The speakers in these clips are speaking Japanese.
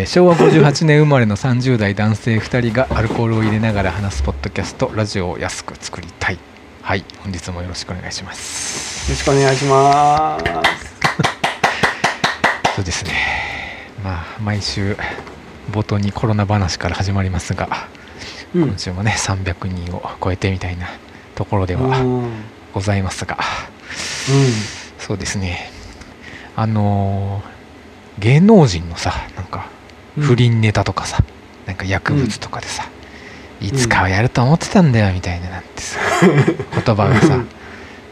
えー昭和58年生まれの30代男性2人がアルコールを入れながら話すポッドキャストラジオを安く作りたい。はい本日もよろしくお願いします。よろしくお願いします。そうですね。まあ毎週冒頭にコロナ話から始まりますが、うん。今週もね300人を超えてみたいなところではうん。うんございますが、そうですね。あのー芸能人のさなんかうん不倫ネタとかさ、なんか薬物とかでさ、いつかはやると思ってたんだよみたいななんてさ 言葉がさ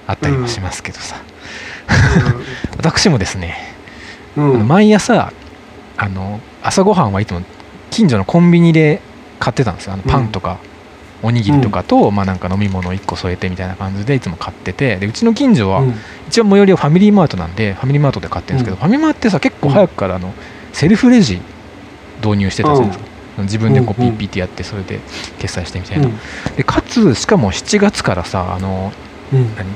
あったりもしますけどさ、私もですね、うん。あの毎朝あの朝ごはんはいつも近所のコンビニで買ってたんですよ。あのパンとか、おにぎりとかと、まあなんか飲み物1個添えてみたいな感じでいつも買ってて。でうちの近所は、うん。一応最寄りはファミリーマートなんでファミリーマートで買ってるんですけど、うん。ファミマってさ結構早くからあのセルフレジ導入してたじゃないですか、自分でこううんうん。ピッピッてやってそれで決済してみたいな、うん。でかつしかも7月からさあのうん。何？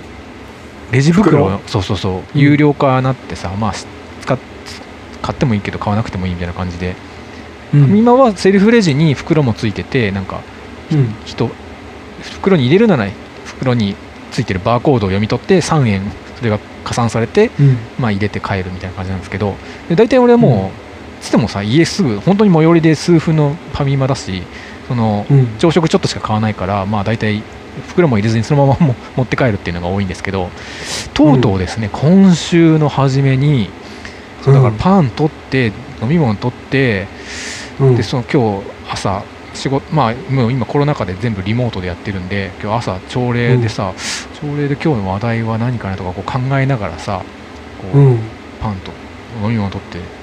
レジ袋袋そうそうそう。うん。有料化なってさ、まあし使っ買ってもいいけど買わなくてもいいみたいな感じで、うん。今はセルフレジに袋もついててなんかうん。人袋に入れるなら袋についてるバーコードを読み取って3円それが加算されてうん。まあ、入れて帰るみたいな感じなんですけど。で大体俺はもう、つってもさ家すぐ本当に最寄りで数分のファミマだしそのうん。朝食ちょっとしか買わないからまあ大体袋も入れずにそのままも 持って帰るっていうのが多いんですけどとうとうですね、今週の初めにそうだからパン取って飲み物取ってうん。でその今日朝仕事まあもう今コロナ禍で全部リモートでやってるんで今日朝朝礼でさ、朝礼で今日の話題は何かなとかこう考えながらさこう、うん。パンと飲み物取って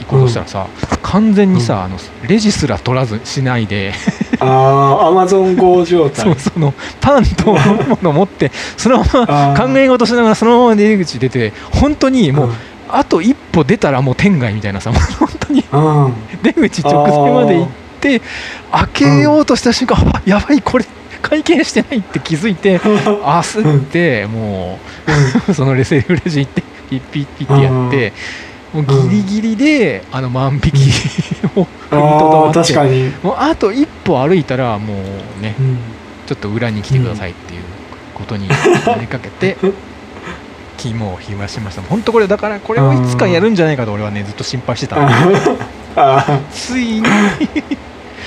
行こうとしたらさ、完全にさ、うん。あのレジすら取らずしないで。ああアマゾン GO 状態そのパンと飲み物持って そのまま考え事しながらそのまま出口出て本当にもう、うん。あと一歩出たらもう天外みたいなさもう 本当にうん。出口直前まで行って開けようとした瞬間、あやばいこれ会計してないって気づいて焦ってもう そのレセルレジ行ってピッピッピッってやって、もうギリギリで、あの万引きをあ確かに。もうあと一歩歩いたらもうねうん。ちょっと裏に来てくださいっていうことになりかけて肝を冷やしました。本当これだからこれをいつかやるんじゃないかと俺はねずっと心配してた ついに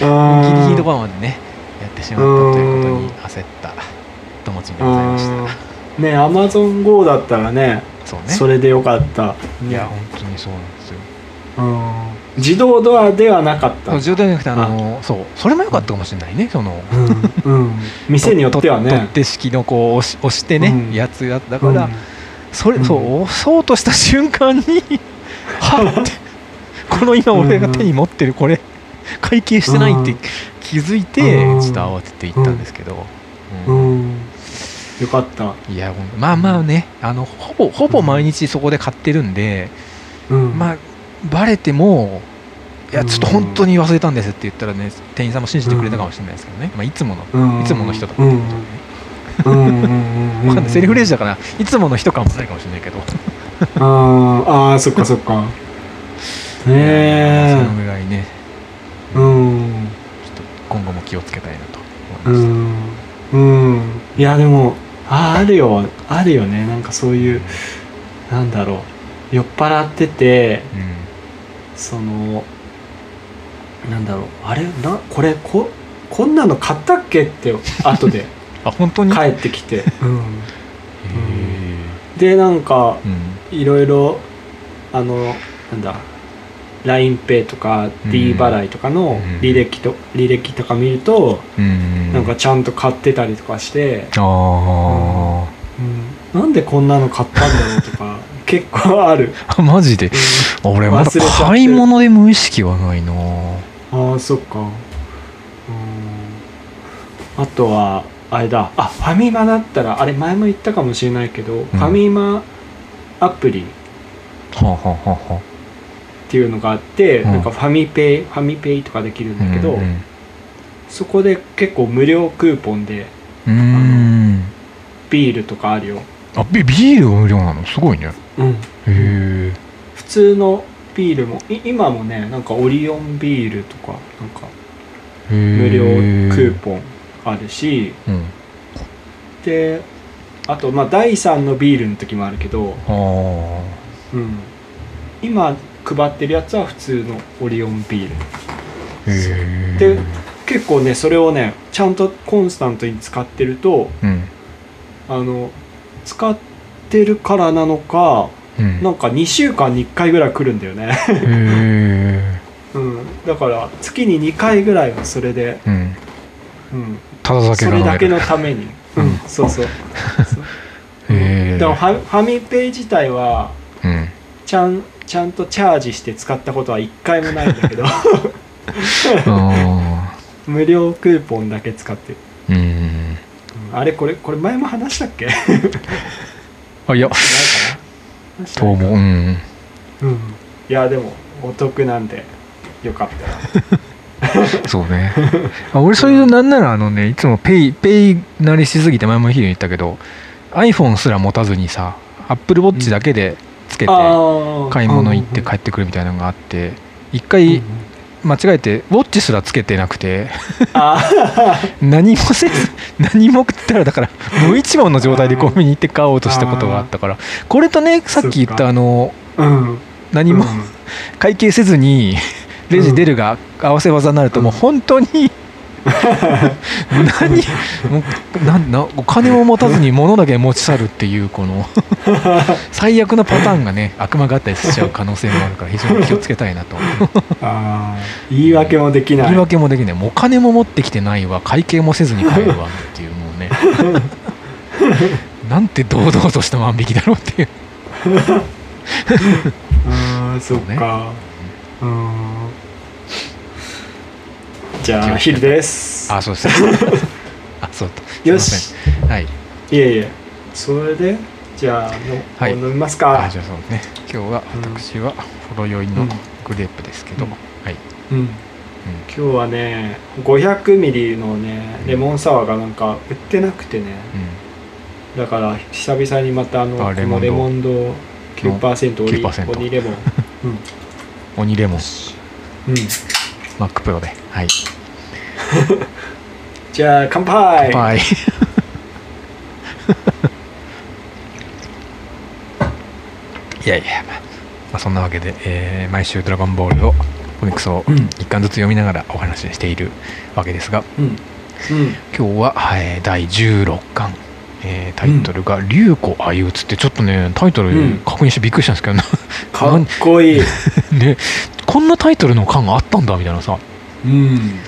あギリギリのところまでねやってしまったということに焦った友達でございました。あねアマゾン GO だったらねそうね。それでよかった。いや本当にそうなんですよ。うん。自動ドアではなかった。自動じゃなくてあのそうそれも良かったかもしれないねその。うんうん。店によっては取っね手式のこう押し押してね、うん。やつだだから、うん。それ、うん。そう押そうとした瞬間に はってこの今俺が手に持ってるこれ会計してないって気づいてうん。ちょっと慌てて行ったんですけど、ううんんよかった。いやまあまあねあのほぼほぼ毎日そこで買ってるんで、うん。まあバレてもいやうん。ちょっと本当に忘れたんですって言ったらね店員さんも信じてくれたかもしれないですけどね、まあ、いつものうん。いつもの人だったってことでね、うん。セルフレジだからいつもの人かもないかもしれないけど。あーあーそっかそっか。ねそのえぐらいね。うん。ちょっと今後も気をつけたいなと思ういました、ん。うん。いやでもああるよあるよね。なんかそういうなんだろう。酔っ払っててそのなんだろう。あれ？なこれここんなの買ったっけって後で。あ本当に？帰ってきて、うん、へでなんかいろいろあのなんだ LINEPay とかうん D 払いとかのうん。履歴と、履歴とか見るとうん。なんかちゃんと買ってたりとかして、あうん、なんでこんなの買ったんだろうとか 結構ある、あマジで？うん。俺まだ忘れちゃって買い物で無意識はないな。ああそっか。うん。あとはあれだ。あファミマだったらあれ前も言ったかもしれないけど、ファミマアプリ。はあ、はあはあはっていうのがあって、うん。なんかファミペイファミペイとかできるんあ、だけど、うんそこで結構無料クーポンでうん。うんビールとかあるよ、あビビールが無料なの？すごいね。へうん、え。普通のビールもい今もねなんかオリオンビールとかなんか無無料クーポンあるしうん。であとまあ第3のビールの時もあるけど、あうん、今配ってるやつは普通のオリオンビール。で結構ねそれをねちゃんとコンスタントに使ってるとうん。あの使ってるからなのかうん。なんか2週間に1回ぐらい来るんだよね、うん、だから月に2回ぐらいはそれで、うん。うん、ただ酒それだけのために、う うん。ん、そうそう。そうでもファミペイ自体はうん。ちゃんちゃんとチャージして使ったことは1回もないんだけど。あ無料クーポンだけ使ってる、あれこれこれ前も話したっけ？ないかあいやな？話したと思う。うん。うん。いやでもお得なんでよかったら。そうね。あ俺そういうなんならあのねいつもペイペイなりしすぎて前もヒデに言ったけど iPhone すら持たずにさ Apple Watch だけでつけてあ買い物行って帰ってくるみたいなのがあって一回間違えてウォッチすらつけてなくてあ 何もせず何も食ったらだから無一文の状態でコンビニ行って買おうとしたことがあったからこれとねさっき言ったか。あのうん。何もうん。会計せずにレジ出るが合わせ技になるともう本当に何？なんなお金も持たずに物だけ持ち去るっていうこの 最悪のパターンがね悪魔があったりしちゃう可能性もあるから非常に気をつけたいなと。言い訳もできない。言い訳もできない。もうお金も持ってきてないわ。会計もせずに帰るわっていうもうね。なんて堂々とした万引きだろうっていう。うんそっそうね。かうんじゃあヒルです。あそうです あそうだよすしはい。いえいえ。それでじゃあの、はい。飲みますあかじゃあそうですね。今日はうん。私はほろ酔いのグレープですけど、うん。はい、うん。今日はね500ミリのねレモンサワーがなんか売ってなくてね。うだから久々にまたあのあレモンド。このレモンド9%オリ9%オニレモン。ん、鬼レモン。うん、うん、Mac Pro で。はい。じゃあ乾杯。バイ いやいや、まあ、まあそんなわけで、えー毎週「ドラゴンボール」をコミックスをうん。一巻ずつ読みながらお話ししているわけですがうん。うん。今日は、えー第16巻、えータイトルが「龍子相打つ」ってちょっとねタイトルうん。確認してびっくりしたんですけど、かっこいい。ね、こんなタイトルの巻があったんだみたいなさ。うん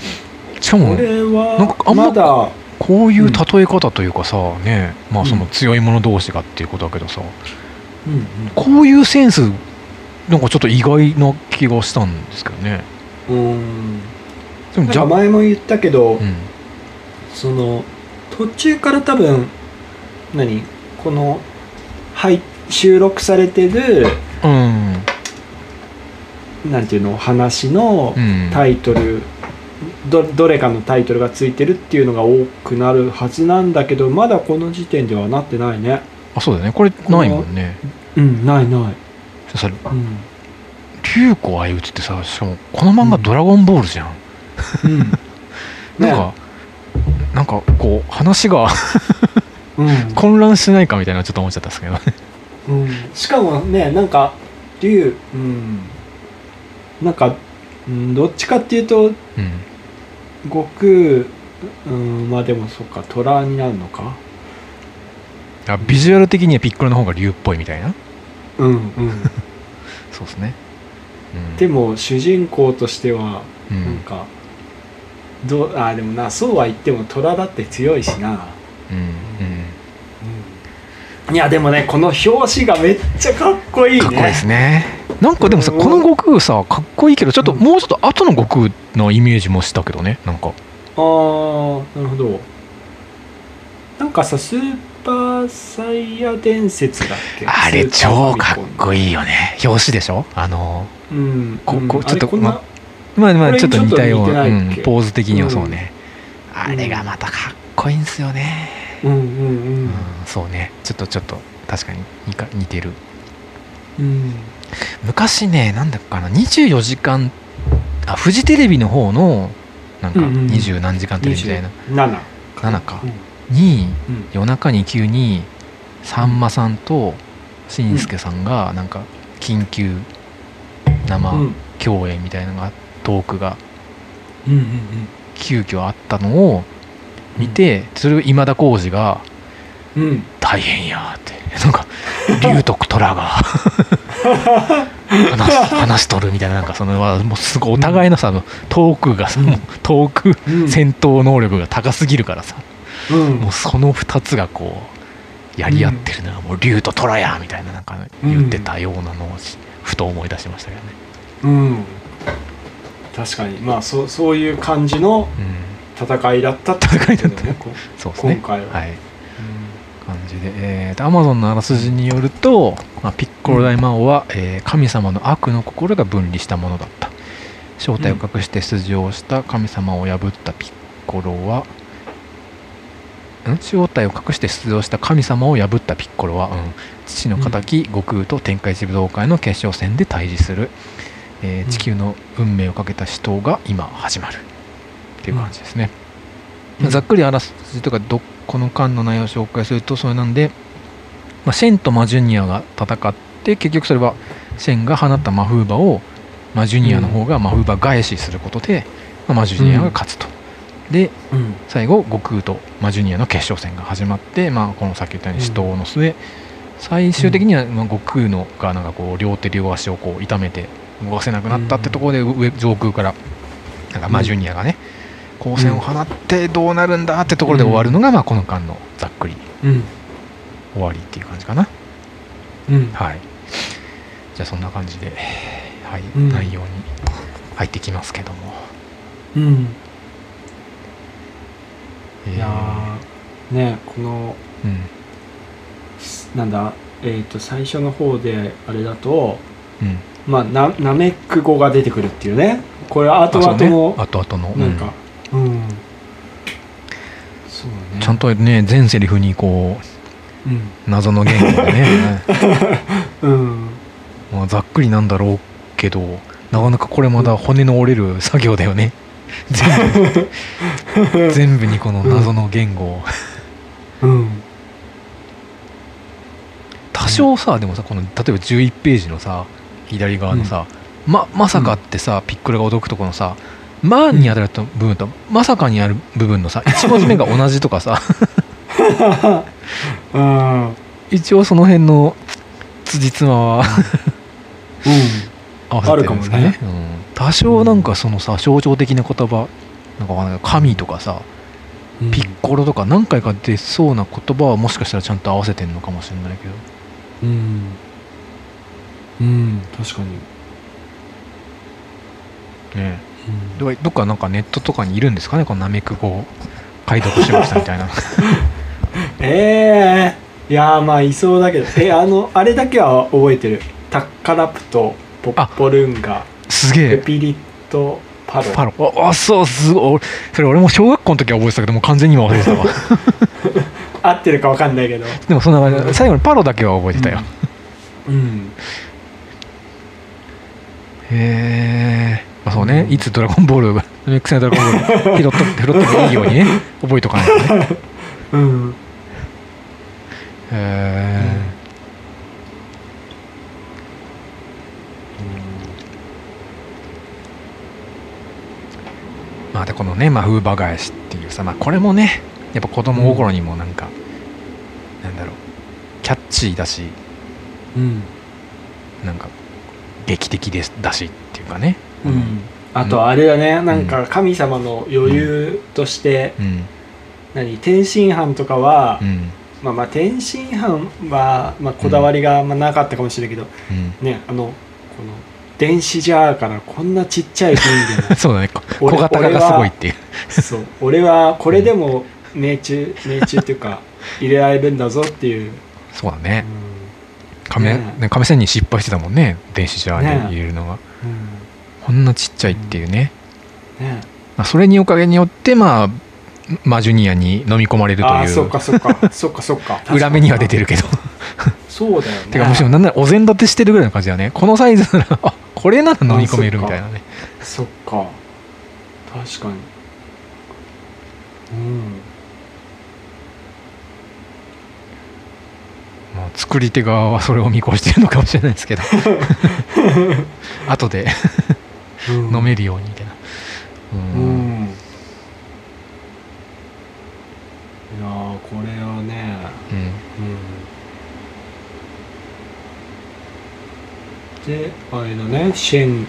しかもなんかあはんまこういう例え方というかさ、ねまあそのうん強い者同士がっていうことだけどさ、うんこういうセンスなんかちょっと意外な気がしたんですけどね。うん。でもじゃか前も言ったけど、うん。その途中から多分何？このはい収録されてるうんなんていうの話のうん。タイトル、どどれかのタイトルがついてるっていうのが多くなるはずなんだけどまだこの時点ではなってないね。あそうだよね。これないもんね。うんないない。さうん、龍子相打つってさしかもこの漫画「ドラゴンボール」じゃん、うん、なんか、なんかこう話がうん。混乱しないかみたいなちょっと思っちゃったんですけどね。うん、しかもねなんか竜うんなんか、うん、どっちかっていうとうん。悟空うんまあでもそっか虎になるのか？あビジュアル的にはピッコロの方が竜っぽいみたいな？うんうん。そうですね、うん、でも主人公としてはうん。なんか、どうあでもなそうは言っても虎だって強いしな、うんうんいやでもねこの表紙がめっちゃかっこいいね。かっこいいですね。なんかでもさうん。この悟空さかっこいいけどちょっとうんもうちょっと後の悟空のイメージもしたけどねなんか。あーなるほど。なんかさスーパーサイヤ伝説だっけ？あれ超かっこいいよね。表紙でしょ？あのうん。ここちょっとままあまあちょっと似たような、うんポーズ的にはそうね、ん。あれがまたかっこいいんですよね、うんうんううんんそうね。ちょっとちょっと確かに似か似てる。うん。昔ねなんだっけかな。24時間あフジテレビの方のなんかうんうんうん。二十何時間テレビみたいな、7 7か。うん。にうん。夜中に急にさんまさんとしんすけさんがなんか緊急生うん。共演みたいなのがトークがうんうん。急遽あったのを見て、それを今田耕司がうん。うん「大変や」って。なんか龍徳虎が 話す話しとるみたいななんかそのもうすごいお互いのさ、トークがさ、うん。トークうん。戦闘能力が高すぎるからさ、うん。もうその2つがこうやり合ってるのがもう龍と虎やみたいななんか言ってたようなのをふと思い出しましたけどね。うん。確かに。まあそそういう感じのうん戦いだったって戦いだった。ねこそうですね。今回は。はい。感じで、えーと、アマゾンのあらすじによると、まあ、ピッコロ大魔王は、えー神様の悪の心が分離したものだった。正体を隠して出場した神様を破ったピッコロは、ん？正体を隠して出場した神様を破ったピッコロは、うん、父の敵、悟空と天下一武道会の決勝戦で対峙する、えーうん地球の運命をかけた死闘が今始まるっていう感じですね、うん。ざっくりあらすじとかどこの間の内容を紹介するとそれなんで、まあ、シェンとマジュニアが戦って結局それはシェンが放ったマフーバをマジュニアの方がマフーバ返しすることで、まあマジュニアが勝つと、でうん。最後悟空とマジュニアの決勝戦が始まって、まあ、このさっき言ったように死闘の末、最終的にはまあ悟空のがなんかこう両手両足をこう痛めて動かせなくなったってところで上上空からなんかマジュニアがね光線を放ってどうなるんだってところで終わるのがまあこの間のざっくりうん。終わりっていう感じかな。うん。はい。じゃあそんな感じで、はいうん。内容に入ってきますけども、うん。えー。いやーねこのうん。なんだえっ、と最初の方であれだとうん。まあなナメック語が出てくるっていうね。これ後あそうね。々の。後々のなんかうん、そうだね。ちゃんとね全セリフにこううん謎の言語でね。うん。まあざっくりなんだろうけどなかなかこれまだ骨の折れる作業だよね。全部。全部にこの謎の言語を。うん。多少さでもさこの例えば11ページのさ左側のさ、ままさかってさピッコロが驚くところのさ「ま」に当たる部分と「まさか」にある部分のさ1文字目が同じとかさ。うん。一応その辺の辻褄は合わせてるんですかね。あるうん、多少なんかそのさ象徴的な言葉なんかわかんない。神とかさうん。ピッコロとか何回か出そうな言葉はもしかしたらちゃんと合わせてんのかもしれないけど。うん。うん。確かに、ねうんどどっかなんかネットとかにいるんですかね？このナメク語を解読しましたみたいな。ええいやーまあいそうだけど。えあのあれだけは覚えてる。タッカラプトポッポルンガ。すげえ。ペピリットパロ。パロ。ああそうすごい。俺それ俺も小学校の時は覚えてたけどもう完全に今忘れてたわ。合ってるかわかんないけど。でもそんな感じ。最後にパロだけは覚えてたよ、うん。へえ、まあ、そうね、うん。いつドラゴンボールがク星のドラゴンボール 拾っと拾ってもいいようにね覚えとかないとね。うん。へえ、まあでこのね、まあ、風馬返しっていうさ、まあ、これもねやっぱ子供心にもなんか、なんだろうキャッチーだしうん。なんか劇的ですだしっていうかねうん。あとあれだねなんか神様の余裕として、うん何天津飯とかは、うん。まあまあ天津飯は、まあ、こだわりがまあなかったかもしれないけど、うん。ねあのこの電子ジャーからこんなちっちゃい瓶で そうだね。小型化がすごいっていう。もそう俺はこれでも命中命中っていうか入れられるんだぞっていう、そうだね。う亀ね。ね亀仙人失敗してたもんね電子ジャーね。で入れるのが、んこんなちっちゃいっていうね、ね。まあ、それにおかげによってまあマジュニアに飲み込まれるとああそうかそっか。そっかそっか。裏目には出てるけど。そうだよね。てかむしろなんならお膳立てしてるぐらいの感じだよね。このサイズならあこれなら飲み込めるみたいなね。そっか。確かに。うん。もう作り手側はそれを見越してるのかもしれないですけど。後で飲めるようにみたいな。ううん。んいやーこれはねうん。うんであれだねシェン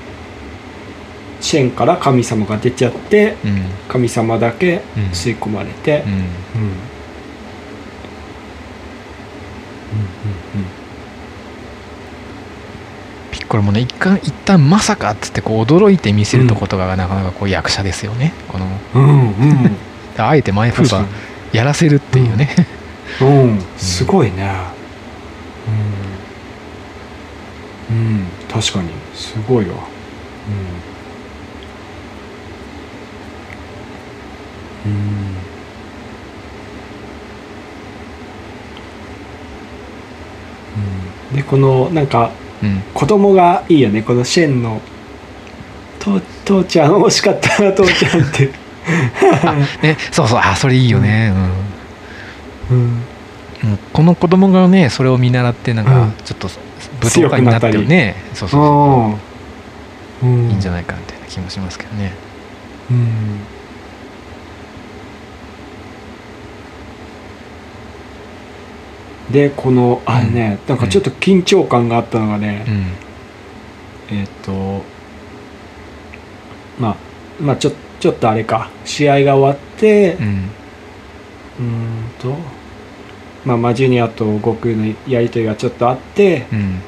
シェンから神様が出ちゃってうん。神様だけうん。吸い込まれて。うん。うん。うん。ピッコロもね一旦一旦まさかっつってこう驚いて見せるとことがなかなかこう役者ですよね。このうんうん。あえて前風がやらせるっていうね、にうん。すごいね。うん、うん、確かに。すごいわ。うん。うん。でこのなんかうん。子供がいいよね。このシェンの「と父ちゃん惜しかったな父ちゃん」って。ね、そうそう。あそれいいよね、うん。うん。うん。この子供がねそれを見習ってなんかうん。ちょっと舞踏家になってるね。そうそうそう。うん。いいんじゃないかみたいな気もしますけどね。うんでこのあれね、なんかちょっと緊張感があったのがね、うん。えっ、とまあまあちょちょっとあれか。試合が終わってうんうーんとまあマジュニアと悟空のやり取りがちょっとあってうん。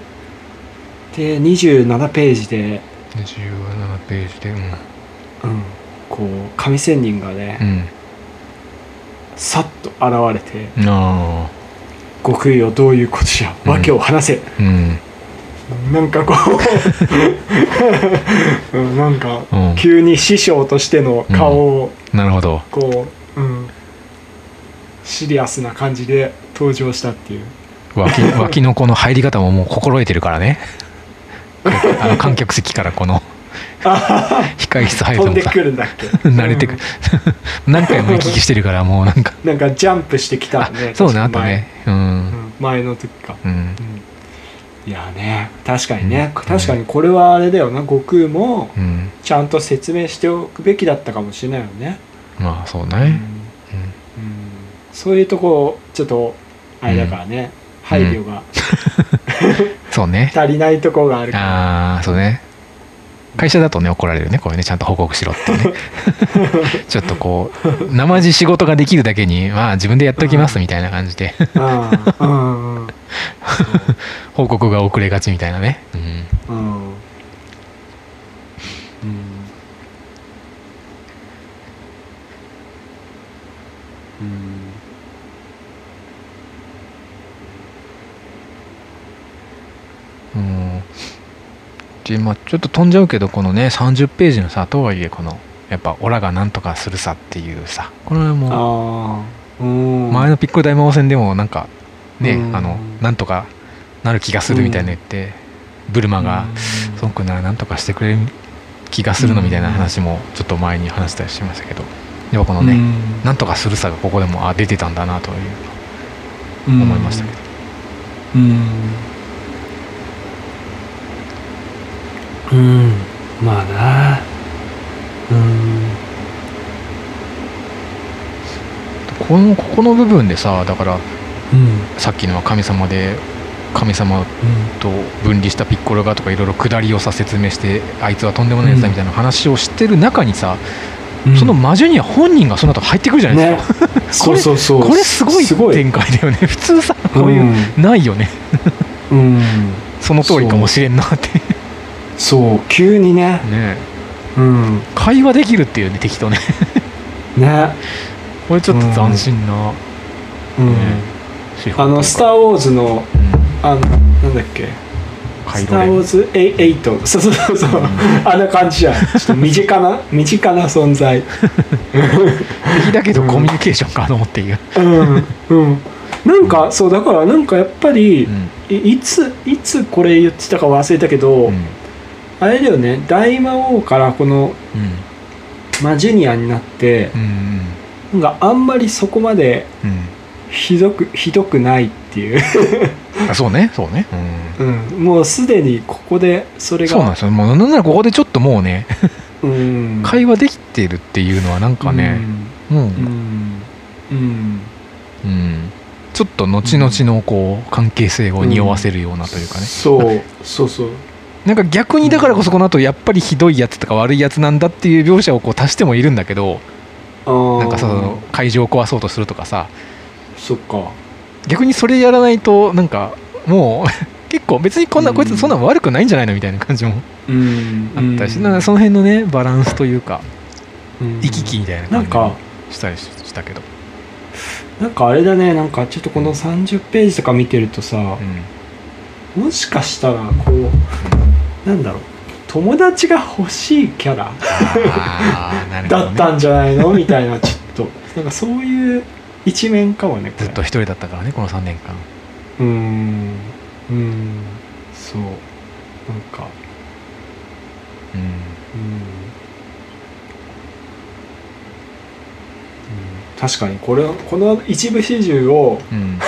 で27ページで、17ページでうん。うん、こう神仙人がね、うん。さっと現れてあ「悟空よどういうことじゃうん訳を話せ」あうん。なんかこううんなんかうん。急に師匠としての顔をなるほど。こう、うん、シリアスな感じで登場したっていう。脇 脇のこの入り方ももう心得てるからね。あの観客席からこの 控室入る飛んでくるんだっけ？慣れてくる。何回も行き来してるからもうなんか。う んなんかジャンプしてきたね。そうねあとね。ううん。ん。前の時か、うん。うん。いやね確かにね、うん。確かにこれはあれだよな。悟空もうん。ちゃんと説明しておくべきだったかもしれないよね、まあそうね。そういうとこちょっとあれだからね、配慮が。そうね。足りないとこがあるから、ああそうね会社だとね怒られるねこれねちゃんと報告しろってね。ちょっとこう生地仕事ができるだけにまあ自分でやっておきますみたいな感じで。報告が遅れがちみたいなね、うん、うん。うんうんうんでまあちょっと飛んじゃうけどこのね30ページのさとはいえこのやっぱオラがなんとかするさっていうさこれはも前のピッコロ大魔王戦でもなんかね、うん。あのなんとかなる気がするみたいな言って、ブルマがうん。孫君ならなんとかしてくれる気がするのみたいな話もちょっと前に話したりしましたけどやっぱこのね、うん。なんとかするさがここでもあ出てたんだなといううん思いましたけど、うんうん。まあな。うん。このここの部分でさだからうん。さっきのは神様で神様と分離したピッコロがとかいろいろ下りをさ説明してあいつはとんでもないやつだみたいな話をしてる中にさ、うん。その魔女には本人がその後入ってくるじゃないですか、ね。そうそうそう。これすごいすごい。展開だよね。普通さこういう、ないよね。うん。その通りかもしれんなってそう急にね。ね。うん。会話できるっていうね敵とね。ね。これちょっと斬新な、うん。ねあの「スター・ー、ウォーズ」のうん。あのなんだっけ。スター・ウォーズ8そうそうそうそう、あんな感じじゃん。ちょっと身近な 身近な存在。敵だけどコミュニケーション可能っていう、うん。うん。なんかそうだからなんかやっぱり、うん。いいついつこれ言ってたか忘れたけど、うんあれだよね。大魔王からこの、うん。まあ、ジュニアになってうんなんかあんまりそこまでうん。ひどくひどくないっていう、あそうね。そうね、うん、もうすでにここでそれがそうなんですよ。もうなんならここでちょっともうねうん。会話できてるっていうのはなんかね、うん、うん。うん。ちょっと後々のこう関係性を匂わせるようなというかね、そう。そうそうなんか逆にだからこそこの後やっぱりひどいやつとか悪いやつなんだっていう描写をこう足してもいるんだけどななんかその会場を壊そうとするとかさ。そっか。逆にそれやらないとなんかもう 結構別にこんな、うん。こいつそんな悪くないんじゃないのみたいな感じもうん。あったし、なんかその辺のねバランスというかうん。行き来みたいななんか感じもしたりしたけど、なんかあれだねなんかちょっとこの30ページとか見てるとさ、うん。もしかしたらこうなんだろう。友達が欲しいキャラ。ね、だったんじゃないの？みたいなちょっと。なんかそういう一面かもねずっと一人だったからねこの3年間。うーん。うん。そう。なんか。うん。うん、うん、確かにこれこの一部始終をうん。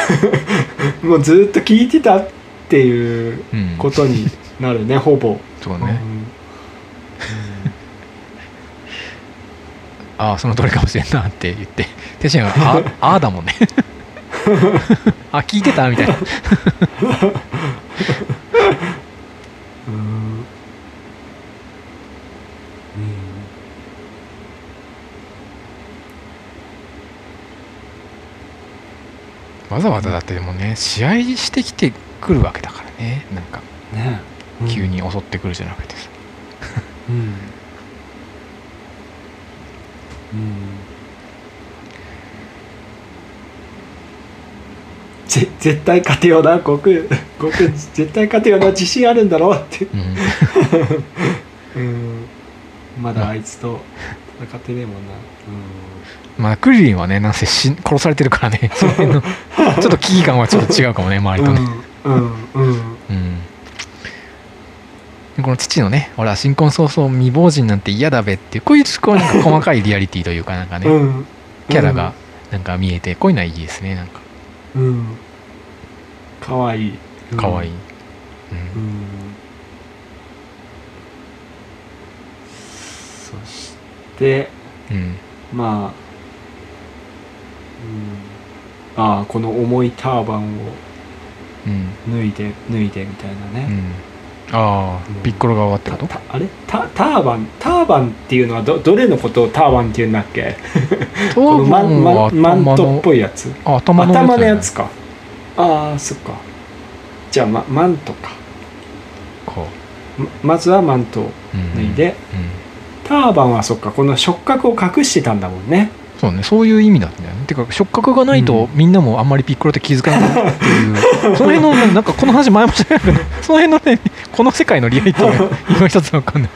もうずっと聞いてたっていううん。ことになるねほぼ、そうね、うん。ああその通りかもしれんなって言って。テシンがあ「ああ」だもんね。あ聞いてたみたいな。わざわざだってでもね試合してきてくるわけだからねなんか。ね急に襲ってくるじゃなくてさ、うん。うん。ぜ絶対勝てよな悟空悟空絶対勝てよな自信あるん。だろうって、うん。うん、まだあいつと戦ってねえもん。な、まあクリリンはねなん。せ死殺されてるからねその辺のちょっと危機感はちょっと違うかもね周りとね、うん、うん。うん。うん。この父のね「ほら新婚早々未亡人なんて嫌だべ」っていうこういうこうなんか細かいリアリティというかなんかね、うん。キャラがなんか見えてこういうのはいいですねなんか。うん。かわいい。かわいい、ううん。んそしてうん。まあ、うん、ああこの重いターバンをうん。脱いで脱いでみたいなね、うんああ、うんピッコロ側ってたこと？たあれ？タターバンターバンっていうのはどどれのことをターバンっていうんだっけ？このマンマンマントっぽいやつ。あ頭の頭のやじつか。ああそっか。じゃあ、ま、マントか。こままずはマントをう、うん脱いで、うん。ターバンはそっかこの触覚を隠してたんだもんねそうねそういう意味だったんだよね。てか触覚がないとみんなもあんまりピッコロって気づかないっていう、その辺のなんかこの話前もしたけどその辺のねこの世界のリアリティが 今一つわかんない。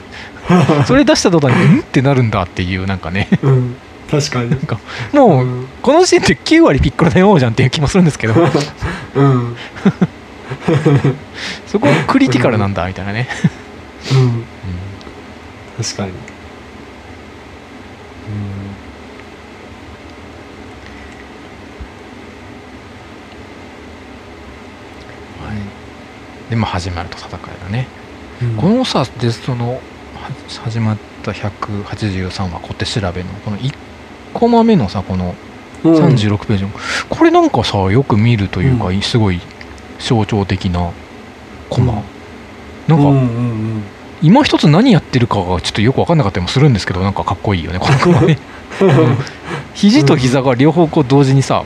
それ出した途端に「ん?」ってなるんだっていうなんかね。うん。確かに。なんかもう、うん。この時点で9割ピッコロだよじゃんっていう気もするんですけど。うん。そこクリティカルなんだみたいなね、うん。うん。確かに。はい、でまあ始まると戦いだね、うん。このさでそのは始まった183話小手調べの。この1コマ目のさこのうん。36ページの、これなんかさよく見るというか、うすごい象徴的なコマ、うん。なんか、うんうん今一つ何やってるかがちょっとよく分かんなかったりもするんですけどなんかかっこいいよねこのコマね。うん。肘と膝が両方こう同時にさ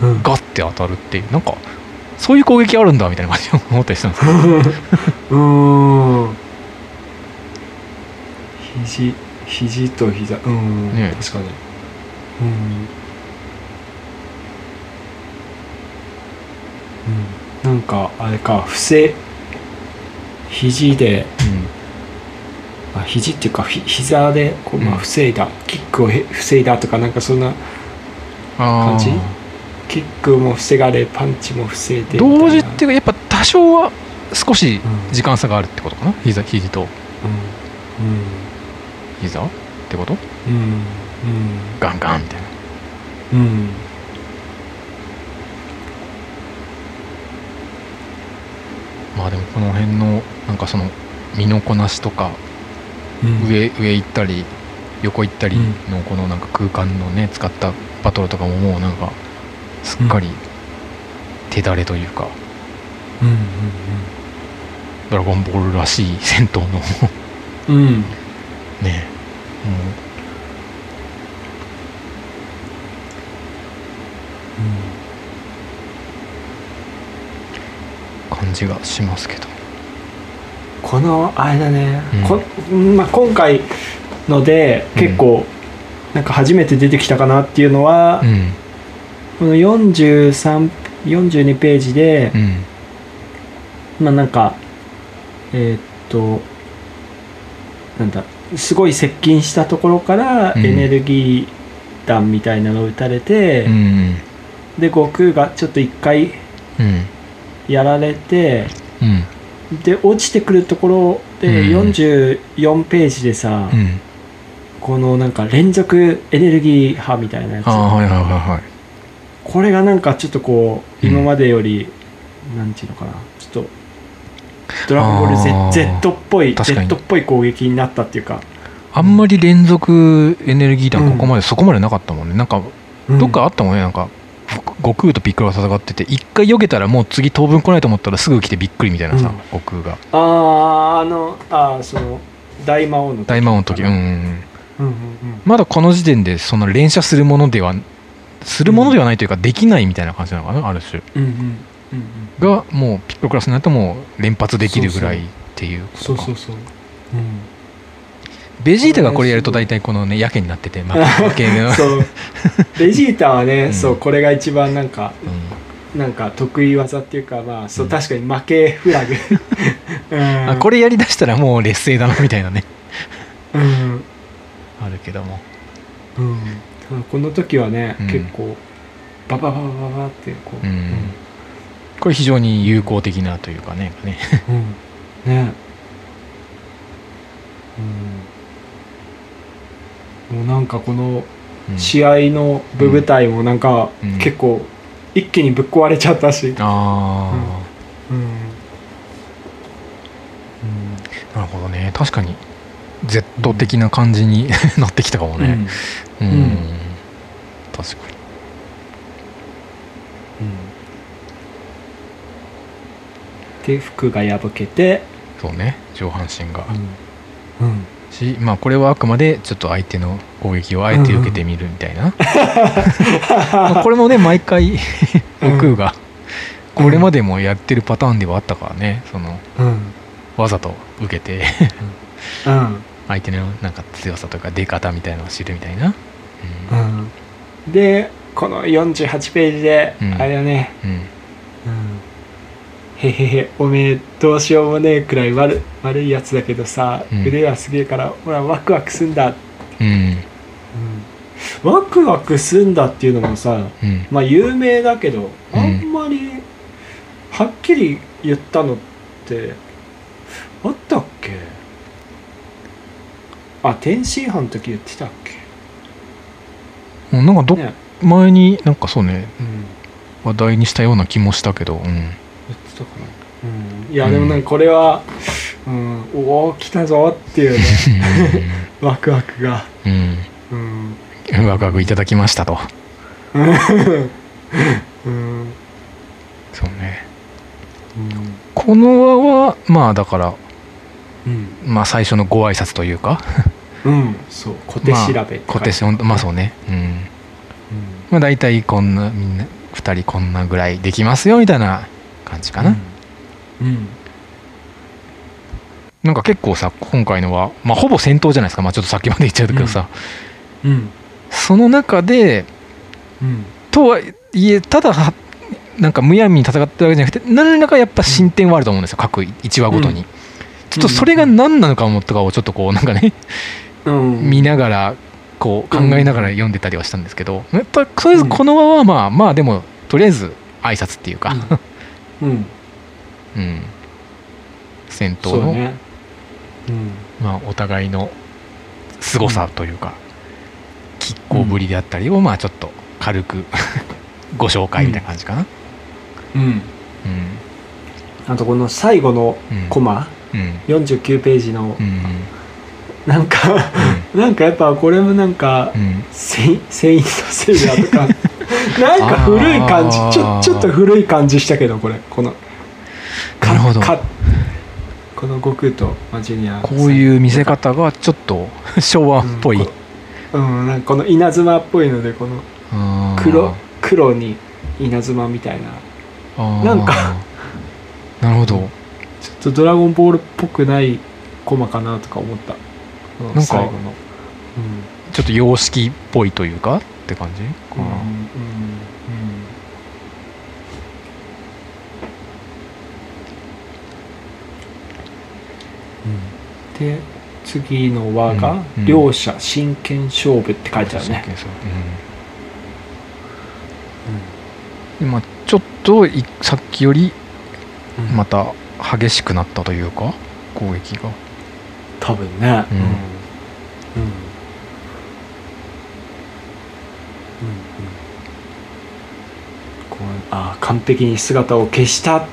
うん。ガッて当たるっていう。なんかそういう攻撃あるんだみたいな感じで思ったりしたんです うん。肘肘と膝。うん、ね。確かに。うん、うん、なんかあれか。不正肘で。あ肘っていうかひ膝でこう、まあ、うん。防いだ、キックをへ防いだとかなんかそんな感じ？キックも防がれパンチも防いで同時っていうかやっぱ多少は少しうん時間差があるってことかな？膝肘と。うん。膝？ってこと？うん。うん。ガンガンみたいな。うんうん。まあでもこの辺のなんかその身のこなしとかうん。上上行ったり横行ったりのこのなんか空間のね使ったバトルとかももうなんかすっかり手だれというか、うんうんドラゴンボールらしい戦闘の。うん。うん。ね。もう。感じがしますけど。このあれだね、うん。こまあ、今回ので結構なんか初めて出てきたかなっていうのは、うんこの4342ページでう、ん。まあなんかえーっとなんだすごい接近したところからうん。エネルギー弾みたいなのを撃たれて、うん。で悟空がちょっと一回うん。やられてうん。で落ちてくるところでうん。44ページでさ、うん。このなんか連続エネルギー波みたいなやつ。はいはいはいはいこれがなんかちょっとこううん。今までより、なんていうのかなちょっとドラゴンボール Z, Z っぽい Z っぽい攻撃になったっていうか、あんまり連続エネルギー弾ここまでそこまでなかったもんね。なんかどっかあったもんね。なんか悟空とピッコロが戦ってて一回避けたらもう次当分来ないと思ったらすぐ来てびっくりみたいなさ、うん。悟空が。あああのあーその大魔王の時。大魔王の時。うんうんうん。うんうんうん。まだこの時点でその連射するものではするものではないというかできないみたいな感じなのかなある種。うんうんうんうんがもうピッコロクラスになっても連発できるぐらいっていうことか。そうそうそう、うん、ベジータがこれやると大体このねやけになってて負け負けの そう。ベジータはね、うん。そうこれが一番なんかうん。なんか得意技っていうかまあそううん。確かに負けフラグ。うん。あこれやりだしたらもう劣勢だなみたいなね。うん。あるけども。うん、この時はね、うん。結構ババババババってこう、うん。これ非常に有効的なというかねね。うん。ね。うん。もうなんかこのうん。試合の部舞台もなんかうん。結構一気にぶっ壊れちゃったし、あうん。うん。あ、なるほどね。確かに Z 的な感じに なってきたかもね。うん、うん確かに。で服が破けて、そうね。上半身が、うん。しまあこれはあくまでちょっと相手の攻撃をあえて受けてみるみたいな、まあこれもね毎回悟空がこれまでもやってるパターンではあったからね。そのうん。わざと受けて。うん。相手のなんか強さとか出方みたいなのを知るみたいな。うんでこの48ページで、うん。あれだね、うん、うん。へへへおめえどうしようもねえくらい悪悪いやつだけどさ、うん。腕はすげえからほらワクワクすんだ、うん。ワクワクすんだっていうのもさうん。まあ有名だけどうん。あんまりはっきり言ったのってあったっけ？あ天津飯の時言ってたっけ？うんなんかど、ね、前になんかそうねうん、話題にしたような気もしたけど、うん、言ってたかな、うん、いやでもなんかこれは、うん、おお来たぞっていうね。ワクワクが、うん。うん。うんワクワクいただきましたと。うん。そうね。この輪はまあだからうん。まあ最初のご挨拶というかうん。そう。小手調べ小手しまあそうね。うん。まあ大体こんなみんな2人こんなぐらいできますよみたいな感じかな、うん。なんか結構さ今回のはまあほぼ戦闘じゃないですか。まあちょっとさっきまで言っちゃうけどさ、うん。その中でうん。とはいえただはなんかむやみに戦ってるわけじゃなくて何らかやっぱ進展はあると思うんですよ各1話ごとに、うん。ちょっとそれが何なのかもとかをちょっとこうなんかねうん見ながらこう考えながら読んでたりはしたんですけどやっぱとりあえずこの輪はまあまあでもとりあえず挨拶っていうか、うん。うん。戦闘の、ね。うん。まあ、お互いの凄さというか、拮抗ぶりであったりを、まあちょっと軽く ご紹介みたいな感じかな。うん。うん。あとこの最後のうん。コマ、うん49ページのうんなん。かなんかやっぱこれもなんかうん。うんセイセイントセイヤーとか なんか古い感じちょちょっと古い感じしたけどこれこのなるほど。かこの悟空とマジュニアこういう見せ方がちょっと昭和っぽい、うんこうんなんかこの稲妻っぽいのでこの黒黒に稲妻みたいな。なんかなるほど。ちょっとドラゴンボールっぽくないコマかなとか思ったなんか最後の。ちょっと様式っぽいというかって感じ？かな、うん。うんうん。うんで次の輪がうん。うん「両者真剣勝負」って書いてあるね、そうそううん。でまあちょっといさっきよりうん。また激しくなったというか攻撃が多分ね。うん。うん。うん。こうあ完璧に姿を消したって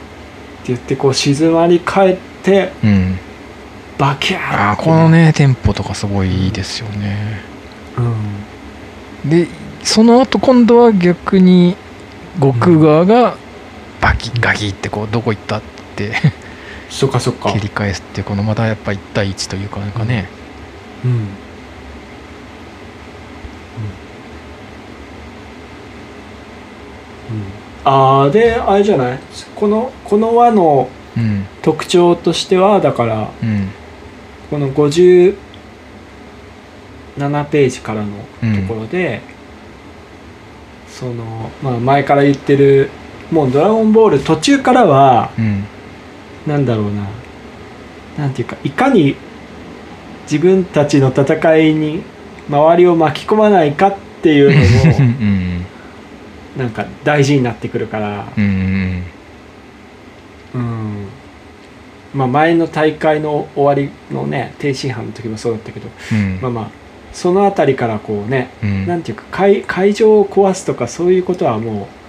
言ってこう静まり返ってうん。バキャーあーこのねテンポとかすごいいいですよね。うん。でその後今度は逆に悟空側がバキガキってこうどこ行ったってそっかそっか。切り返すってこのまたやっぱ1対1というかなんかね。うん。うん。ああであれじゃない？このこの輪のうん。特徴としてはだからうん。この57ページからのところで、その、まあ、前から言ってるもう「ドラゴンボール」途中からはうんなんだろうな。なんていうかいかに自分たちの戦いに周りを巻き込まないかっていううのもんなんか大事になってくるから、うんうんうん。まあ、前の大会の終わりのね天津飯の時もそうだったけど、うん。まあまあその辺りからこうねうん。なんていうか会会場を壊すとかそういうことはもう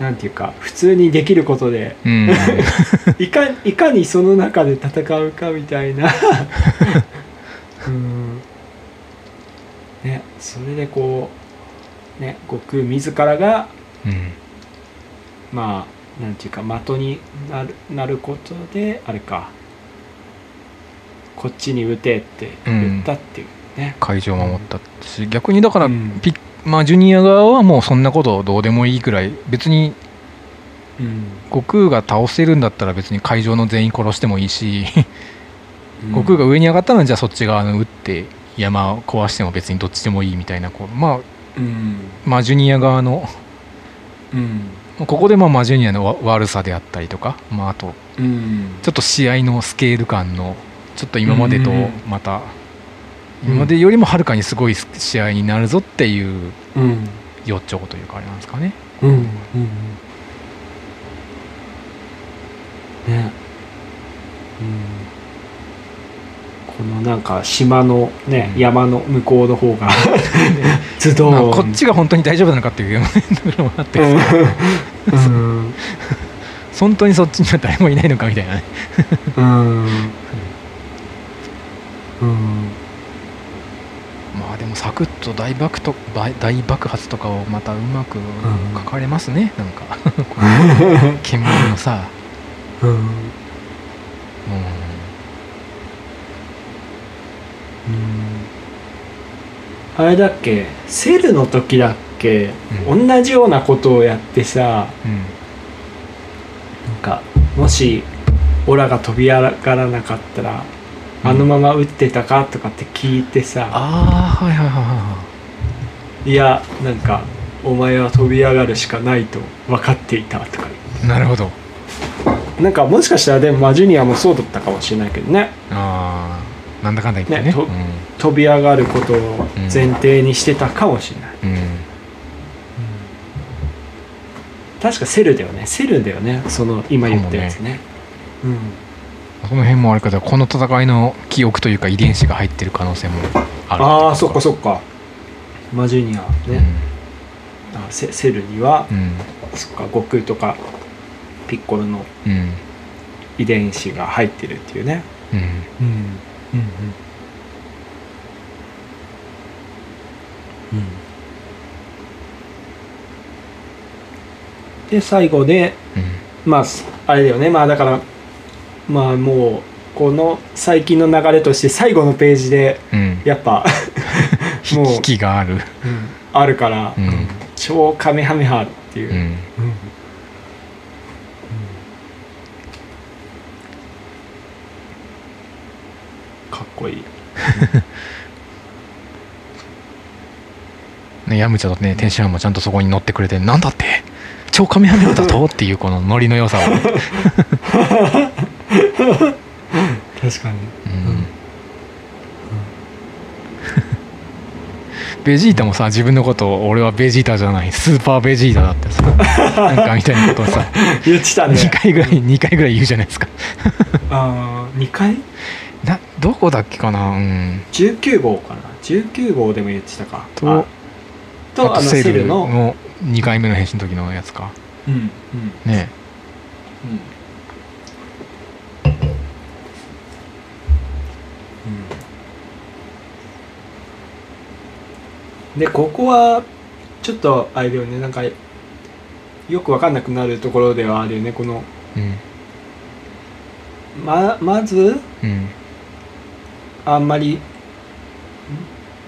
なんていうか普通にできることでうん。いかいかにその中で戦うかみたいな。うん。ねそれでこうね悟空自らがうん。まあなんていうか的になるなることであれかこっちに撃てって言ったっていうね、会場を守ったし逆にだからうん。ピまあジュニア側はもうそんなことどうでもいいくらい別にうん。悟空が倒せるんだったら別に会場の全員殺してもいいしうん。悟空が上に上がったらじゃあそっち側の撃って山を壊しても別にどっちでもいいみたいなこうまあうん。まあジュニア側のうん。ここでまあまあジュニアのわ悪さであったりとか、まあ、あとうん。ちょっと試合のスケール感のちょっと今までとうん。またうん今までよりもはるかにすごい試合になるぞっていううん。予兆というかあれなんですかね。うんうんね。うん。このなんか島のね、うん。山の向こうの方が ズドン。こっちが本当に大丈夫なのかっていうところもあってうん。うん。本当にそっちには誰もいないのかみたいなね。うん。うんもサクッと大爆と大大爆発とかをまたうまく書かれますね、なんか。煙のさ、うん。うん、あれだっけ？セルの時だっけ、う同じようなことをやってさ。うん。なんかもしオラが飛び上がらなかったら、あのまま撃ってたかとかって聞いてさ、ああはいはいはいはいやなんかお前は飛び上がるしかないと分かっていたとかいなるほど。なんかもしかしたらでもマジュニアもそうだったかもしれないけどね。ああなんだかんだ言ってね。ねと飛び上がることを前提にしてたかもしれない、うん。うん。確かセルだよね。セルだよね。その今言ったやつね。うんその辺もあるからこの戦いの記憶というか遺伝子が入ってる可能性もあるああそっかそっか。マジュニアね、あセセルには、うん。そっか悟空とかピッコロのうん。うん遺伝子が入ってるっていうね。うん。うん。うん。うん。で最後でまああれだよね。まあだからまあもうこの最近の流れとして最後のページでやっぱ もう引きがある。あるから、うん。超カメハメハっていう。う、ん。うん。かっこいい。ねヤムチャとね天津飯もちゃんとそこに乗ってくれてなんだって？超カメハメハだと？っていうこのノリの良さを、確かに。うん。ベジータもさ自分のことを俺はベジータじゃない。スーパーベジータだってさ。なんかみたいなことをさ。言ってたね。2回ぐらい2回ぐらい言うじゃないですか。ああ2回？などこだっけかな？うん。19号かな。19号でも言ってたか。とあとあのセルのの。2回目の変身の時のやつか。うんうん。ね。うんでここはちょっとあれだよね。なんかよく分かんなくなるところではあるよね。このうん。ままずうん。あんまりん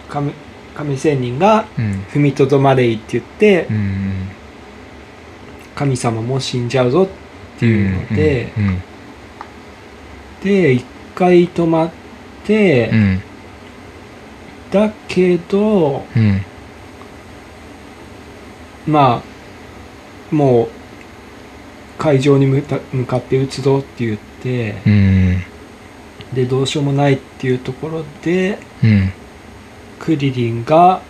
神神仙人がうん。踏みとどまれいって言って、うん神様も死んじゃうぞっていうので、で一回止まって、うんだけどうんまあもう会場に向かって撃つぞって言ってうんでどうしようもないっていうところでうんクリリンが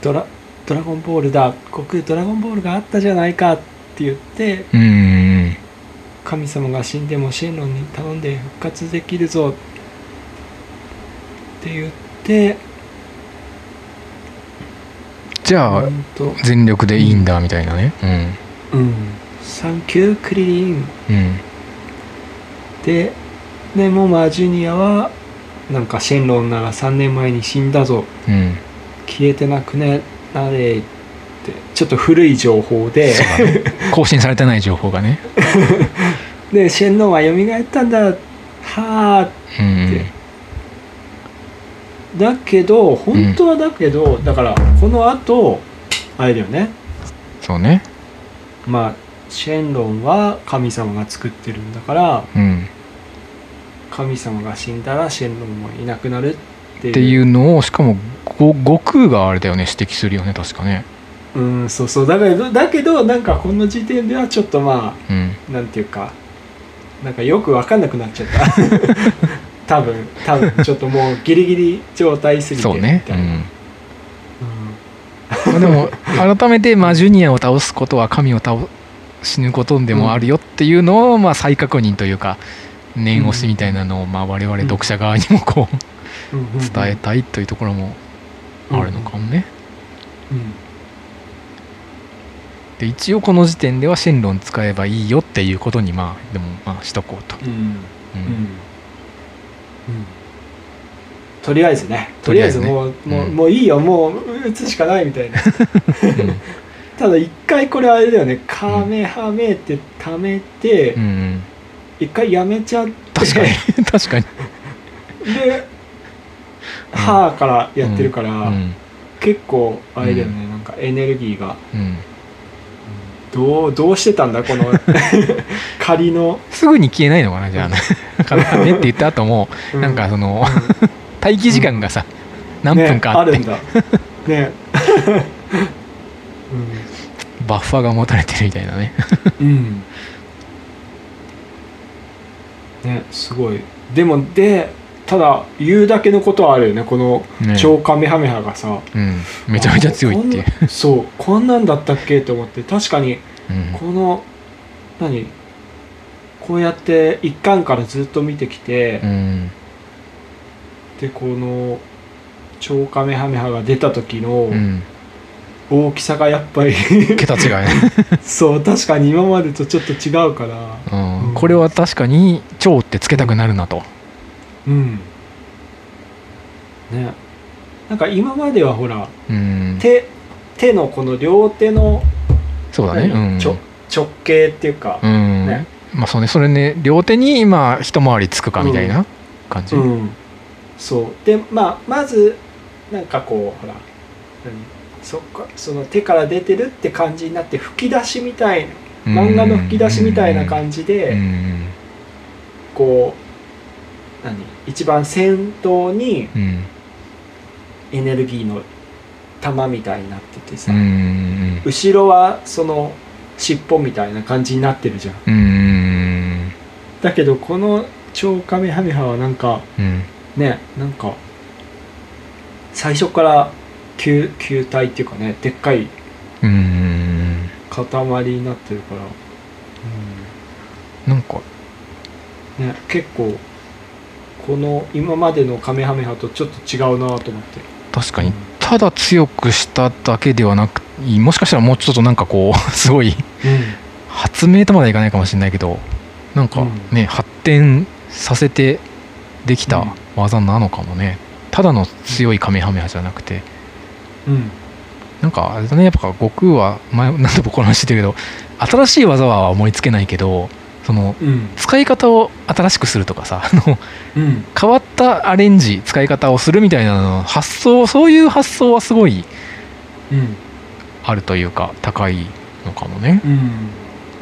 ドラ「ドラゴンボールだ悟空ドラゴンボールがあったじゃないか」って言ってうん神様が死んでもシェンロンに頼んで復活できるぞって言ってじゃあ全力でいいんだみたいなね。うん「サンキュークリリン。うん。うん」ででもまあジュニアはなんかシェンロンなら3年前に死んだぞ。うん。消えてなくねなれってちょっと古い情報で。ね。更新されてない情報がね。でシェンロンは蘇ったんだ。はあうんだけど本当はだけど、だからこのあとあれだよね。そうね。まあシェンロンは神様が作ってるんだからうん。神様が死んだらシェンロンもいなくなるっていう。っていうのをしかもご悟空があれだよね指摘するよね確かね。うんそうそう。だけどだけどなんかこの時点ではちょっとまうん。あなんていうかなんかよく分かんなくなっちゃった 多分多分ちょっともうギリギリ状態すぎてそうね。みたいな、うん。まあでも改めてまあジュニアを倒すことは神を倒死ぬことでもあるよっていうのをまあ再確認というか念押しみたいなのをまあ我々読者側にもこううんうんうん。伝えたいというところもあるのかもね。うん。で一応この時点ではシェンロン使えばいいよっていうことにまあでもまあしとこうと。うん。うん。うんとりあえずね。とりあえずもうもう,、うん。もういいよ。もう打つしかないみたいな。うん。ただ一回これあれだよね。カメハメってためてうんうん。一回やめちゃって。確かに。確かに。で「はあ」からやってるから、うん。結構あれだよね、なんかエネルギーが。うんどうどうしてたんだこの 仮の、すぐに消えないのかなじゃあ。カメハメって言った後もうなんかその待機時間がさ何分かあって。ね、あるんだ。ね。バッファーが持たれてるみたいなね。うん、うん、ねすごい。でもでただ言うだけのことはあるよね。このね。超カメハメハがさ、うん。めちゃめちゃ強いってそう。こんなんだったっけと思って。確かにうん。この何？こうやって一巻からずっと見てきて、うん。でこの超カメハメハが出た時のうん。大きさがやっぱり 桁違いね、そう確かに今までとちょっと違うから。うん。うん。これは確かに「超」ってつけたくなるなとうん。ね。なんか今まではほらうん。手手のこの両手のそうだね。うん。直径っていうか、うん。ね。まあそうね。それね両手に今一回りつくかみたいな感じ、うん、そう。でまあまずなんかこうほら何？そっかその手から出てるって感じになって吹き出しみたいな漫画の吹き出しみたいな感じじで、うん。こう何？一番先頭にうん。エネルギーの玉みたいになっててさ、うん後ろはその尻尾みたいな感じになってるじゃん。うんだけどこの超カメハメハはなんかうん。ねなんか最初から球球体っていうかねでっかいうん塊になってるから、なんかね、結構この今までのカメハメハとちょっと違うなと思って。確かに。ただ強くしただけではなくもしかしたらもうちょっとなんかこう すごい発明とまではいかないかもしれないけどなんかね、発展させてできた技なのかもね、ただの強いカメハメハじゃなくて。うん。なんかあれだね。やっぱ悟空は前何度もこの話してるけど新しい技は思いつけないけどそのうん。使い方を新しくするとかさあのうん。変わったアレンジ使い方をするみたいなの発想そういう発想はすごいうん。あるというか高いのかもね。うん。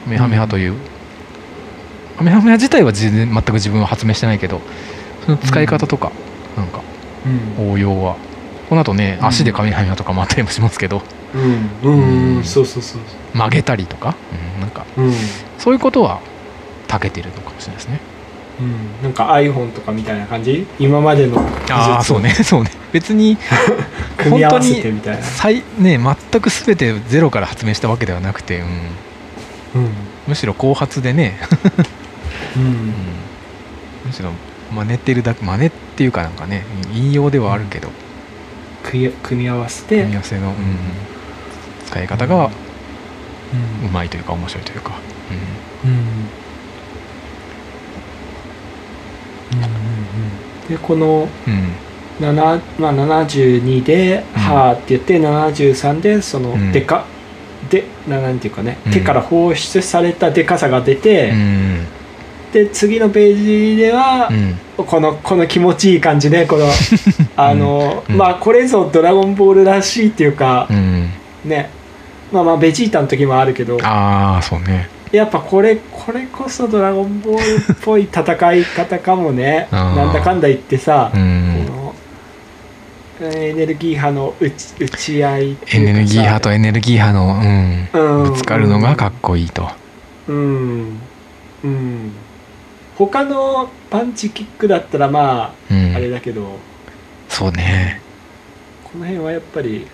カメハメハという、カメハメハ自体は全然全く自分は発明してないけどその使い方とか、なんかうん。応用は。この後ねうん。足でカメハメハとかもあったりもしますけど。うん。うん。うん。そうそうそう。曲げたりとか、うん、なんかうん。そういうことは長けてるのかもしれないですね。うん。なんか iPhone とかみたいな感じ？今までのああそうね。そうね。別に 組み合わせてみたいな。最ね全く全てゼロから発明したわけではなくて、うん、うん。むしろ後発でね、ううん。ん、むしろ真似てるだけ真似っていうかなんかね引用ではあるけど、組み組み合わせて。組み合わせの、うん、使い方がうん。うまいというか面白いというか、うんでこのうん。うん7、まあ、72で「うん。はーって言って73でそのうん。でか、でななんていうかね、うん。手から放出されたでかさが出て、うん。で次のページではう、ん。このこの気持ちいい感じねこの あの、うん。まあこれぞ「ドラゴンボール」らしいっていうかう、ん。ね。まあまあベジータの時もあるけど。ああそうねやっぱこれこれこそ「ドラゴンボール」っぽい戦い方かもね。なんだかんだ言ってさ、エネルギー波の打ち打ち合いエネルギー派とエネルギー派の、うん、うん。ぶつかるのがかっこいいと、うん。うん。他のパンチキックだったらまうん。ああれだけど、そうね。この辺はやっぱり。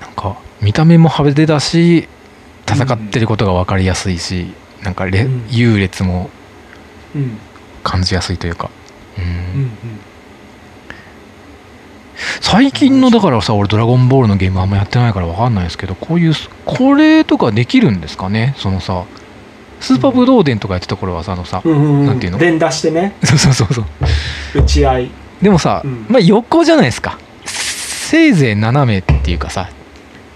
なんか見た目も派手だし戦ってることが分かりやすいし、なんかれ、うん。優劣もうん。感じやすいというか、うん。うん最近のだからさ俺「ドラゴンボール」のゲームあんまやってないから分かんないですけどこういうこれとかできるんですかね？そのさスーパーブドウ伝とかやってた頃はさあのさ、うんうんうん。なんていうの？連打してね。そうそうそうそう。打ち合い。でもさ、うん。まあ横じゃないですか。せいぜい斜めっていうかさ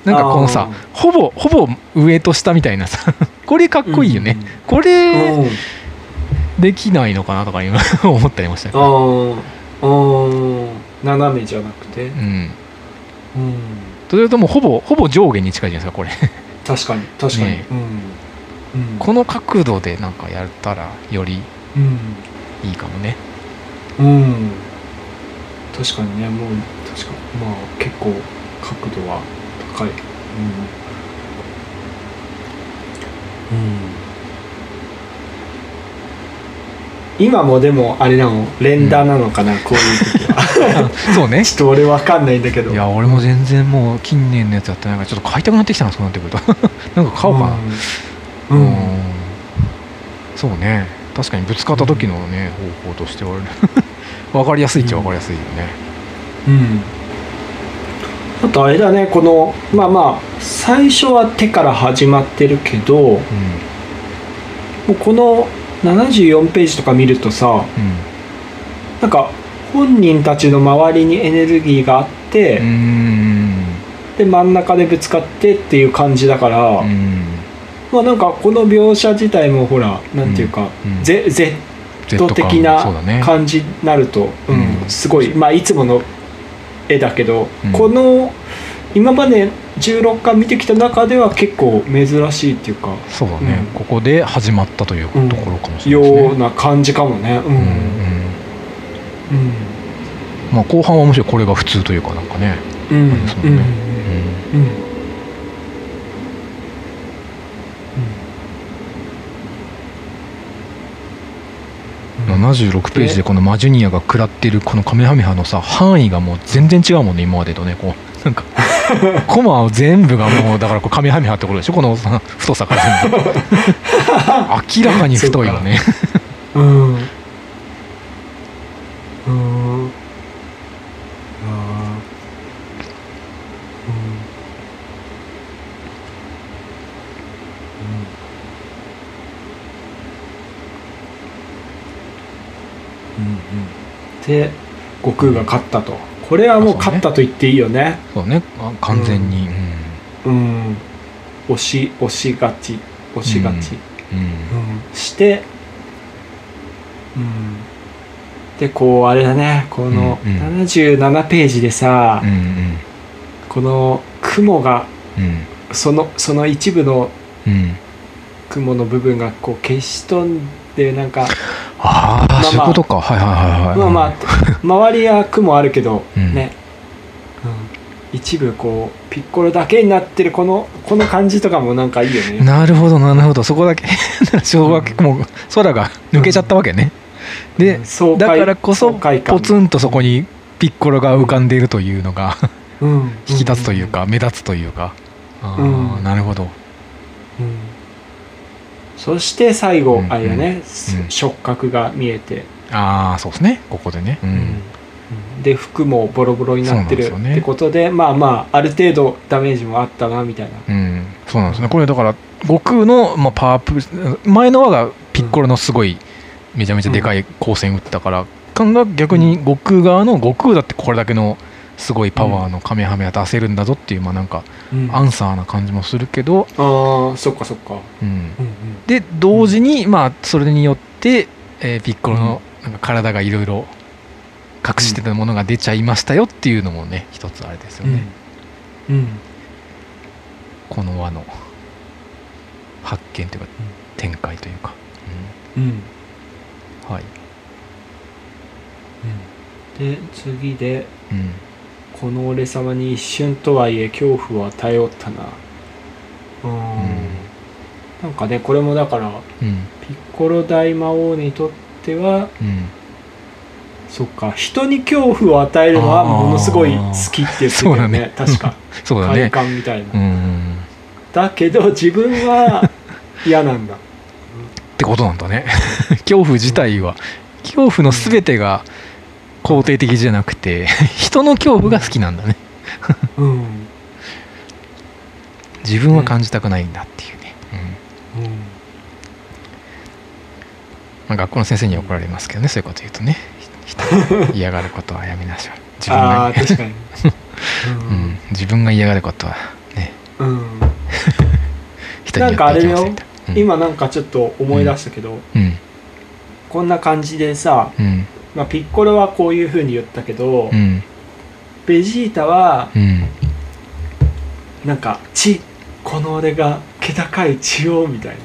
なんかこのさあほぼほぼ上と下みたいなさこれかっこいいよね、こうん。れうんできないのかなとか今 思ったりましたけあど、斜めじゃなくて。うん、うん。それともほぼほぼ上下に近いじゃないですかこれ。確かに確かに、ねうん。うん。この角度でなんかやったらよりうん。いいかもね。うん。確かにねもう確かにまあ結構角度は高い。うん、今もでもあれなの？連打なのかな、こういう時は。そうね。ちょっと俺わかんないんだけど。いや俺も全然もう近年のやつやってないからちょっと買いたくなってきたなそうなってくると。なんか買おうかな、ん。うん。うん。そうね。確かにぶつかった時のね、方法としては分 かりやすいっちゃ分かりやすいよね。うんあとあれだねこのまあまあ最初は手から始まってるけどもうこの74ページとか見るとさうん。なんか本人たちの周りにエネルギーがあって、うん。うんで真ん中でぶつかってっていう感じだから、うん。まあなんかこの描写自体もほらなんていうか、うん。Z, Z Z 感的な感じになると、うんうん。すごい。まあいつもの絵だけど、うん。この今まで16巻見てきた中では結構珍しいっていうか、そうだね、うん。ここで始まったといううんところかもしれないね、ような感じかもね。うん。うんうん。うん。まあ後半はむしろこれが普通というかなんかね。うん。そうねうん。うん76ページでこのマジュニアが食らってるこのカメハメハのさ範囲がもう全然違うもんね今までとねこう。なんか コマ全部がもうだからこうカメハメハってことでしょ？このさ太さから全部。明らかに太いよね。うんうんで悟空が勝ったと。これはもう勝ったと言っていいよね。そうね。あ完全に。うん。押し押しがち。押しがち、うん、うん。して、うん、でこうあれだね。このうんうん。77ページでさ、うんうん。この雲がうん。そのその一部のうん。雲の部分がこう消し飛んでなんかああ、まあ。そういうことか。はいはいはいはい。まあまあ 周りは雲あるけど、うん。ね、うん、一部こうピッコロだけになってるこのこの感じとかもなんかいいよね。なるほどなるほど。そこだけ。小学もう空が抜けちゃったわけね、で爽快だからこそポツンとそこにピッコロが浮かんでいるというのがうん。引き立つというか目立つというか。うん。なるほど。うんそして最後、うんあれだね、うん。触覚が見えて、ああそうですね。ここでね。うん。で服もボロボロになってるってことでまあまあある程度ダメージもあったなみたいな。うん。そうなんですね。これだから悟空の、まあ、パワープル前の輪がピッコロのすごいめちゃめちゃでかい光線打ったから、感が逆に悟空側の悟空だってこれだけのすごいパワーのカメハメハ出せるんだぞっていうまあなんかアンサーな感じもするけど、ああそっかそっか、うん、うんうん。で同時にまあそれによって、えーピッコロのなんか体がいろいろ隠してたものが出ちゃいましたよっていうのもね一つあれですよね、うん。うん。この輪の発見というか展開というか、うん。うん。はい、で次でうん、「この俺様に一瞬とはいえ恐怖を与えおったな」うん。なんかねこれもだからうん。ピッコロ大魔王にとってはうん。そっか人に恐怖を与えるのはものすごい好きって言ってたよね。そうだね。確か。快 そうだね。感みたいな、うん。だけど自分は 嫌なんだ。ってことなんだね。恐怖自体は。恐怖の全てが肯定的じゃなくて 人の恐怖が好きなんだね。うん、うん自分は感じたくないんだっていうね、うん。まあ、学校の先生には怒られますけどねそういうこと言うとね。嫌がることはやめなさい自分が。ああ、確かに。うん、自分が嫌がることはね。うん、う ん人によっていけません。今なんかちょっと思い出したけど、うん。こんな感じでさ、うんまあ、ピッコロはこういうふうに言ったけど、うん。ベジータはうん。なんか「血この俺が気高い血を」みたいな。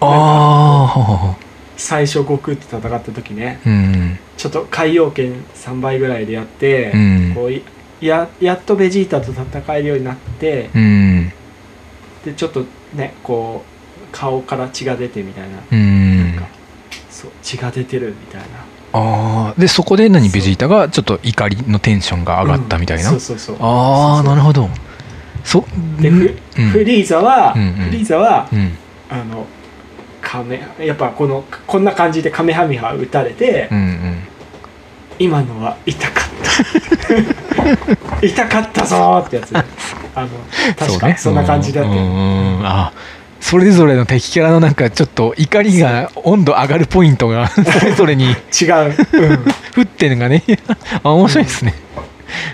ああ最初悟空って戦った時ね。うん。ちょっと海洋圏3倍ぐらいでやって、うん。こういややっとベジータと戦えるようになって、うん。でちょっとねこう顔から血が出てみたいな,、うん。なんかそう血が出てるみたいなああでそこで何ベジータがちょっと怒りのテンションが上がったみたいな、うん。そうそうそう。ああなるほど。そでフ,、うん。フリーザは、うんうん。フリーザはうん。あのカメやっぱこのこんな感じでカメハメハ打たれて、うんうん。今のは痛かった。痛かったぞーってやつ。ねあの確かそんな感じだったよ、うんうんうん。あそれぞれの敵キャラのなんかちょっと怒りが温度上がるポイントが それぞれに。違う、うん。降ってるのがね。あ面白いですね、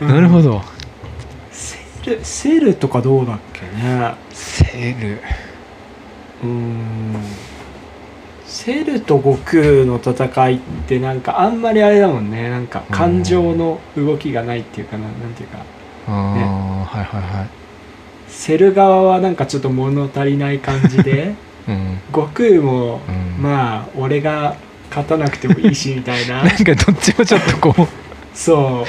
うん。なるほど。セルセルとかどうだっけね。セル。うーん。セルと悟空の戦いってなんかあんまりあれだもんね。なんか感情の動きがないっていうかななんていうか。ああ、はいはいはいセル側はなんかちょっと物足りない感じで うん。悟空も、うん。まあ俺が勝たなくてもいいしみたいな。なんかどっちもちょっとこう。そ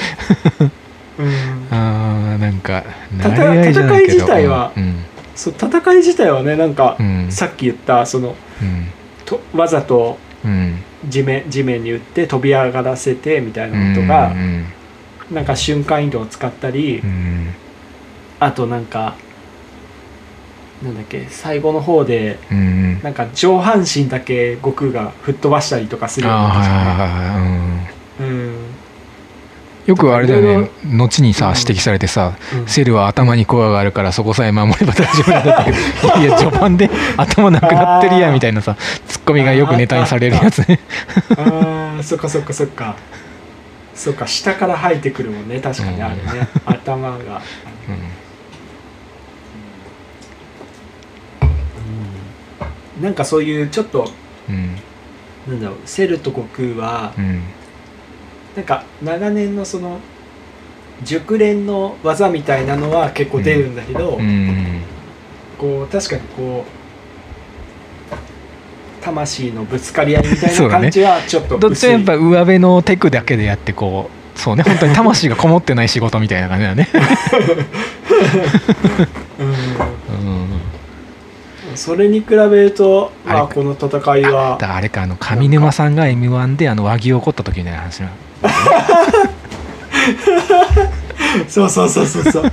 う、うん、あーなんかたた慣れ合い戦い自体はうん。そう戦い自体はねなんか、うん。さっき言ったそのうん。とわざとうん。地面地面に打って飛び上がらせてみたいなのとうか、んなんか瞬間移動を使ったり、うん。あとなんかなんだっけ最後の方でうんなんか上半身だけ悟空が吹っ飛ばしたりとかするようなはいはいはいうん。うん。よくあれだよね。後にさうん指摘されてさうん。セルは頭にコアがあるからそこさえ守れば大丈夫だけど。いや序盤で頭なくなってるやみたいなさツッコミがよくネタにされるやつね。ああそっかそっかそっか。そっか下から生えてくるもんね。確かにあるね、頭が、なんかそういうちょっとうん。なんだろうセルと悟空はうん。なんか長年のその熟練の技みたいなのは結構出るんだけど、うん。こう確かにこう魂のぶつかり合いみたいな感じはちょっとどっちもやっぱ上辺のテクだけでやってこうそうね。本当に魂がこもってない仕事みたいな感じだね それに比べると、まあ、この戦いはだからあれかあの上沼さんが m 1であの和牛を怒った時みたいな話な そうそうそうそうそう。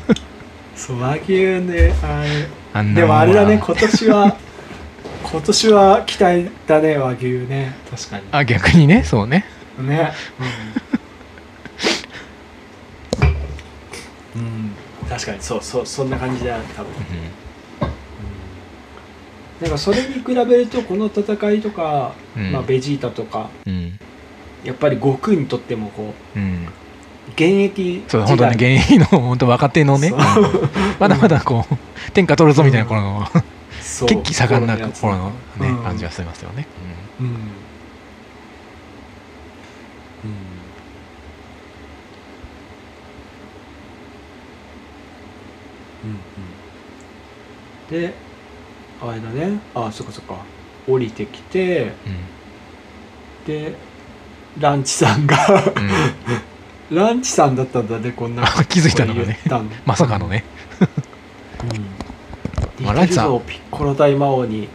そう和牛ねあでもあれだねほ今年は 今年は期待だね和牛ね。確からあ逆にねそうね。にね。うん、うん、確かにそうそうそんな感じだ多分なんかそれに比べるとこの戦いとか、うん。まあ、ベジータとかうん。やっぱり悟空にとってもこううん。現役そう本当に現役の本当若手のね。まだまだこう天下取るぞみたいな頃の血気盛んな頃のねう。ん感じがしますよね。うん。うん。うん。うん。であれだね。あそっかそっか。降りてきてうん。でランチさんがうん。ランチさんだったんだねこんなあ気づいたのがね。まさかのね。うん。まあランチさん。ピッコロ大魔王に、うん。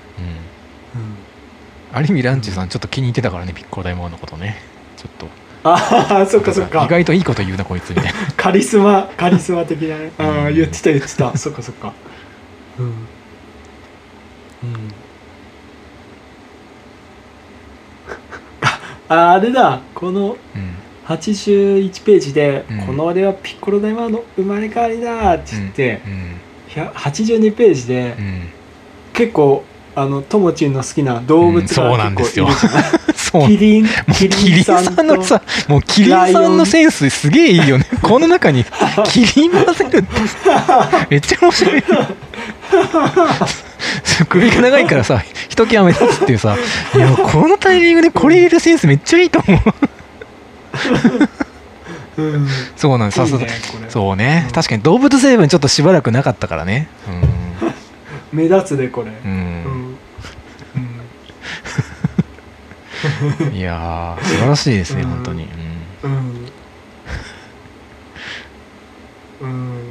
ある意味ランチさんちょっと気に入ってたからねピッコロ大魔王のことね。ちょっと。ああそっかそっか。意外といいこと言うなこいつみたいな。カリスマカリスマ的なね。ああうん言ってた言ってた。そっかそっか。うんうんああれだ。このうん。81ページで、うん。この俺はピッコロ大魔王の生まれ変わりだ」って。言って、うん。100 82ページで、うん。結構あのともちんの好きな動物うんそうながんですよ。結構いるじゃない、そう。キリンキリンさんのさもうキリンさんのセンスすげえいいよね。この中にキリン混ぜるって。めっちゃ面白い 首が長いからさひときわ目立つっていうさ いやこのタイミングでこれ入れるセンスめっちゃいいと思う。うん、そうなんです。さすが。いいねそうね。うん。確かに動物成分ちょっとしばらくなかったからね。目立つねこれ、うん、うん。うん、いやー素晴らしいですねうん。本当に、うん。うん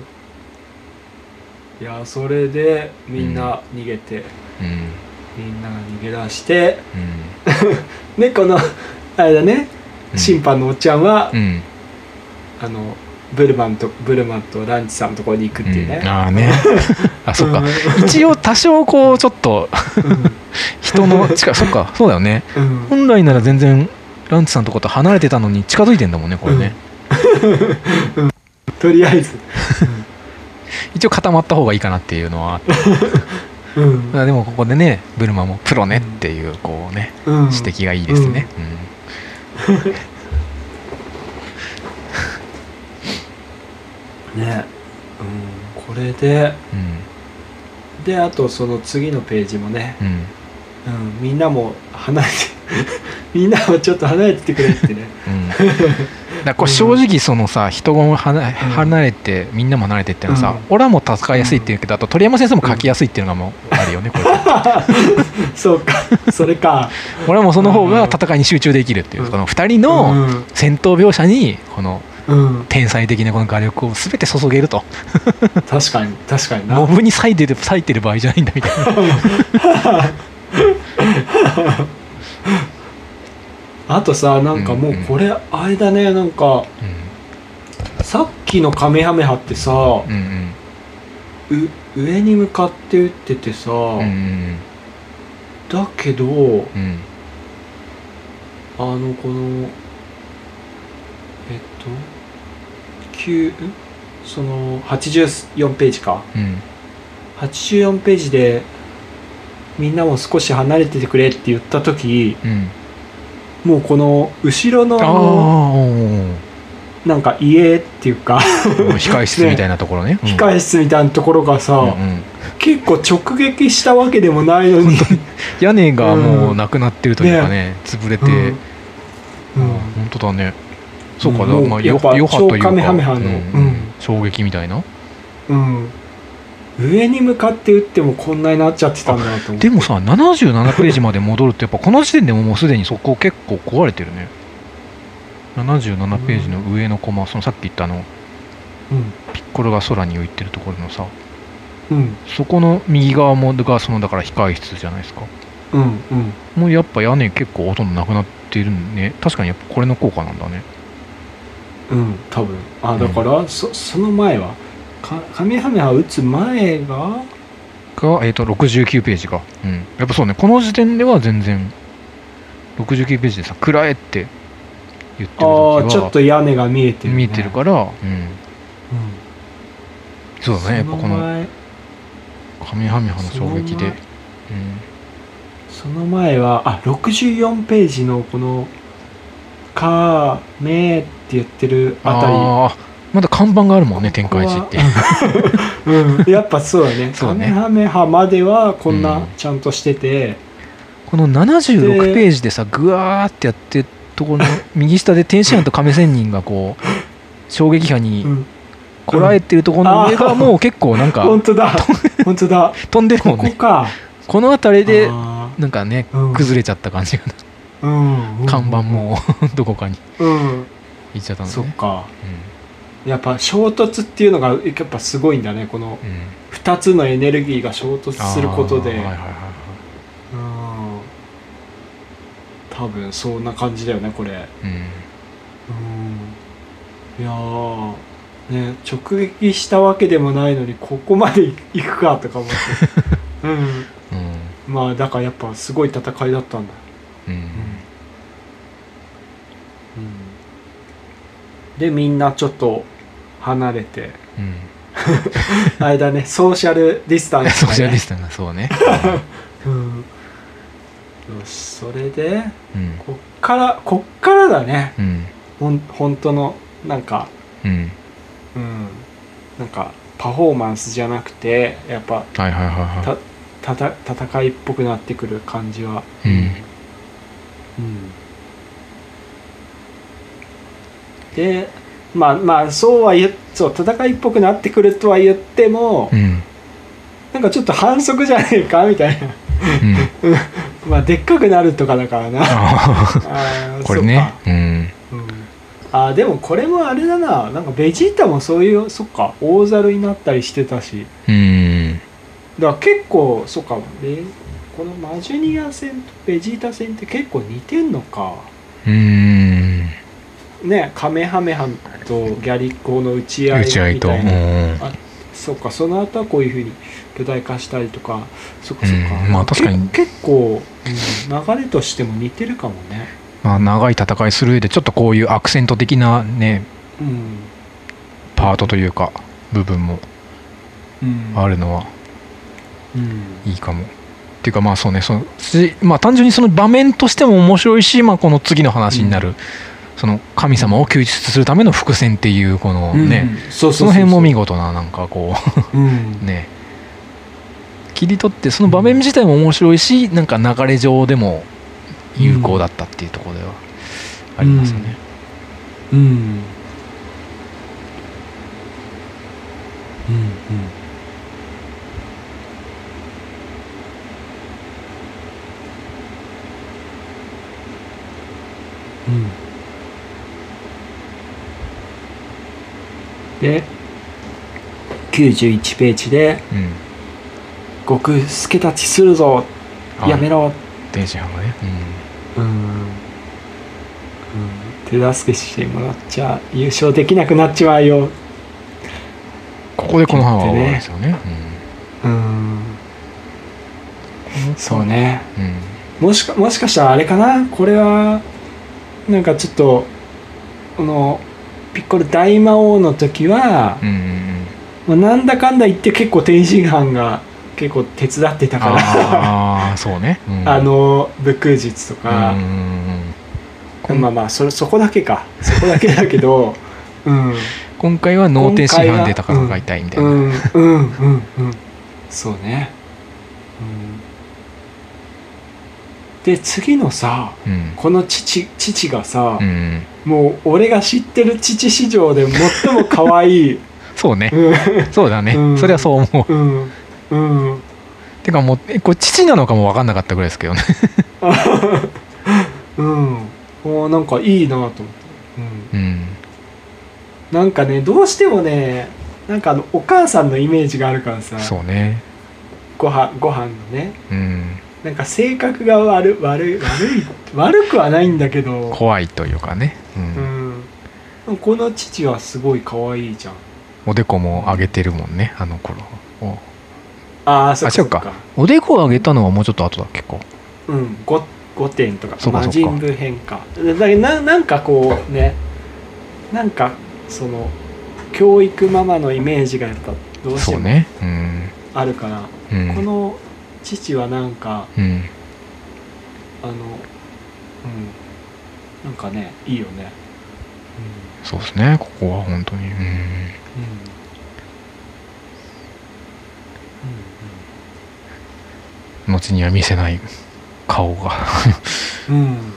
いやそれでみんな逃げて、うん。うんみんなが逃げ出してうん。でこのあれだねうん。審判のおっちゃんは、うん。あのブルマンとブルマンとランチさんのところに行くっていうね、うん。ああね。あそっか。うん。一応多少こうちょっと人の近そっかそうだよね。うん。うん本来なら全然ランチさんのとこと離れてたのに近づいてんだもんねこれね、とりあえず、一応固まった方がいいかなっていうのはあって。うん。まあでもここでねブルマもプロねっていうこうねうん、指摘がいいですね、ね、うん、これで。うん。であとその次のページもね、うんうんうん、みんなも離れて みんなもちょっと離れててくれってね。うん。だこれ正直そのさ人が離離れてみんなも離れてっていうのはさ、うん。俺はもう助かりやすいっていうけどあと鳥山先生も書きやすいっていうのがもうあるよねこれ。そうか。それか。俺はもうその方が戦いに集中できるっていう、うん。この2人の戦闘描写にこのうん、うん、天才的なこの画力を全て注げると。確かに確かにな。モブに割いてる割いてる場合じゃないんだみたいな あとさなんかもうこれあれだねなんかさっきのカメハメハってさ、うんうん。う上に向かって撃っててさ、うんうんだけどうん。あのこのえっと9んその84ページか。うん。84ページでみんなも少し離れててくれって言った時うん。もうこの後ろのなんか家っていうか控室みたいなところね。う ん控室みたいなところがさ、うんうん。結構直撃したわけでもないのに。屋根がもうなくなってるというかね潰れて、うん。うん。うん本当だね。そうか、もうまあ、余波というか。超カメハメハのうん。うん。衝撃みたいな。うん上に向かって撃ってもこんなになっちゃってたんだなと思って。でもさ77ページまで戻るとやっぱこの時点でももうすでにそこ結構壊れてるね。77ページの上のコマそのさっき言ったあのうん。ピッコロが空に浮いてるところのさ。うん。そこの右側もがそのだから控室じゃないですか。うんうん。もうやっぱ屋根結構ほとんどなくなってるね。確かにやっぱこれの効果なんだね。うん多分。あだから、そその前はかカメハメハ撃つ前が？が、えー、と69ページか。うん。やっぱそうね。この時点では全然69ページでさ「暗え」って言ってるああ時はちょっと屋根が見えてる、ね、見えてるから、うん、うん。そうだね。やっぱこのカメハメハの衝撃で、うん、その前はあ64ページのこの「かめ」って言ってるあたり。ああまだ看板があるもんね天下一って。うん、やっぱそうだね。そうね。カメハメハまではこんうなんちゃんとしてて、この76ページでさぐわーってやってるところの 右下で天津飯と亀仙人がこう衝撃波にうん。こらえてるところの上がもう結構なんか本当だ。本当だ。飛んでるもこんね。こか。この辺りであなんかねうん。崩れちゃった感じが。ーうん。看板も どこかにうん。行っちゃったのね。そっかやっぱ衝突っていうのがやっぱすごいんだね。このうん。うん2つのエネルギーが衝突することで、多分そんな感じだよねこれ。うん。うん。いやーね直撃したわけでもないのにここまで行くかとか思って。うん。うん。まあだからやっぱすごい戦いだったんだ。うんでみんなちょっと離れて。うん。あれだねソーシャルディスタンス、ソね、ーシャルディスタンスそうね。うん。よしそれでうん。こっからこっからだね。うん。ほん本当のなんかうん。うん。なんかパフォーマンスじゃなくてやっぱはいはいはいはたたた戦いっぽくなってくる感じは、うん。うんでまあまあそうは言っそう戦いっぽくなってくるとは言っても、いうん。なんかちょっと反則じゃねえかみたいな。うん。まあでっかくなるとかだからな。これね。うん。そうん。あーでもこれもあれだな。なんかベジータもそういうそっか大猿になったりしてたし。うん。だから結構そっかベこのマジュニア戦とベジータ戦って結構似てんのか。うんねカメハメハとギャリコの打ち合い打ち合いと、うんあそうかその後はこういうふうに巨大化したりとか。そっかそっか、うん。まあ確かに。け結構、うん流れとしても似てるかもね。まあ、長い戦いする上でちょっとこういうアクセント的なねうん、パートというか部分もうん、あるのはうん。いいかも。っていうかまあそうねそのしまあ単純にその場面としても面白いし、まあ、この次の話になる、その神様を救出するための伏線っていうこのね、うんその辺も見事ななんかこう。ん。う ね。切り取ってその場面自体も面白いしなんか流れ上でも有効だったっていうところではありますよね。うん。うん。うん。うんで91ページでうん「極助立ちするぞやめろ」天使派がね、うん、うん、手助けしてもらっちゃ優勝できなくなっちまうよ。ここでこの班は終わるんですよね。うん。うん。そうね。うん。もしかもしかしたらあれかな？これはなんかちょっとこのピッコロ大魔王の時はうんうんうん。まあなんだかんだ言って結構天津飯が結構手伝ってたから。ああそうね、うん。あの武空術とうんかうん、うん。まあまあそれそこだけか。そこだけだけど うん。今回は脳天師範で戦いたいみたいな、うんうんうんうん。そうね、うん、で次のさうん。この父父がさう、ん。もう俺が知ってる父史上で最も可愛い。そうね。うん。そうだね、うん。それはそう思う。うん。うん。てかもうえこれ父なのかも分かんなかったぐらいですけどね。うん。おーなんかいいなと思って、うん。うん。なんかねどうしてもねなんかあのお母さんのイメージがあるからさ。そうね。ごはご飯のね。うんなんか性格が悪悪い悪い悪くはないんだけど、怖いというかね、うん。うん、この父はすごい可愛いじゃん。おでこも上げてるもんねあの頃。お。ああそっかあそうか。おでこを上げたのはもうちょっと後だっけかう。ん 5, 5点とか。そうか魔人部変化。だけどななんかこうねなんかその教育ママのイメージがやっぱどうしてもそうね。うん。あるから、うん。この父はなんかうん。あのうん。なんかねいいよね。そうですねここは本当に。うん。うん。うん後には見せない顔が。うん。うん。うん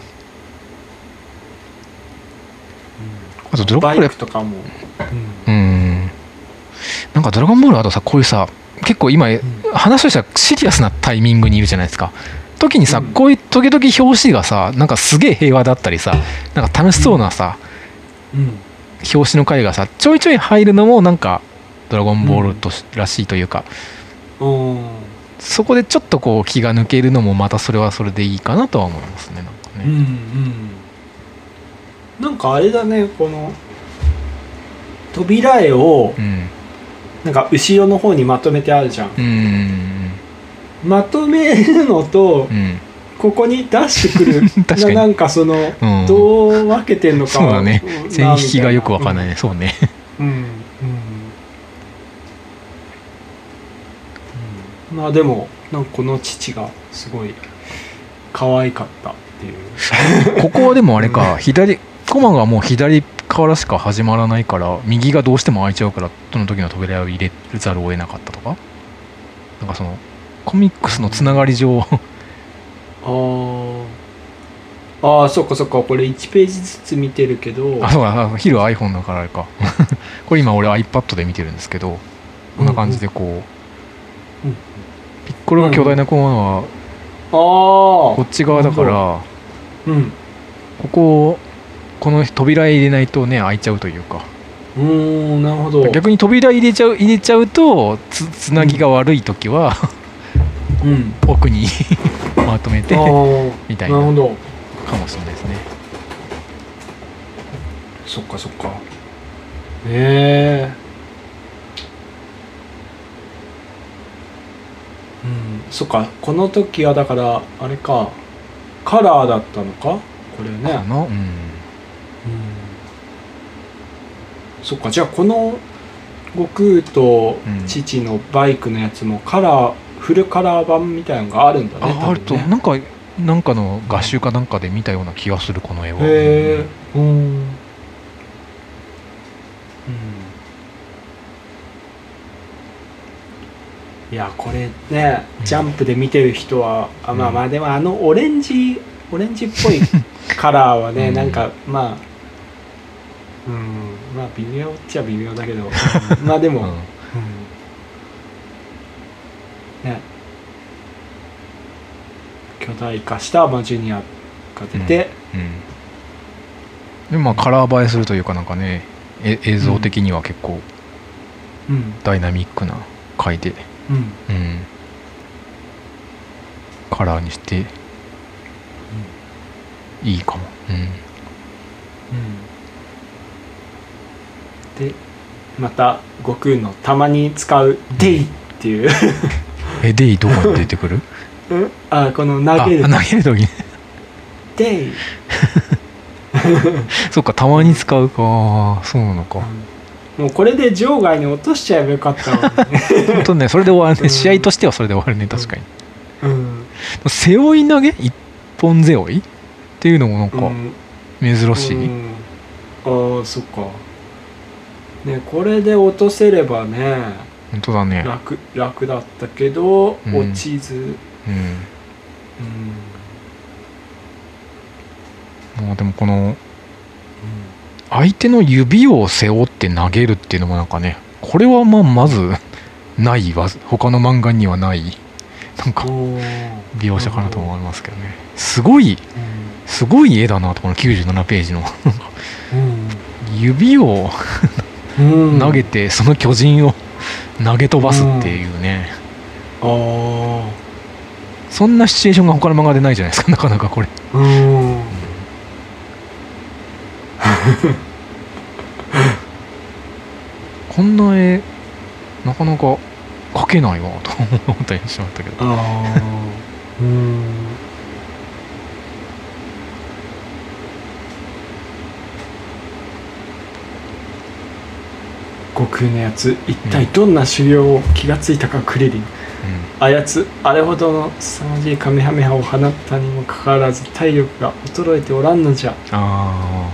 あとドラゴンボールバイクとかも。うん。なんかドラゴンボールあとさこういうさ結構今話としてはシリアスなタイミングにいるじゃないですか。時にさ、うん。こういう時々表紙がさなんかすげえ平和だったりさなんか楽しそうなさ、うん。表紙の回がさちょいちょい入るのもなんかドラゴンボールとしらしいというか、うん。そこでちょっとこう気が抜けるのもまたそれはそれでいいかなとは思いますねなんかうんうね、ん。なんかあれだねこの扉絵をうんなんか後ろの方にまとめてあるじゃん。うん。まとめるのとうん。ここに出してくる。ななんかそのうん。どう分けてんのかそうだね。うん線引きがよくわかんないね、そうね。うんうん。うん。まあでもなんかこの父がすごい可愛かったっていう。ここはでもあれか。左コマがもう左からしか始まらないから右がどうしても開いちゃうからその時の扉を入れざるを得なかったとか？なんかそのコミックスのつながり上。あー。あーそっかそっか。これ1ページずつ見てるけど。あそうかあヒル iPhone だからあれか。これ今俺 iPad で見てるんですけどこんな感じでこう、うんピッコロが巨大なコマはあこっち側だからあうん。ここをこの扉入れないとね開いちゃうというか。うーんなるほど。逆に扉入れちゃう入れちゃうとつつなぎが悪い時はうん。奥に まとめてみたいななるほど。かもしれないですね。そっかそっか。へえうんそっか。この時はだからあれか。カラーだったのか？これね。うんそっかじゃあこの悟空とうん。父のバイクのやつもカラーフルカラー版みたいなのがあるんだねああるとなんかなんかの合集かなんかで見たような気がするこの絵はへえうん。うん。いやこれねうん。ジャンプで見てる人は、あまあうん。まあでもあのオレンジオレンジっぽいカラーはね、うん。なんかまあうん。まあ微妙っちゃ微妙だけど、う んまあでも、うん。うん。ね。巨大化した、まあ、ジュニアが出て、うん。でもまあカラー映えするというかなんかねえ映像的には結構うん。ダイナミックな回で、うん。うん、カラーにしていいかも、うん、うんでまた悟空のたまに使う「デイ」っていう。えデイどこに出てくる？あこのあ投げる投げる時に「デイ」そっかたまに使うか。そうなのか。もうこれで場外に落としちゃえばよかったのにね、本当ねそれで終わるね、うん。試合としてはそれで終わるね確かに、うん。背負い投げ？一本背負い？っていうのもなんかうん。珍しい、うん。ああそっかねこれで落とせればね本当だね。楽楽だったけど、うん。落ちず、うん。うん。まあでもこの相手の指を背負って投げるっていうのもなんかねこれはまあまずないわ。他の漫画にはない。なんかおー。描写かなと思いますけどね。すごいすごい絵だなとこの97ページの。指をうん。うん投げてその巨人を 投げ飛ばすっていうね、ああそんなシチュエーションが他の漫画でないじゃないですか。なかなかこれ。うん。こんな絵なかなか描けないわと思ったりしまったけど。ああうん悟空のやつ。一体どんな修行を気がついたかクリリン。あやつあれほどの凄まじいカメハメハを放ったにもかかわらず体力が衰えておらんのじゃ、ああ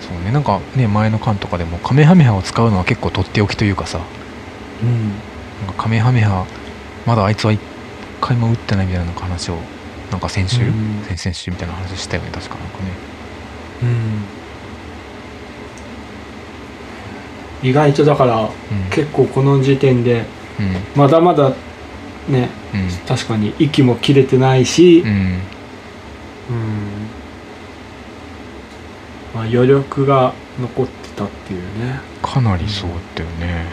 そうね。なんかね前の巻とかでもカメハメハを使うのは結構とっておきというかさ。うん。なんかカメハメハまだあいつは一回も打ってないみたいな話をなんか先週、うん。先々週みたいな話したよね確かなんかね。うん意外とだからうん。結構この時点でうん。まだまだねうん。確かに息も切れてないしう、ん。うん。まあ、余力が残ってたっていうね、かなりそうだよね、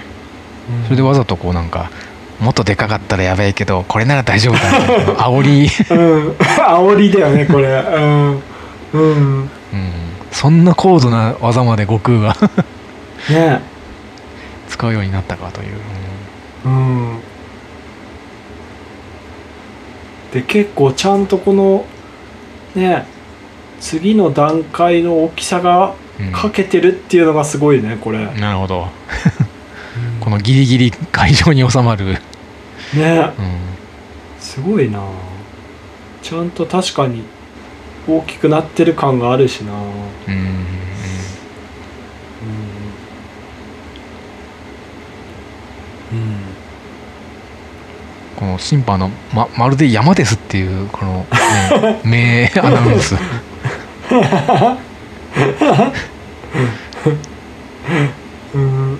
それでわざとこうなんかもっとでかかったらやばいけどこれなら大丈夫だみたいな煽り、うん。煽りだよねこれ。うん。うん。うん、そんな高度な技まで悟空が。ね使うようになったかという、うん。で結構ちゃんとこのね次の段階の大きさがうん。かけてるっていうのがすごいねこれ、なるほど。このギリギリ会場に収まる、ね。うん、すごいな。ちゃんと確かに大きくなってる感があるしな。うんうんうんこの審判のままるで山ですっていうこの、ね、名アナウンス。うん。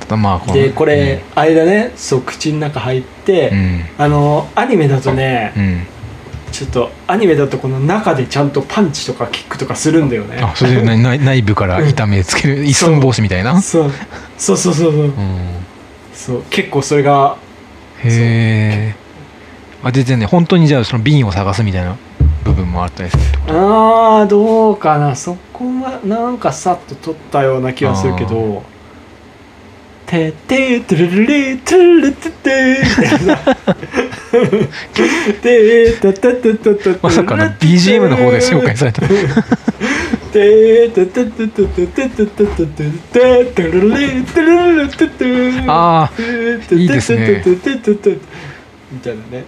ただまあこのでこれ、間ねそう口の中入って、うん。あのアニメだとねうん、うんちょっとアニメだとこの中でちゃんとパンチとかキックとかするんだよね。あそれで内内部から痛めつける一寸法師みたいな、そう。そうそうそうそう。うん、そう。結構それがへえあ全然ね本当にじゃあその瓶を探すみたいな部分もあったりするあーどうかな。そこはなんかさっと撮ったような気がするけど「てってトゥルルレトゥルルテテ」みたいな「てたたたたたまさかの BGM の方で紹介された。てたたたたたたたたたたトゥルルレトゥルルテテあいいですね。みたいなね。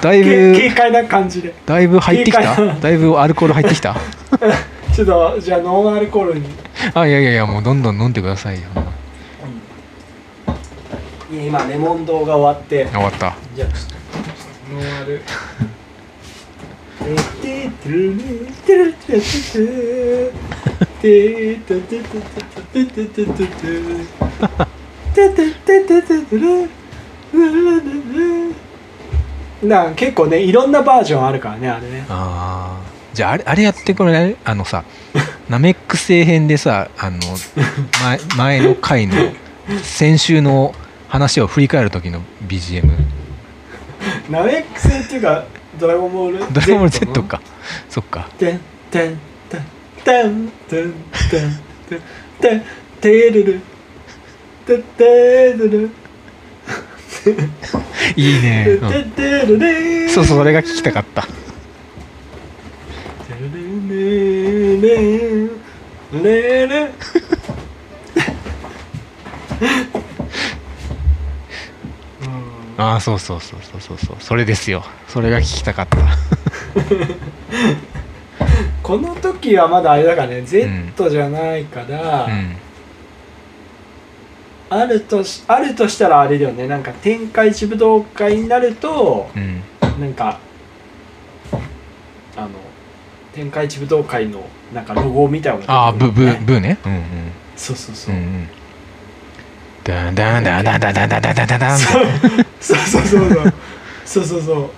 だいぶけ軽快な感じで。だいぶ入ってきた？だいぶアルコール入ってきた？ちょっとじゃあノンアルコールに。あいやいやいやもうどんどん飲んでくださいよ今レモン堂が終わって。終わった。じゃあちょっとノンアル。ててるねてるてるててててててててててててててててるな結構ねいろんなバージョンあるからねあれねあーじゃああれあれやってこれあのさナメック星編でさあの前前の回の先週の話を振り返る時の BGM ナメック星っていうかドラゴンボールドラゴンボール Z か。そっか。てんてんてんてんてんてんてんてんてるるてってるるいいね、てうんってるるそうそうそれが聞きたかったてるるるるるうんああそうそうそうそうそうそう。それですよ。それが聞きたかった。この時はまだあれだからね Z じゃないから、うん。あるとしあるとしたらあれだよね。なんか天下一武道会になるとうん。なんかあの天下一武道会のなんかロゴみたいなのがああブブブね。うんうん。そうそうそう。う、んうんダンダンダンダンダンダンダンダンダンダンダンそうそうそうそうそうそうそ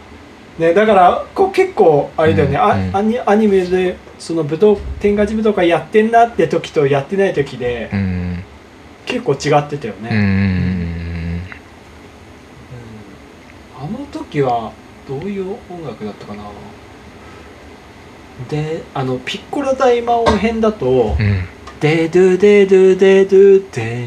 うねだからこう結構あれだよね、うんうんあアニアニメでその武道天下一武道会やってんなって時とやってない時で、うん結構違ってたよね、うんうんうんあの時はどういう音楽だったかなであのピッコロ大魔王編だとうんうん「デドゥデドゥデドゥデ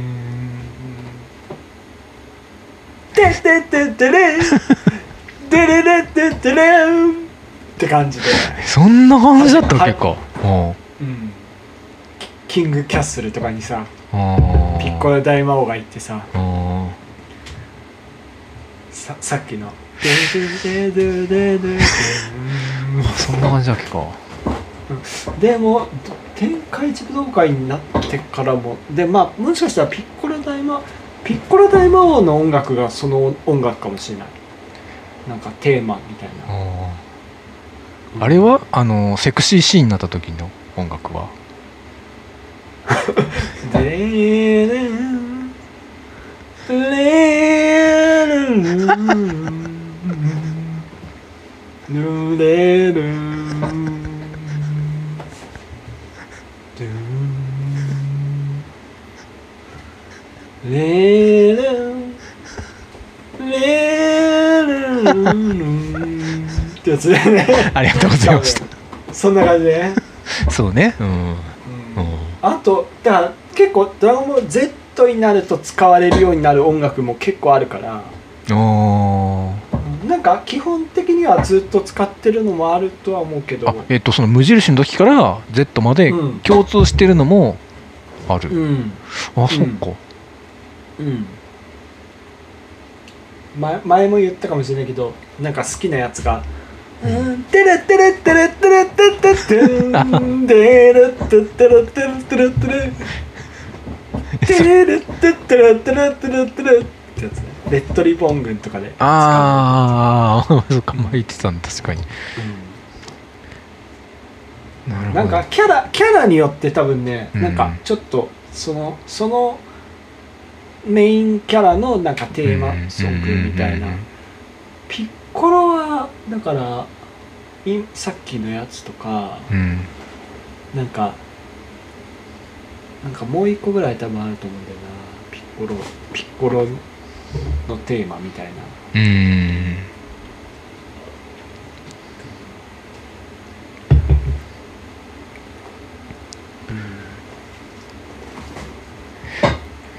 テテテテレンデレレテテレンって感じで、そんな感じだったはい結構おううん、キングキャッスルとかにさピッコロ大魔王がいてさささっきの「デデデデデデデそんな感じだっけか。ン」でも天下一武道会になってからもでまあもしかしたらピッコロ大魔ピッコロ大魔王の音楽がその音楽かもしれない。なんかテーマみたいな。あれはあのセクシーシーンになった時の音楽は？でれん。れるん。ぬれるんンれるんれるんってやつだよねありがとうございましたそんな感じでねそうねうんうんあとだから結構「ドラゴンボール Z」になると使われるようになる音楽も結構あるからおーなんか基本的にはずっと使ってるのもあるとは思うけどあえっとその無印の時から Z まで共通してるのもある、うんあそっか、うん。前前も言ったかもしれないけどなんか好きなやつが「うん。テレテレテレテレテテテンテレテテレテレテレテレテレテテレテレテレテレってやつねレッドリボン軍とかでああそっか前言ってたんだ確かになるほどなんかキャラキャラによって多分ね、うんなんかちょっとそのそのメインキャラのなんかテーマソングみたいな、うん。ピッコロはだからいさっきのやつとかうん。なんかなんかもう一個ぐらい多分あると思うんだよな。ピッコロピッコロのテーマみたいな。うん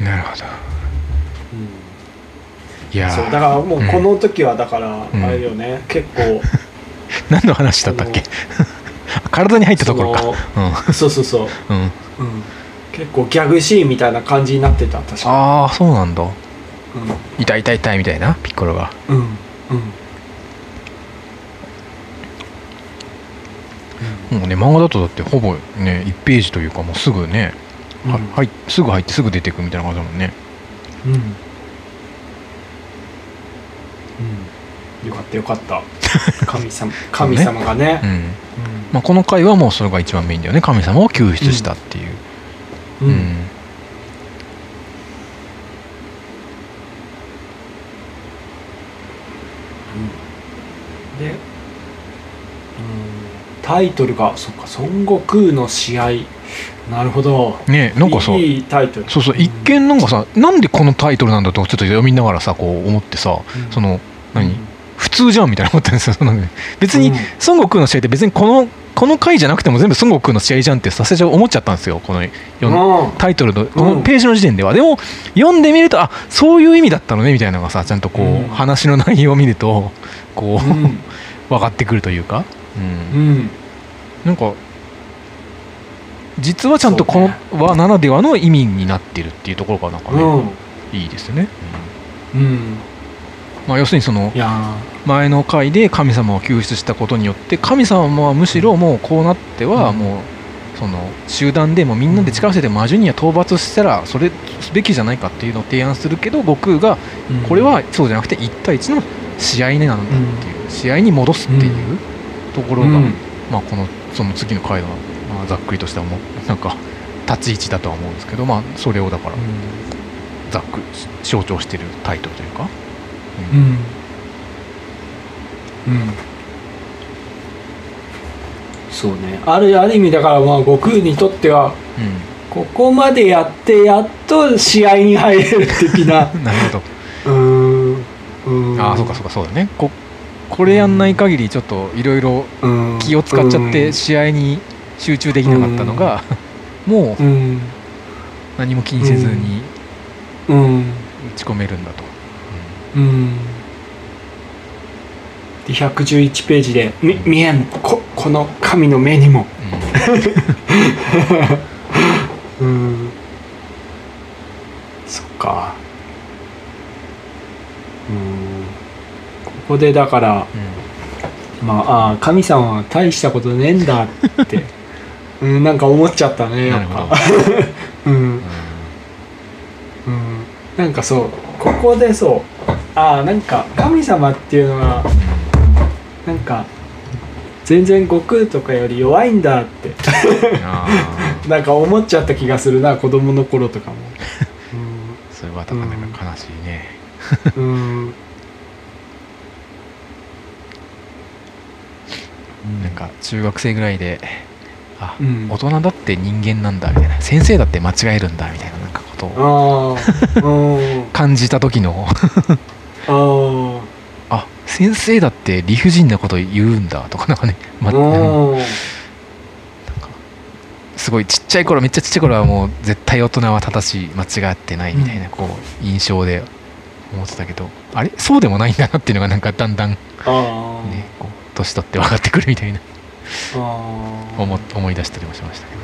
なるほどうんいやー。そうだからもうこの時はだからうん。あれよね、結構。何の話だったっけ？体に入ったところかうん。そうそうそう、うん。うん、結構ギャグシーンみたいな感じになってた確か。ああそうなんだ。に痛い痛い痛いみたいな？ピッコロが。うんうん。うん。もうね漫画だとだってほぼね1ページというかもうすぐね、はうん。はいすぐ入ってすぐ出てくみたいな感じだもんね。うん、うん、よかったよかった。神様神様がね。うん、うん。まあ、この回はもうそれが一番メインだよね。神様を救出したっていう。ううん。ん、で、うん、タイトルがそっか孫悟空の試合なるほど。ねなんかさいいタイトル。そうそう一見なんかさなんでこのタイトルなんだとちょっと読みながらさこう思ってさうん。その何、うん普通じゃんみたいな思ったんですよ。別にうん。孫悟空の試合って別にこのこの回じゃなくても全部孫悟空の試合じゃんってさせちゃ思っちゃったんですよ。このタイトルのこのページの時点では、でも読んでみるとあそういう意味だったのねみたいなのがさちゃんとこう、うん。話の内容を見るとこう、うん。分かってくるというか、うん。うん。なんか実はちゃんとこの和ならではの意味になってるっていうところがなんかね、うん。いいですね、うん。まあ、要するにその前の回で神様を救出したことによって神様はむしろもうこうなってはうん。もうその集団でもみんなで力を合わせて魔獣には討伐したらそれすべきじゃないかっていうのを提案するけど悟空がーこれはそうじゃなくて1対1の試合ねなんだっていう試合に戻すっていうところが、うん。まあ、このその次の回の、まあ、ざっくりとしたもなんか立ち位置だとは思うんですけど、まあ、それをだからざっくり象徴してるタイトルというか、うん。うん。うん。そうね。あるある意味だからまあ悟空にとってはここまでやってやっと試合に入れる的な。う んなるほど。うーん。ああそうかそうかそうだね。ここれやんない限りちょっといろいろうん。気を使っちゃって試合に集中できなかったのがもううん。何も気にせずにうん。打ち込めるんだと、うん。で111ページで「み見えんここの神の目にも。うん」うん。そっか。うん。ここでだからまああー神様は大したことねえんだって、うん、なんか思っちゃったねやっぱ。うん。うん。うん、なんかそう。ここでそう。ああなんか神様っていうのはなんか全然悟空とかより弱いんだって。なんか思っちゃった気がするな子供の頃とかも。それはなかなか悲しいね、うん、うん。なんか中学生ぐらいであ、うん。大人だって人間なんだみたいな。先生だって間違えるんだみたいななんかことを 感じた時の。ああ先生だって理不尽なこと言うんだとかなんかね、まあうん。すごいちっちゃい頃めっちゃちっちゃい頃はもう絶対大人は正しい間違ってないみたいなこう印象で思ってたけど。あれ？そうでもないんだなっていうのがなんかだんだんねこう年取って分かってくるみたいな思思い出したりもしましたけど。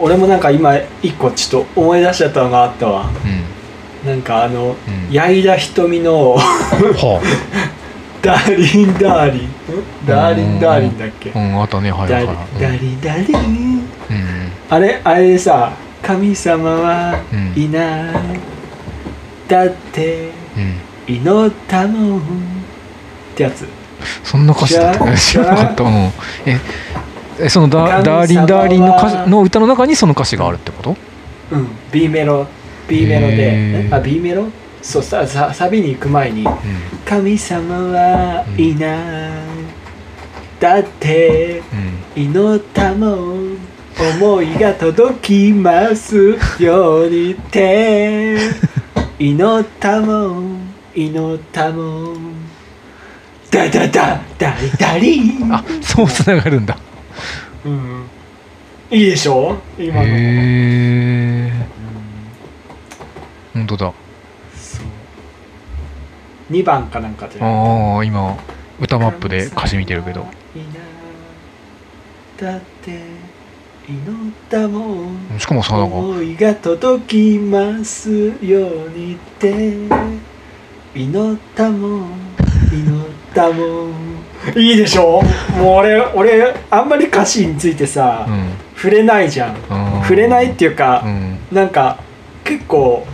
俺もなんか今一個ちょっと思い出しちゃったのがあったわ。うなんかあのん、うん、矢井田瞳のは ダーリンダーリン。ん。ダーリンダーリンだっけ？あ、うん、あとね。はいダはいはい。リダリダリン。あれあれでさ神様はうん。いない。だってうん。祈ったもん。ってやつそんな歌詞だった知知ららなかった。うん。ええそのダ「ダーリンダーリン」の歌詞の歌の中にその歌詞があるってこと？うん。B メロ。B メロで、あ B メロ？そうささサビに行く前に。うん「神様はいない」だってうん。祈ったもん。思いが届きますようにって。祈ったもん。祈ったもんダダダダリダリあそうつながるんだ。うん。いいでしょ？今の、へえ本当だ。そう。2番かなんかじゃああ今歌マップで歌詞見てるけど。だって祈ったもん。しかもさなんか思いが届きますようにって。祈ったもん。祈ったもん。いいでしょ？もう俺俺あんまり歌詞についてさ、うん。触れないじゃん。触れないっていうかう、ん。なんか結構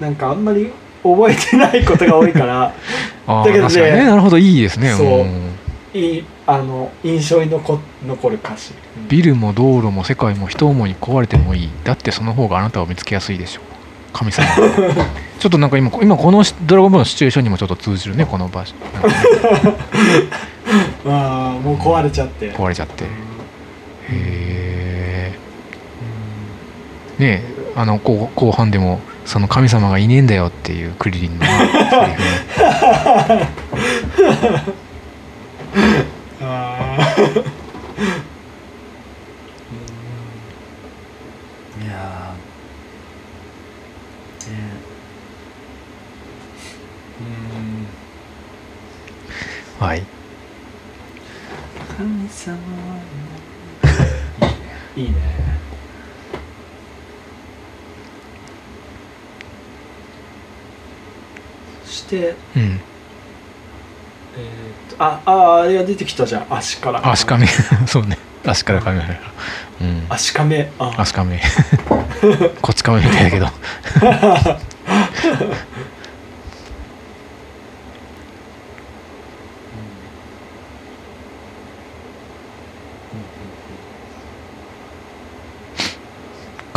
なんかあんまり覚えてないことが多いから。あだけどねね。なるほどいいですね。そう。ん。いいあの印象に残残る歌詞、うん。ビルも道路も世界も人思いに壊れてもいい。だってその方があなたを見つけやすいでしょ。う神様。ちょっとなんか今今このドラゴンボールのシチュエーションにもちょっと通じるねこの場所。ね ああもう壊れちゃって、壊れちゃって。へえうんねえあの後後半でもその神様がいねえんだよっていうクリリンのセリフねあーうんいやーねうんはい。神様。は いいね。いいねそしてうん。えーっとあああれが出てきたじゃん。足から。足かめ そうね。足からかめらうん。足かめあ足かめ こっちかめみたいだけど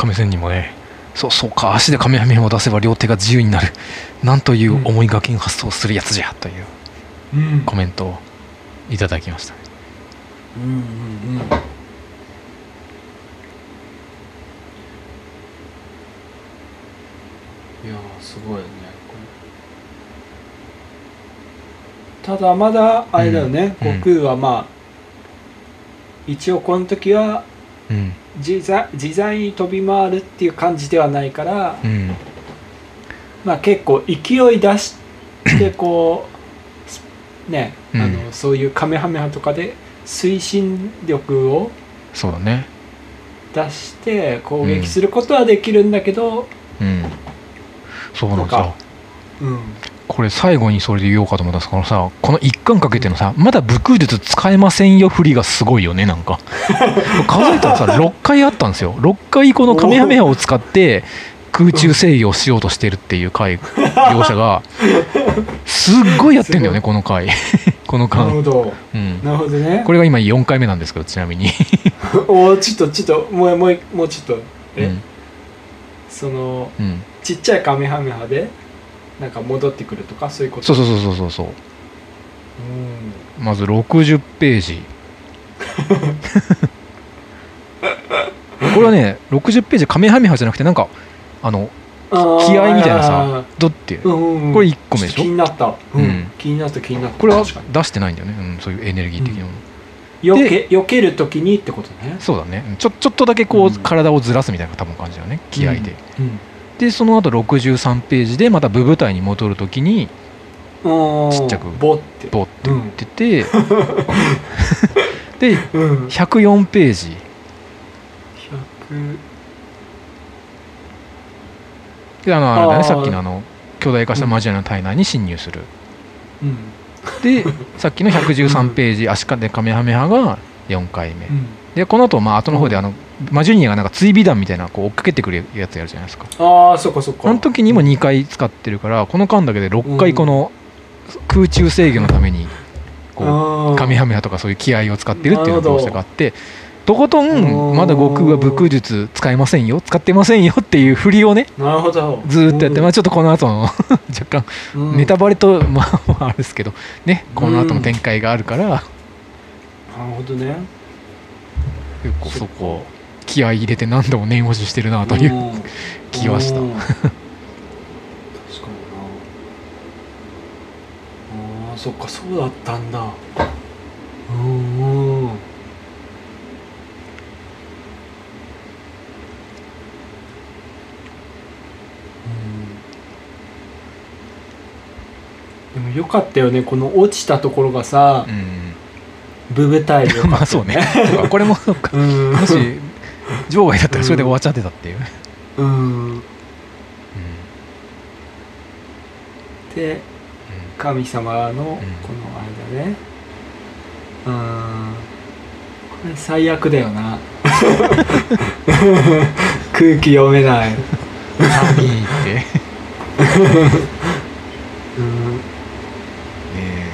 亀仙人もね。そうそうか。足でカメハメを出せば両手が自由になる。なんという思いがけん発想をするやつじゃといううん。コメントをいただきましたうんうんうん。いやーすごいよね。ただまだあれだよね、うん。悟空はまあ一応この時はうん自在自在に飛び回るっていう感じではないから、うん。まあ結構勢い出してこうね、うん。あのそういうカメハメハとかで推進力をそうだね。出して攻撃することはできるんだけど、うん。そうなんですよ。なんかうんこれ最後にそれで言おうかと思ったんですこのさこの一巻かけてのさまだ武空術使えませんよ振りがすごいよねなんか。数えたらさ6回あったんですよ。6回このカメハメハを使って空中制御をしようとしてるっていう回業者が。すっごいやってんだよねこの回。このなるほ巻、ど。うん、なるほどね。これが今4回目なんですけどちなみに、おおちょっとちょっともうもうもうちょっと。うえ、ん。そのうん、ちっちゃいカメハメハで？なんか戻ってくるとかそういうこと？そうそうそうそうそう。まず60ページ。これはね60ページカメハメハじゃなくてなんかあの気合みたいなあさドって。これ1個目でしちょ気ょになった、うん。うん。気になった気になった。これは出してないんだよね、うん、そういうエネルギー的なもの、避け避けるときにってことね。そうだね。ちょちょっとだけこう、うん。体をずらすみたいな多分感じだよね。気合で、うんでその後63ページでまた部部隊に戻るときにうんちっちゃくボって。ボって打ってて、でうん。104ページ。100であのあれだねさっきのあの巨大化したマジアの体内に侵入する、うん。でさっきの113ページ足利カメハメハが4回目、うんでこの後まあ後の方であの、マジュニアがなんか追尾弾みたいなこう追っかけてくるやつやるじゃないですか。ああそっかそっか。この時にも2回使ってるからこの間だけで6回この空中制御のためにこうカメハメハとかそういう気合を使ってるっていうのがど。うしてかあってとことんまだ悟空は武空術使えませんよ使ってませんよっていう振りをねなるほど。ずーっとやって、まあ、ちょっとこの後の 若干うん。ネタバレとまあまああるですけどねこの後の展開があるから。なるほどね結構そこ気合い入れて何度も念押ししてるなといううん気はした。うん確かにな。あーそっかそうだったんだ。うんうん。でもよかったよねこの落ちたところがさ。うんブブタイルまあそうね。これもそうか。うん。もし場外だったらそれで終わっちゃってたっていう、うん。で神様のこのあれだね。うん。これ最悪だよな。空気読めない。神って。ねうんえ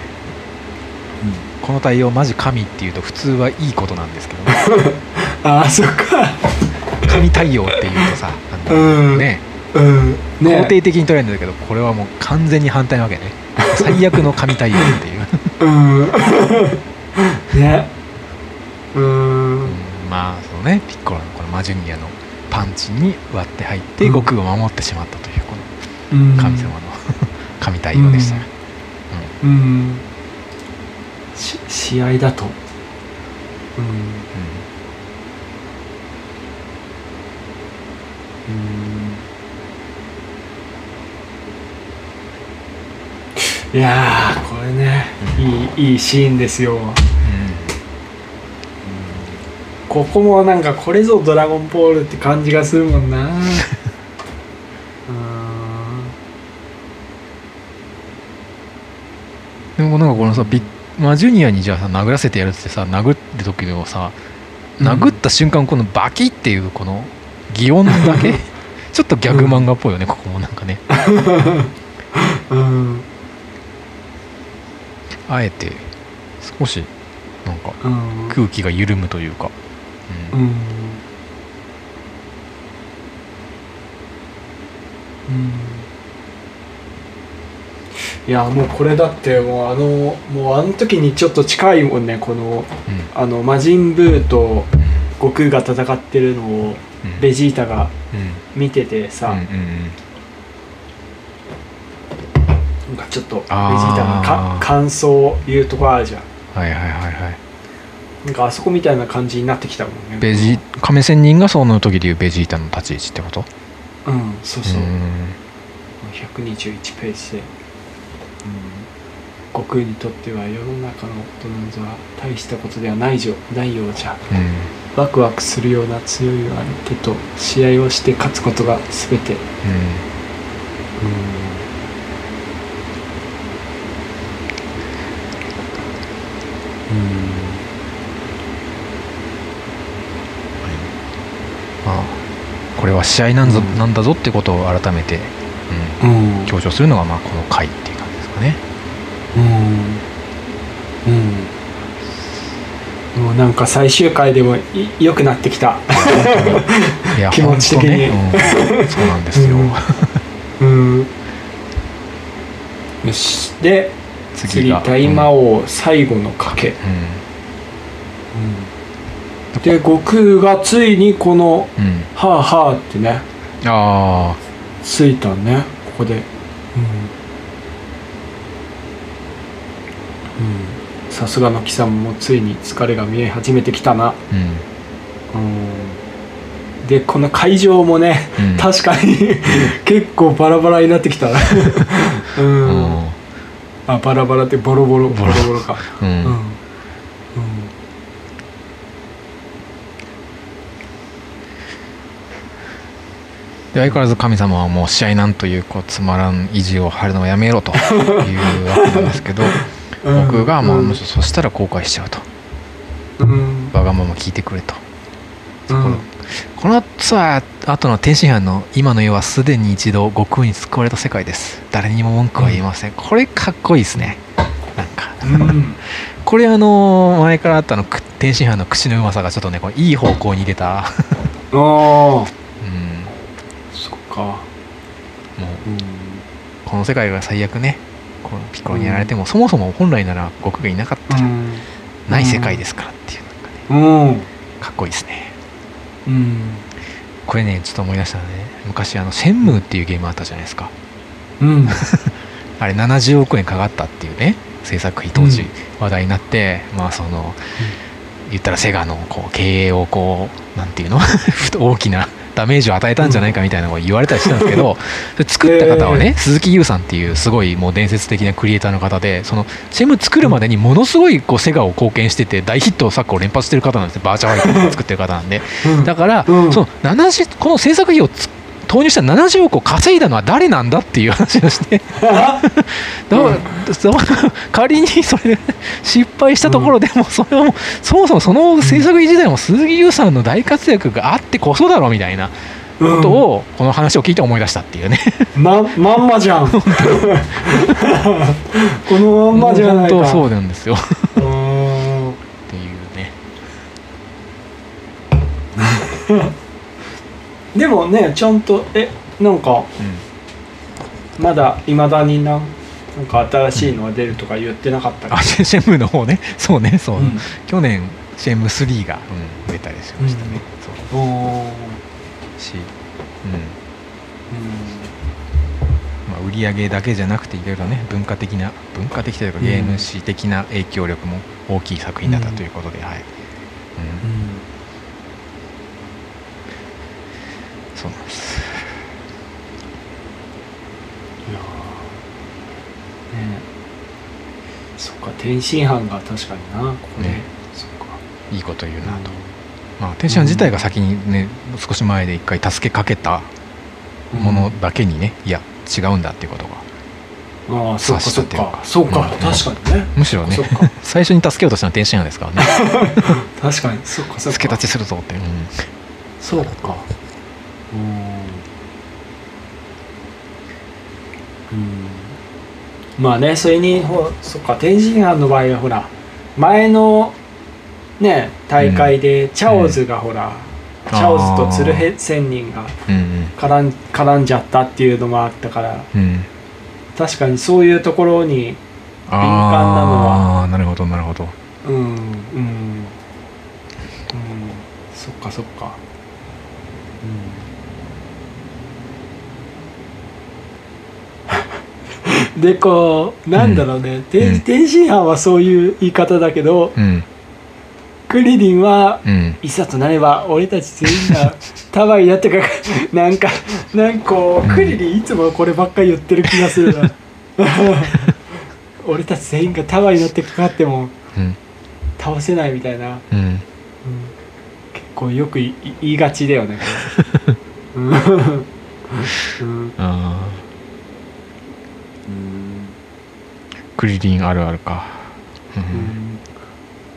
この対応マジ神っていうと普通はいいことなんですけどね。ああそっか。神対応っていうとさあのうん。ね。うん。肯定的に捉えるんだけどこれはもう完全に反対なわけね。最悪の神対応っていう、うん。ね。うん。うんまあそのね。ピッコロのこのマジュニアのパンチに割って入ってうん。悟空を守ってしまったというこうん。の神様の 神対応でしたよ、うん。し試合だと。うん。いやーこれねいいいいシーンですよ。ここもなんかこれぞ「ドラゴンボール」って感じがするもんな。うん。でもなんかこのさビッマジュニアにじゃあさ殴らせてやるってさ殴って時のさ殴った瞬間このバキっていうこの擬音だけ？ちょっとギャグ漫画っぽいよね、ここもなんかね。うん。あえて少しなんかうん。空気が緩むというか、うん。うん。うんいやもうこれだってもうあのもうあの時にちょっと近いもんねこのあの魔人ブーと悟空が戦ってるのをうん。ベジータがうん。見ててさ、うんうんうん。なんかちょっとベジータがか感想を言うとこあるじゃん。はいはいはいはい。なんかあそこみたいな感じになってきたもんね。ベジ亀仙人がその時でいうベジータの立ち位置ってこと？うんそうそう、ん。121ページで、うん、悟空にとっては世の中のことなんぞは大したことではないじょないようじゃ。うん。ワクワクするような強い相手と試合をして勝つことが全て、うん。まあこれは試合なん。ぞ、うん。なん。だぞってことを改めて、うん。うん、強調するのがまあこの回っていうかね。うん。うん。もうなんか最終回でもい良くなってきた。気持ち的に。ね。うん。そうなんですよ。うん。よし。で次大魔王最後の賭け、うん。で悟空がついにこのうん、うん「はあはあ」ってね。あついたね。ここで。うん、さすがの貴様もついに疲れが見え始めてきたな。あうん。うん。でこの会場もね、うん。確かに結構バラバラになってきた。うん、うん。あバラバラってボロボロボロボロか。うん。で相変わらず神様はもう試合なんというこうつまらん意地を張るのをやめろというわけなんですけど 僕がもうむしろそしたら後悔しちゃうと。うん。わがまま聞いてくれと。うん。このさ後の天津飯の今の世はすでに一度悟空に救われた世界です。誰にも文句は言えません、これかっこいいですね。なんか。うん。これあの前からあったあのく天津飯の口のうまさがちょっとねこういい方向に出た。ああうん。そっか。もううん。この世界が最悪ねこのピッコロにやられても、そもそも本来なら悟空がいなかったらうん。ない世界ですからっていうなんかねうん。かっこいいですね。うん。これねちょっと思い出したね。昔あの「シェンムー」っていうゲームあったじゃないですか。うん。あれ70億円かかったっていうね制作費当時話題になって、まあその、言ったらセガのこう経営をこうなんていうの？大きなダメージを与えたんじゃないかみたいなことを言われたりしたんですけど、それ作った方はね、鈴木優さんっていうすごいもう伝説的なクリエイターの方でそのシェム作るまでにものすごいこうセガを貢献してて大ヒット作を連発してる方なんですよ。バーチャルファイターを作ってる方なんで。だから、うん。その70この制作費をつ投入した70億を稼いだのは誰なんだっていう話をして。だから、そ仮にそれで失敗したところでも、それはもうそもそもその制作費自体も鈴木優さんの大活躍があってこそだろみたいなことを、この話を聞いて思い出したっていうね。ままんまじゃん。このまんまじゃないか。本当そうなんですよってうんいうねでもねちゃんとえなんかまだいまだにななんか新しいのが出るとか言ってなかったっあシェムの方ね。そうねそう、けうん。去年シェム3が、うん、出たりしましたね、そう。おー。し、うん。まあ、売り上げだけじゃなくていろいろね文化的な文化的というかうん。ゲーム史的な影響力も大きい作品だったということで、はい、うん、うんそうなんです。いやー。ねそっか天津飯が確かになここで、ね。そっか。いいこと言うなと、まあ天津飯自体が先にね少し前で一回助けかけたものだけにね、いや違うんだっていうことが。ああそっかそうか。か。そうか、うん。確かにね。むしろね最初に助けようとしたのは天津飯ですからね。確かに。そっかそっか。助け立ちするぞって、うん。そうかうん。うん。まあねそれにほそっか天津飯の場合はほら前のね大会でチャオズがほら、チャオズと鶴瓶仙人がうん絡ん絡んじゃったっていうのもあったからうん。うん確かにそういうところにあ敏感なのはあーなるほどなるほど。うんうん。うん。そっかそっか。うんでこうなんだろうね、てうん。天津飯はそういう言い方だけどうん。クリリンはうん。いざとなれば俺たち全員が 束になってか なんかなんかクリリンいつもこればっかり言ってる気がするな。俺たち全員が束になってかかってもうん。倒せないみたいな、結構よくい言いがちだよね。うん。うん。あークリリンあるあるか。ううん。ん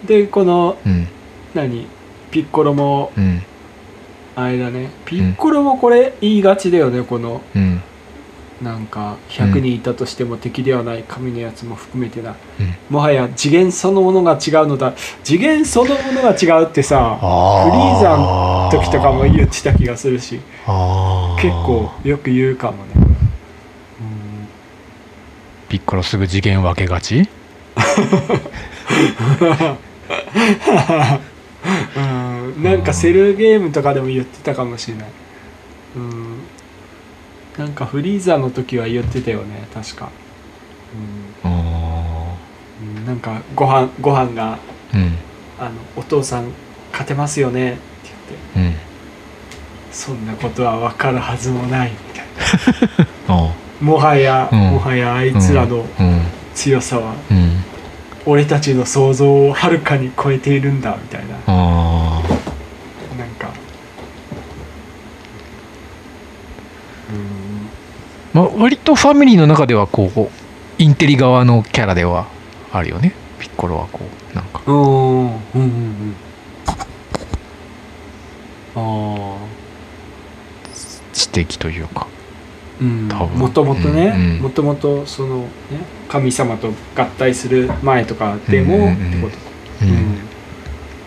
でこのうん。何？ピッコロもうん。あれだねピッコロもこれ言いがちだよねこの。うん。なんか100人いたとしても敵ではない神のやつも含めてな、うん。もはや次元そのものが違うのだ。次元そのものが違うってさあフリーザの時とかも言ってた気がするし。結構よく言うかもね、ピッコロすぐ次元分けがち？うん、なんかセルゲームとかでも言ってたかもしれない、うん、なんかフリーザの時は言ってたよね確か、あうん。うん、なんかご飯ご飯がーうん。あの「お父さん勝てますよね」って言って。うん「そんなことは分かるはずもない」みたいな。あもはや、うん、もはやあいつらの強さは、うん、俺たちの想像をはるかに超えているんだみたいな。なんか。うん。まあ割とファミリーの中ではこうインテリ側のキャラではあるよね。ピッコロはこうなんか。うんうんうん。ああ知的というか。もともとねうんうん。もともとそのね神様と合体する前とかでも、うんうんうん。ってことううん。ん。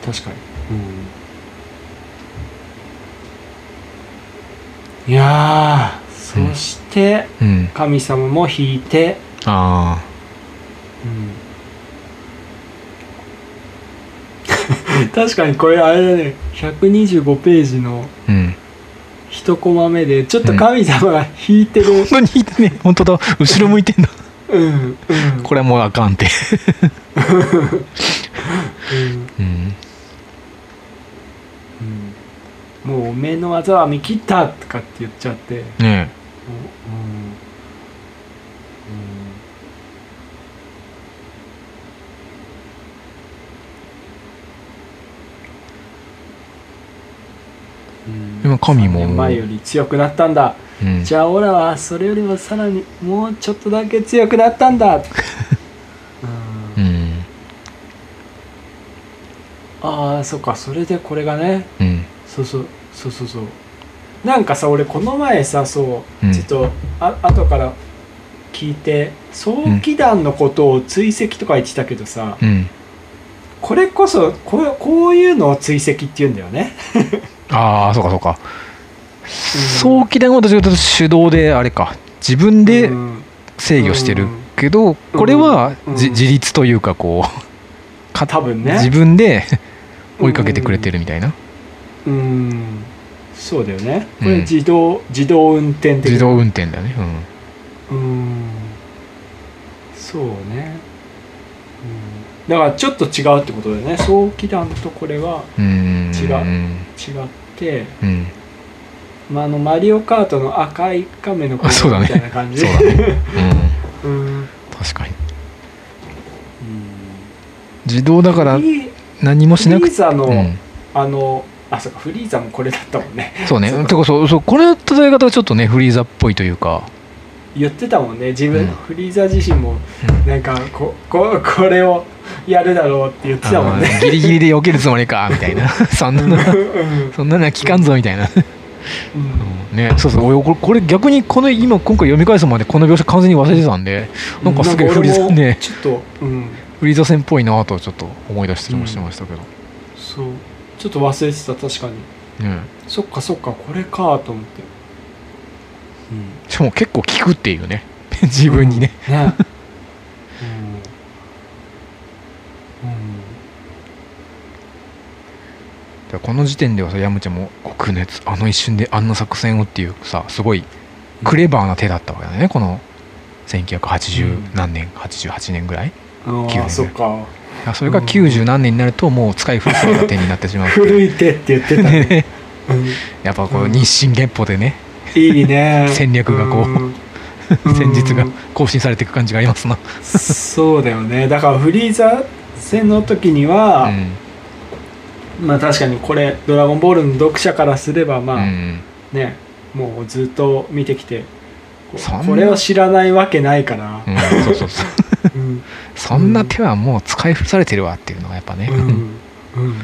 確かに、いやーそしてうん。神様も引いて、あうん。確かにこれあれだね。125ページのあうん一コマ目でちょっと神様が引いてる、本当にね。本当だ。後ろ向いてんだ。うんうん。これはもうあかんって。うん。うん。うん。もうおめえの技は見切ったとかって言っちゃって、うんねうんでも神も。3年前より強くなったんだ、えうん。じゃあオラはそれよりもさらにもうちょっとだけ強くなったんだ、うん。うん。ああそっかそれでこれがね。うん。そうそうそうそうそう。なんかさ俺この前さそう、うん。ちょっとあ後から聞いて早期団のことを追跡とか言ってたけどさ、うん。これこそこうこういうのを追跡って言うんだよね ああそうかそうか。早期伝はどちらかと手動であれか。自分でうん。制御してるけどこれはじうん。自立というかこうか 多分ね。自分で追いかけてくれてるみたいな。うん。そうだよね。こうん。れ自動、自動運転自動運転だね。うん。そうね、うん、だからちょっと違うってことだよね。早期弾とこれはうん。うん違う。うん違って、うん。まあ、あのマリオカートの赤い亀の子みたいな感じ。そうだね。うん。うん。確かに。自動だから何もしなくフリーザの、うん。あのあそうかフリーザもこれだったもんね。そうね。そうか。てかそうそうこれの例え方はちょっとねフリーザっぽいというか。言ってたもんね。自分、うん。フリーザ自身もなんかこここれをやるだろうって言ってたもんね。ギリギリで避けるつもりか みたいな。そんなうん。そんなのは聞かんぞみたいな。うん。ねそうそう。俺これこれ逆にこの今今回読み返すまでこの描写完全に忘れてたんでなんかすげえフリーザね。ちょっとうん。フリーザ戦っぽいなとちょっと思い出したりもしてましたけど、そう。ちょっと忘れてた確かに。ね。そっかそっかこれかと思って。うん。しかも結構効くっていうね。自分にね、うん。ねうんうんこの時点ではさヤムチャも極熱。あの一瞬であんな作戦をっていうさすごいクレバーな手だったわけだね。この1980何年、88年ぐらい？あ9あ年そっか。あそれが90何年になるともう使い古された手になってしまう。古い手って言ってたね、ね。うん。やっぱこううん。日進月歩でね、いいね。戦略がこうん。戦術が更新されていく感じがありますな、そうだよね。だからフリーザ戦の時には、まあ確かにこれ「ドラゴンボール」の読者からすればまあ、うん。うんねもうずっと見てきてこそんなこれを知らないわけないから、うんそうそうそう。うん。そんな手はもう使い古されてるわっていうのがやっぱね、うん。うん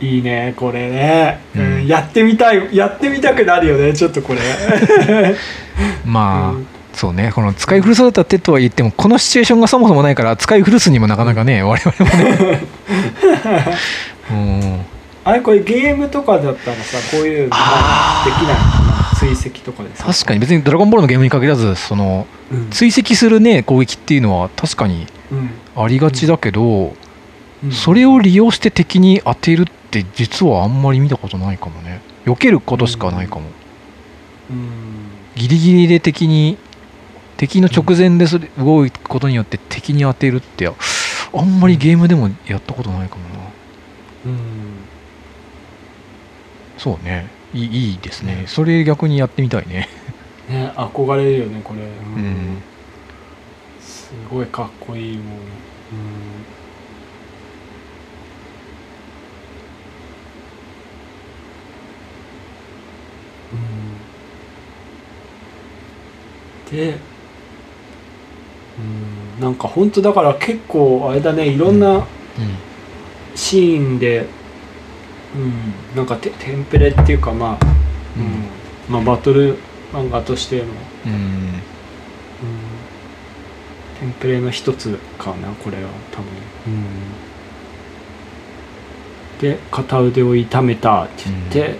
いいねこれね、うん。うんやってみたいやってみたくなるよねちょっとこれ。まあ、うん。そうねこの使い古された手とは言ってもこのシチュエーションがそもそもないから使い古すにもなかなかね我々もね。うん。あれこれゲームとかだったらさこういうのできないかな？追跡とかでさ。確かに。別に「ドラゴンボール」のゲームに限らずそのうん。追跡するね攻撃っていうのは確かにうん。ありがちだけど、うん。それを利用して敵に当てるって実はあんまり見たことないかもね。避けることしかないかも、うん。ギリギリで敵に敵の直前でそれ動くことによって敵に当てるってあんまりゲームでもやったことないかもな。うん。そうね。いいいいですね。それ逆にやってみたいね。ね憧れるよねこれ、ううん。すごいかっこいいもん、うんうん。でうんなんか本当だから結構あれだねいろんなうん。シーンで、うんなんかテテンプレっていうかまあ、うんまあ、バトル漫画としての、うん。うん、テンプレの一つかなこれは多分、で片腕を痛めたって言って、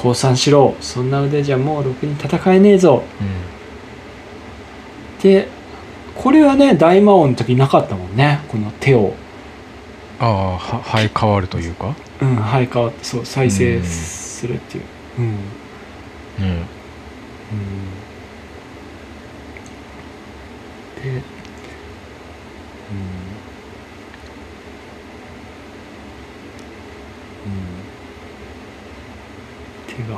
降参しろ。そんな腕じゃもうろくに戦えねえぞ。うん。でこれはね大魔王の時なかったもんね。この手を、ああは生え変わるというか？うん、生え変わってそう再生するっていう、うん。うん。で、うん。手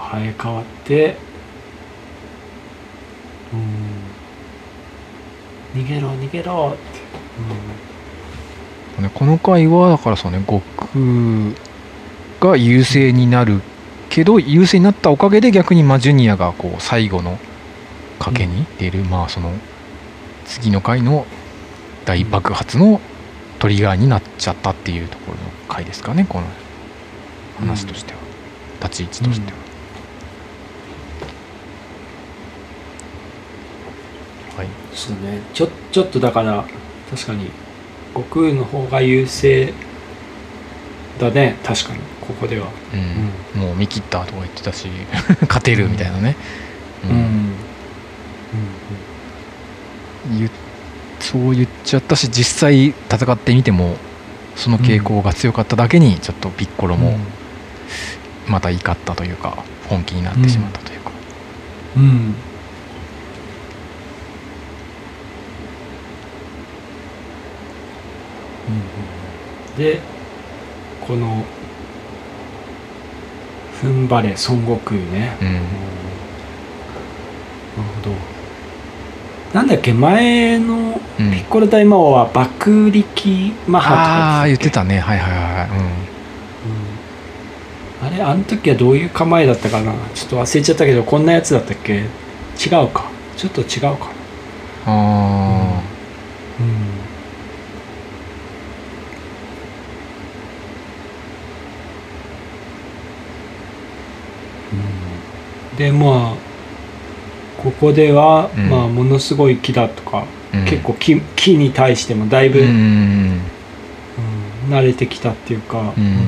生え変わって、うん、逃げろ逃げろ。って、ねこの回はだからそうね悟空が優勢になるけど優勢になったおかげで逆にまあジュニアがこう最後の賭けに出る、まあその次の回の大爆発のトリガーになっちゃったっていうところの回ですかねこの話としては、立ち位置としては、はい。そうね。ちょちょっとだから確かに悟空の方が優勢だね。確かに。ここでは。うん。もう見切ったとか言ってたし 勝てるみたいなね、うん。言っそう言っちゃったし実際戦ってみてもその傾向が強かっただけにちょっとピッコロもまた怒ったというか本気になってしまったというか、うんでこの踏ん張れ孫悟空ね。うん。なるほど。なんだっけ前のうん。ピッコロ大魔王は爆力マハとかああ言ってたたね。はいはいはいはい、うん、あれあの時はどういう構えだったかな。ちょっと忘れちゃったけどこんなやつだったっけ。違うか。ちょっと違うか。なうん、あでまあここでは、うん。まあものすごい木だとか、あ、うん。結構木木に対してもだいぶ、うん。うん慣れてきたっていうか、うん。うん。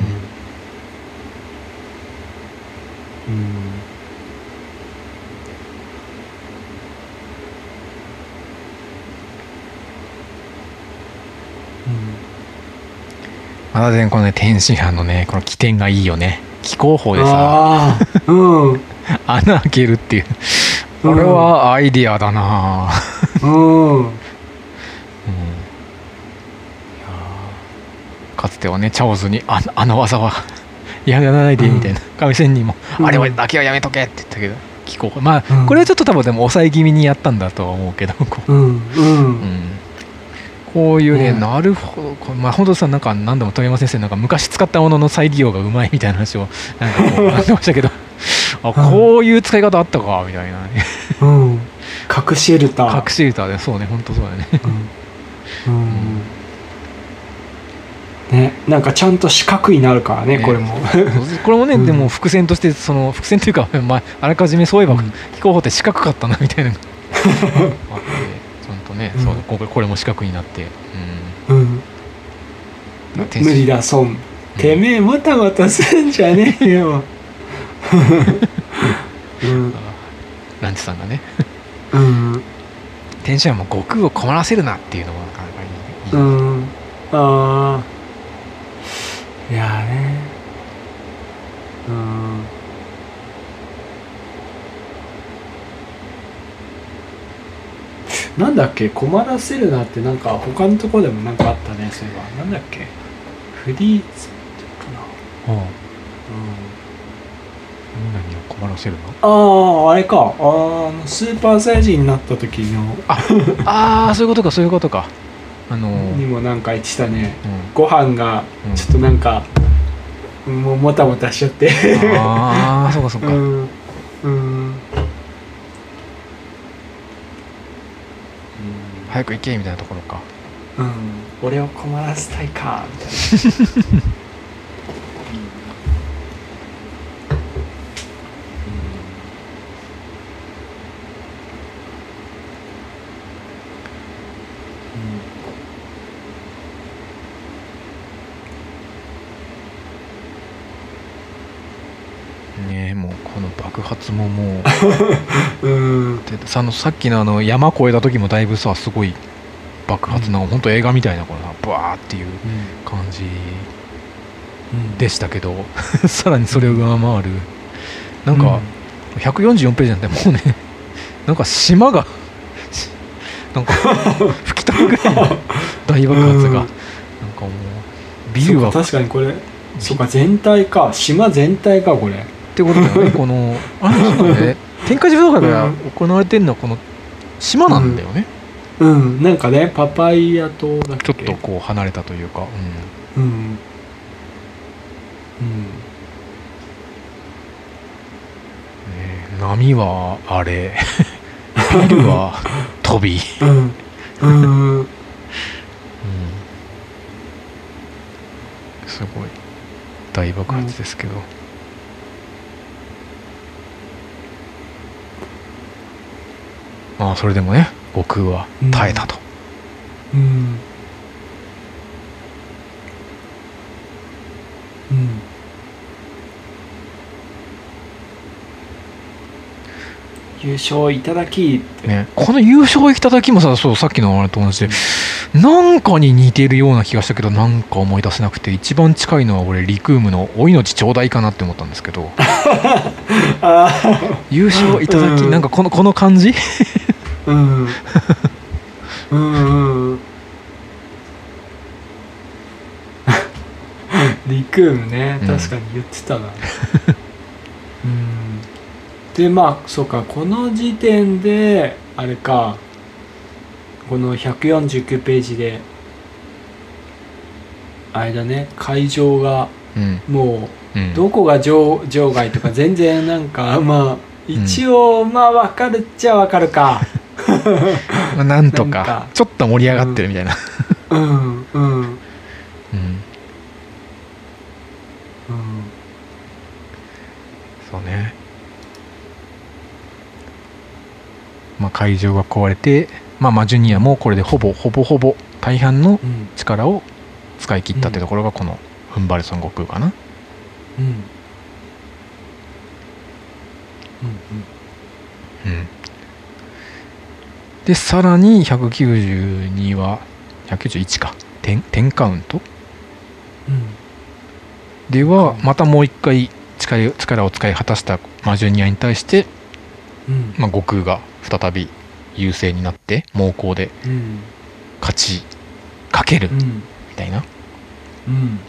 まだねこのね天津飯のねこの起点がいいよね。気候法でさ。ああうん 穴開けるっていう。うん。これはアイディアだな。うん。うん。かつてはねチャオズにああの技は やらないでみたいな。亀仙人も、うん。あれはだけはやめとけって言ったけど。気候法まあ、うん。これはちょっと多分でも抑え気味にやったんだとは思うけどこううん。こういうね、うん。なるほど。まあ本当さんなんか何でも富山先生なんか昔使ったものの再利用がうまいみたいな話をなんかこう なってましたけどあこういう使い方あったかみたいな。ねうん。核シェルター。隠しシェルターでそうね。本当そうだね。うん。うん。ね。なんかちゃんと四角になるからねね。これも。これもね、うん。でも伏線としてその伏線というか、まあ、あらかじめそういえばうん。飛行法って四角かったなみたいな。の があってちゃんとね、うん。そうこここれも四角になって、うん。うん、無理だ損。てめえもたもたすんじゃねえよ。う んランチさんがね。うん。天使はもう悟空を困らせるなっていうのもなかなかいい、うん。ああいやね。うん。なんだっけ困らせるなってなんか他のところでもなんかあったねそういえば。なんだっけ？フリーズかな。うん。うん。何？を困らせるの？あああれか。あスーパーサイヤ人になった時の。ああそういうことかそういうことか。あのーにもなんか言ってたね。うん。ご飯がうん。ちょっとなんか、もうもたもたしちゃって。ああそうかそうか、うん。うん。早く行けみたいなところか。うん。俺を困らせたいかみたいな ねえもうこの爆発ももう。うん。でのさっきのあの山越えた時もだいぶさすごい爆発な、うん本当映画みたいなこのさバーっていう感じうん。でしたけど さらにそれを上回る。なんか、144ページなんてもうね なんか島がなんか吹き飛ぶぐらいの大爆発が、うん。なんかもうビルはそうか確かにこれそうか全体か島全体かこれってことだよねこのあれそうだね。天下自動会が行われてるのはこの島なんだよね、うん。なんかねパパイヤ島だっけ？ちょっとこう離れたというか、うん。うん。うん。ね波はあれ。ビルは 飛び、うん。うん。うん。すごい。大爆発ですけど、まあそれでもね悟空は耐えたと、うん。うん優勝いただきね、この優勝いただきもさそうさっきのあれと同じで、なんかに似てるような気がしたけどなんか思い出せなくて一番近いのは俺リクームの「お命ちょうだい」かなって思ったんですけど。あ優勝いただき、うんなんかこのこの感じ？あうん。うん。うん。リクームね。うん確かに言ってたな。うんでまあそうかこの時点であれかこの149ページであれだね会場がうん、もう、うん。どこが場場外とか 全然なんかまあ一応まあ分かるっちゃ分かるか。まあ、なんとか。ちょっと盛り上がってるみたいな、うんうんうんうんそうねまあ会場が壊れてまあマジュニアもこれでほぼほぼほぼ大半のうん。力を使い切ったってところがこのフンバルソン悟空かな。うん。うん。うん。でさらに192は191か。10 10カウント？うん。ではまたもう一回力力を使い果たしたマジュニアに対して、うん。まあ、悟空が再び優勢になって猛攻でうん勝ちかけるみうん。たいな、うん。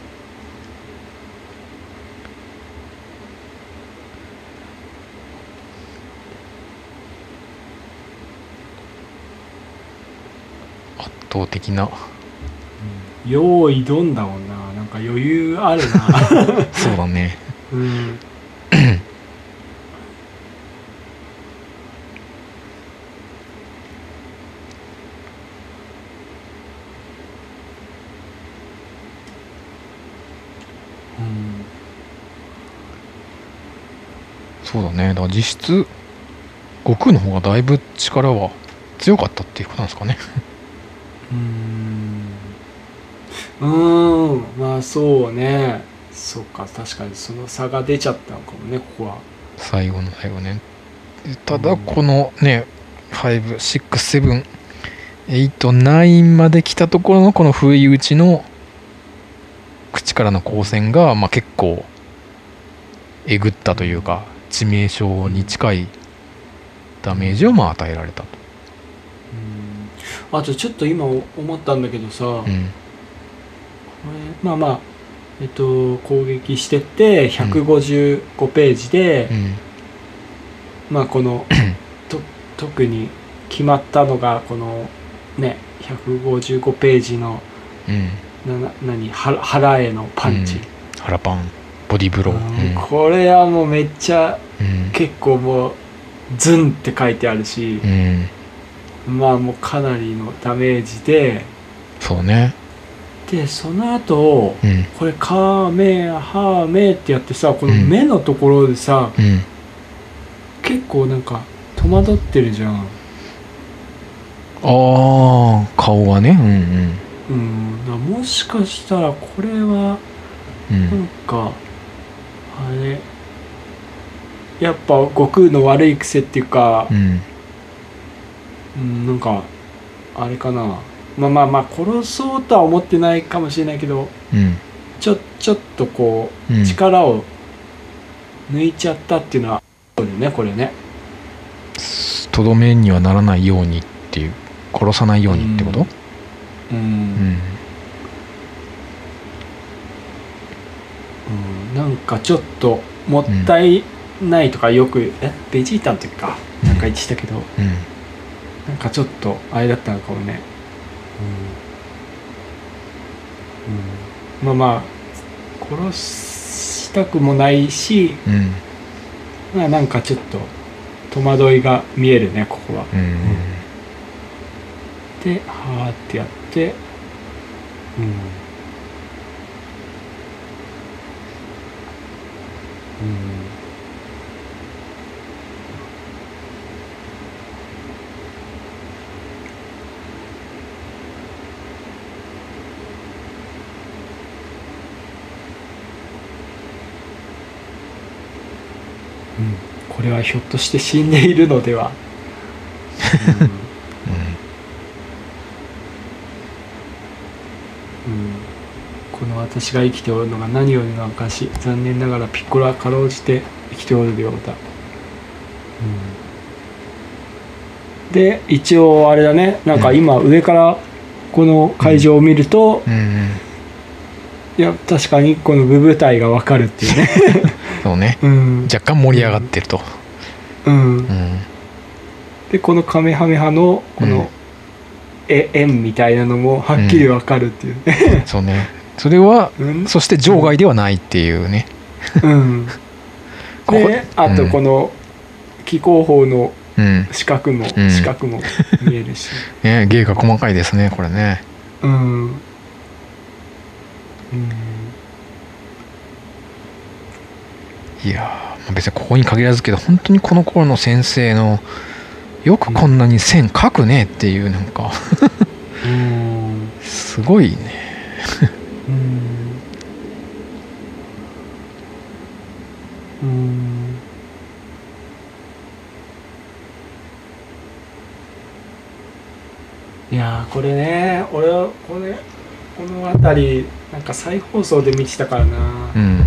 圧倒的な。よう挑んだもんな。なんか余裕あるな。そうだね。うんうんそうだね。だから実質悟空の方がだいぶ力は強かったっていうことなんですかね。うーん。うーん。まあそうね。そうか確かにその差が出ちゃったのかもねここは。最後の最後ね。ただこのね56789まで来たところのこの不意打ちの口からの光線が、まあ、結構えぐったというか致命傷に近いダメージをまあ与えられたと、うん。あとちょっと今思ったんだけどさ、これうんまあまあえっと攻撃してって155ページで、うん。まあこの と特に決まったのがこのね155ページのうん。なな何は腹へのパンチ、腹パンボディーブロー、うん。これはもうめっちゃうん。結構もうズンって書いてあるし、うん。まあもうかなりのダメージでそうね。でその後うん。これ「カメハメ」ってやってさこの目のところでさ、うん。結構なんか戸惑ってるじゃん。ああ顔がね。うんうん。だからもしかしたらこれはうん。うなんんかあれ。やっぱ悟空の悪い癖っていうかう、ん。うん、なんかあれかな。まあまあまあ殺そうとは思ってないかもしれないけどうん。ちょちょっとこううん。力を抜いちゃったっていうのはあるよねこれね。とどめにはならないようにっていう殺さないようにってこと？うん、うんうんなんかちょっともったいないとかよく、えベジータの時か。なんか言ってたけど、うん。なんかちょっとあれだったのかもね。うん、うん、まあまあ殺したくもないしうん。まあなんかちょっと戸惑いが見えるねここは。うん。ではーってやって。うんうん。うん。これはひょっとして死んでいるのでは、うん。うんこの私が生きておるのが何よりの証残念ながらピッコロはかろうじて生きておるようだ、で一応あれだね。なんか今上からこの会場を見ると、うん。うん。いや確かにこの部部体がわかるっていうね。そうね。うん、若干盛り上がってると。うん。う、ん。でこのカメハメハのこうん。の絵円みたいなのもはっきりわかるっていうね、そうねそれはうん。そして場外ではないっていうね。うん、ここであとこの気候法のうん。四角も、うん。四角も見えるし。ね芸が細かいですねこれね。うん、うん、いやーまあ別にここに限らずけど本当にこの頃の先生のよくこんなに線描くねっていうなんか。うん。すごいねいやーこれね俺はこれこの辺りなんか再放送で見てたからな、うん、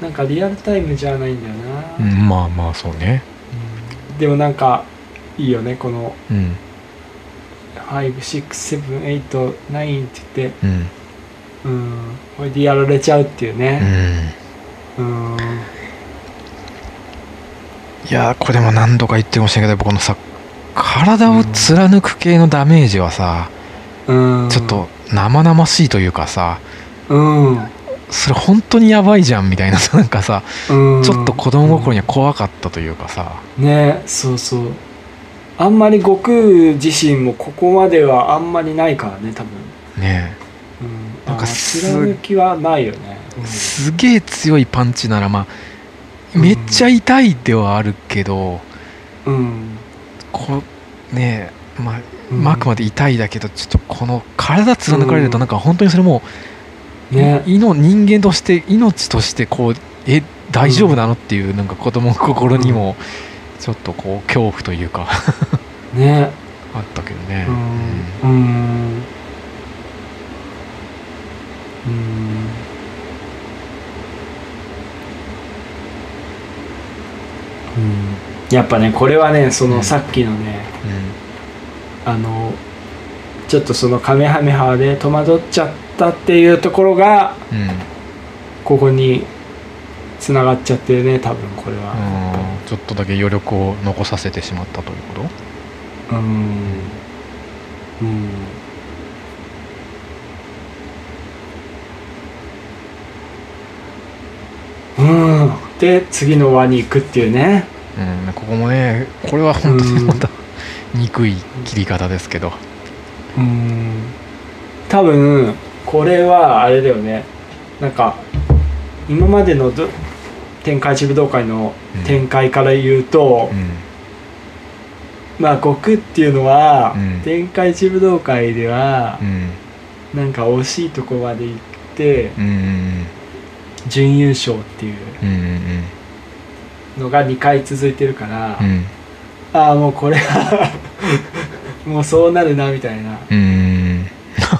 なんかリアルタイムじゃないんだよな、うん、まあまあそうね。うん。でもなんかいいよねこのうん。567889って言って。うん。うん。これでやられちゃうっていううねん。うんいやーこれも何度か言ってるかもしれないけどこのさ体を貫く系のダメージはさ、うん。ちょっと生々しいというかさうん。それ本当にやばいじゃんみたいなさなんかさうん。ちょっと子供心には怖かったというかさ。ねそうそう。あんまり悟空自身もここまではあんまりないからね多分。ね。うん。なんか貫きはないよね。えすげえ強いパンチならまあめっちゃ痛いではあるけどうん。こねえまあうん。あくまで痛いだけどちょっとこの体貫かれるとなんか本当にそれもうね。いの人間として命としてこうえ大丈夫なのっていうなんか子供の心にもちょっとこう恐怖というか。ね。あったけどね。うん。うん。うんやっぱねこれはねそのさっきのね、あのちょっとそのカメハメハで戸惑っちゃったっていうところがうん。うんここにつながっちゃってるね多分これは。うん。ちょっとだけ余力を残させてしまったということ？うん。うん。うん。で次の輪に行くっていうねうんここもねこれは本当にまた憎い切り方ですけど。うん。多分これはあれだよね。なんか今までのど天下一武道会の展開から言うと、うん。まあ悟空っていうのは、うん。天下一武道会ではう、ん。なんか惜しいとこまで行ってうんうん準優勝っていう。うんうんのが2回続いてるから、うん。ああもうこれは もうそうなるなみたいな。うん。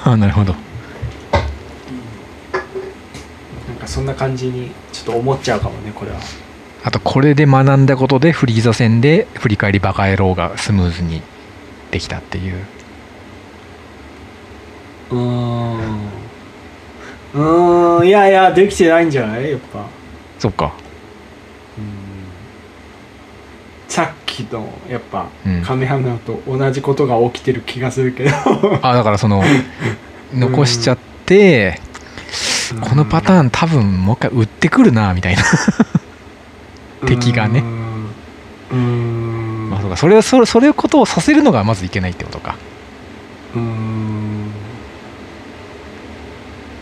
う んなるほど。なんかそんな感じにちょっと思っちゃうかもねこれは。あとこれで学んだことでフリーザ戦で振り返りバカ野郎がスムーズにできたっていう。うーん。うーん。いやいやできてないんじゃない？やっぱ。そっかさっきのやっぱ、うん。カメハメハと同じことが起きてる気がするけど。あだからその残しちゃってこのパターン多分もう一回売ってくるなみたいな。敵がね。うーん。まあそうか。それをそれそれをことをさせるのがまずいけないってことか。うーん。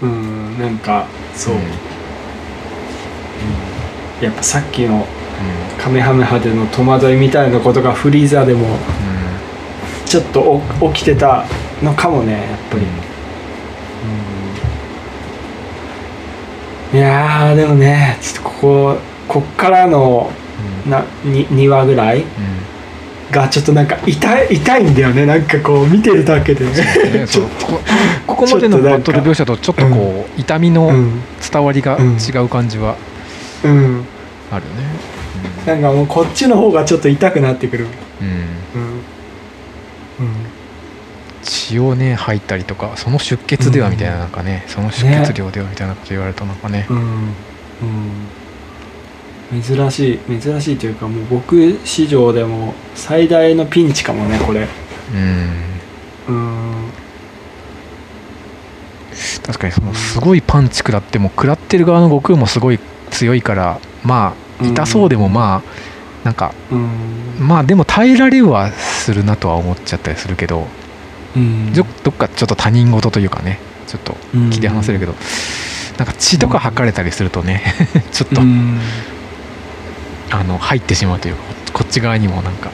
うーん。なんかそう、うん。やっぱさっきのうんカメハメハでの戸惑いみたいなことがフリーザでもちょっとお起きてたのかもねやっぱり、うん。いやーでもねちょっとこここっからのうん。なに2話ぐらいうん。がちょっとなんか痛い痛いんだよねなんかこう見てるだけで。ね。ちょっそうこここまでのバトル描写とちょっとこう痛みとのうん。伝わりがうん違う感じはうん。あるねなんかもうこっちの方がちょっと痛くなってくる。うん。うん。血をね吐いたりとかその出血ではみたいななんかねその出血量ではみたいなこと言われるとなんかね。うん。うん。珍しい。珍しいというかもう僕史上でも最大のピンチかもねこれ。うん。うん。確かにそのすごいパンチ食らっても食らってる側の悟空もすごい強いからまあ痛そうでもまあなんかうん。まあでも耐えられはするなとは思っちゃったりするけどうん。どどっかちょっと他人事というかねちょっと切り離せるけどなんか血とか吐かれたりするとね ちょっとうん。あの入ってしまうというかこっち側にもなんか、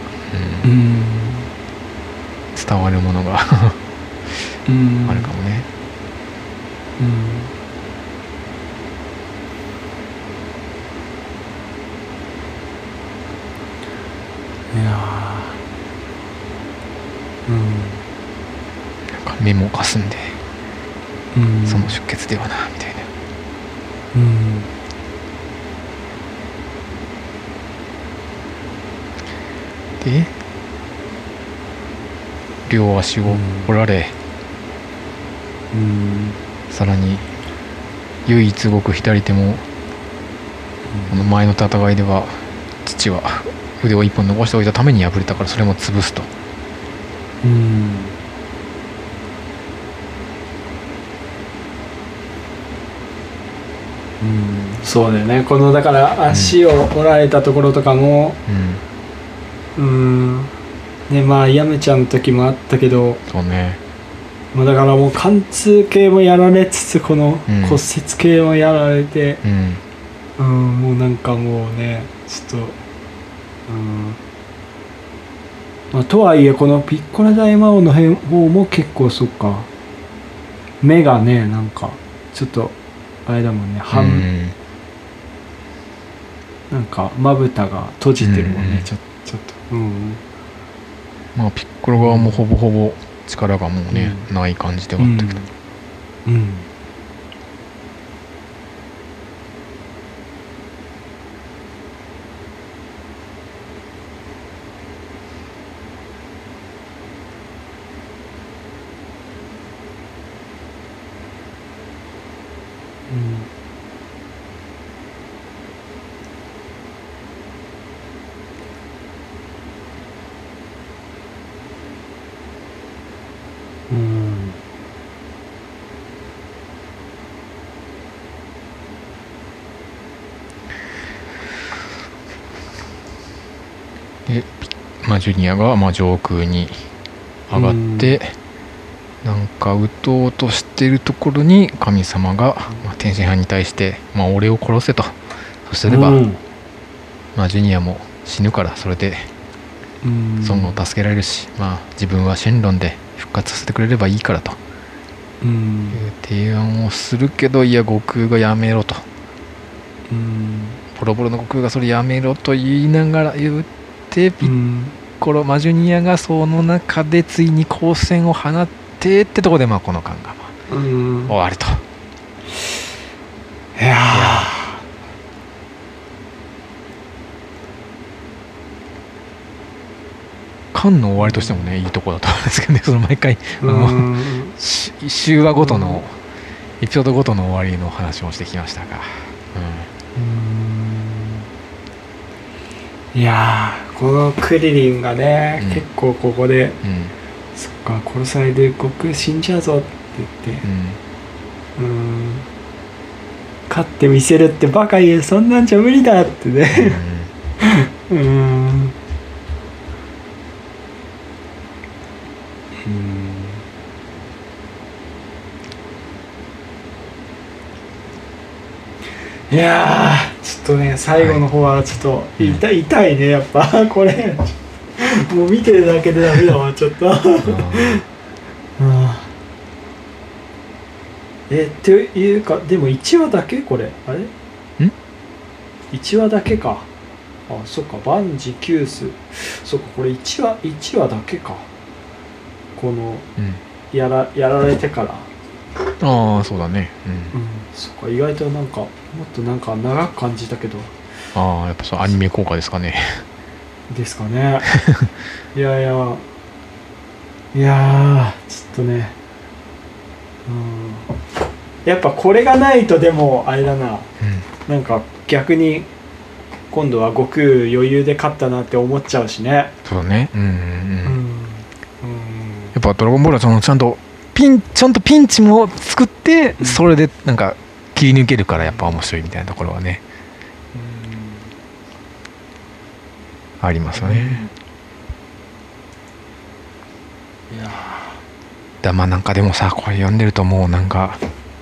伝わるものが うん。あるかもねうんいやー。なんか目もかすんでうん。うんその出血ではなみたいな。うん。で両足を折られうん。さらに唯一動く左手もこの前の戦いでは父は腕を一本伸ばしておいたために破れたからそれも潰すと。うん。うん。そうだよね。このだから足を折られたところとかもうん。うん。ねまあヤムちゃんの時もあったけどそうね。まあだからもう貫通系もやられつつこのうん。骨折系もやられてうん。うん。もうなんかもうねちょっとうんまあとはいえこのピッコラ大魔王の方も結構そっか。目がねなんかちょっとあれだもんね。半、うん。なんかまぶたが閉じてるもんね、うんちょちょっと。うん。まあピッコロ側もほぼほぼ力がもうね、ない感じではあったけど、うん。うんまあ、ジュニアがまあ上空に上がって、なんか撃とうとしてるところに神様が、まあ、天津飯に対して、まあ、俺を殺せと。そすれば、うん。まあ、ジュニアも死ぬからそれでうん。孫を助けられるし、まあ、自分はシェンロンで復活させてくれればいいからと。うん。いう提案をするけどいや悟空がやめろと。うん。ボロボロの悟空がそれやめろと言いながら言ってピッうんコロマジュニアがその中でついに光線を放ってってとこでまあこの巻が終わると。いや巻の終わりとしてもねいいとこだと思うんですけどね。その毎回ーあの週話ごとのエピソードごとの終わりの話をしてきましたが、いやーこのクリリンがね、うん。結構ここでうん「そっか殺される悟空死んじゃうぞ」って言ってうん。勝ってみせるってバカ言うそんなんじゃ無理だってね。うー ん。いやとね最後の方はちょっとい。痛い,、痛いねやっぱ。これもう見てるだけでダメだわちょっと。うん えっていうかでも1話だけ？これ。あれ？ん ?1 話だけか。あそっか万事休す。そっかこれ1話1話だけか。このうん。やらやられてから。ああそうだね、うん、うん。そっか意外となんかもっとなんか長く感じたけど。ああやっぱそうアニメ効果ですかね。ですかね。いやいや。いやーちょっとね。うん。やっぱこれがないとでもあれだな。うん。なんか逆に今度は悟空余裕で勝ったなって思っちゃうしね。そうだね。うんうん。うん、うん。やっぱ「ドラゴンボール」はそのちゃんとピンちゃんとピンチも作ってうん。それでなんか切り抜けるからやっぱ面白いみたいなところはね。ありますよね、いやだまあなんかでもさこれ読んでるともうなんか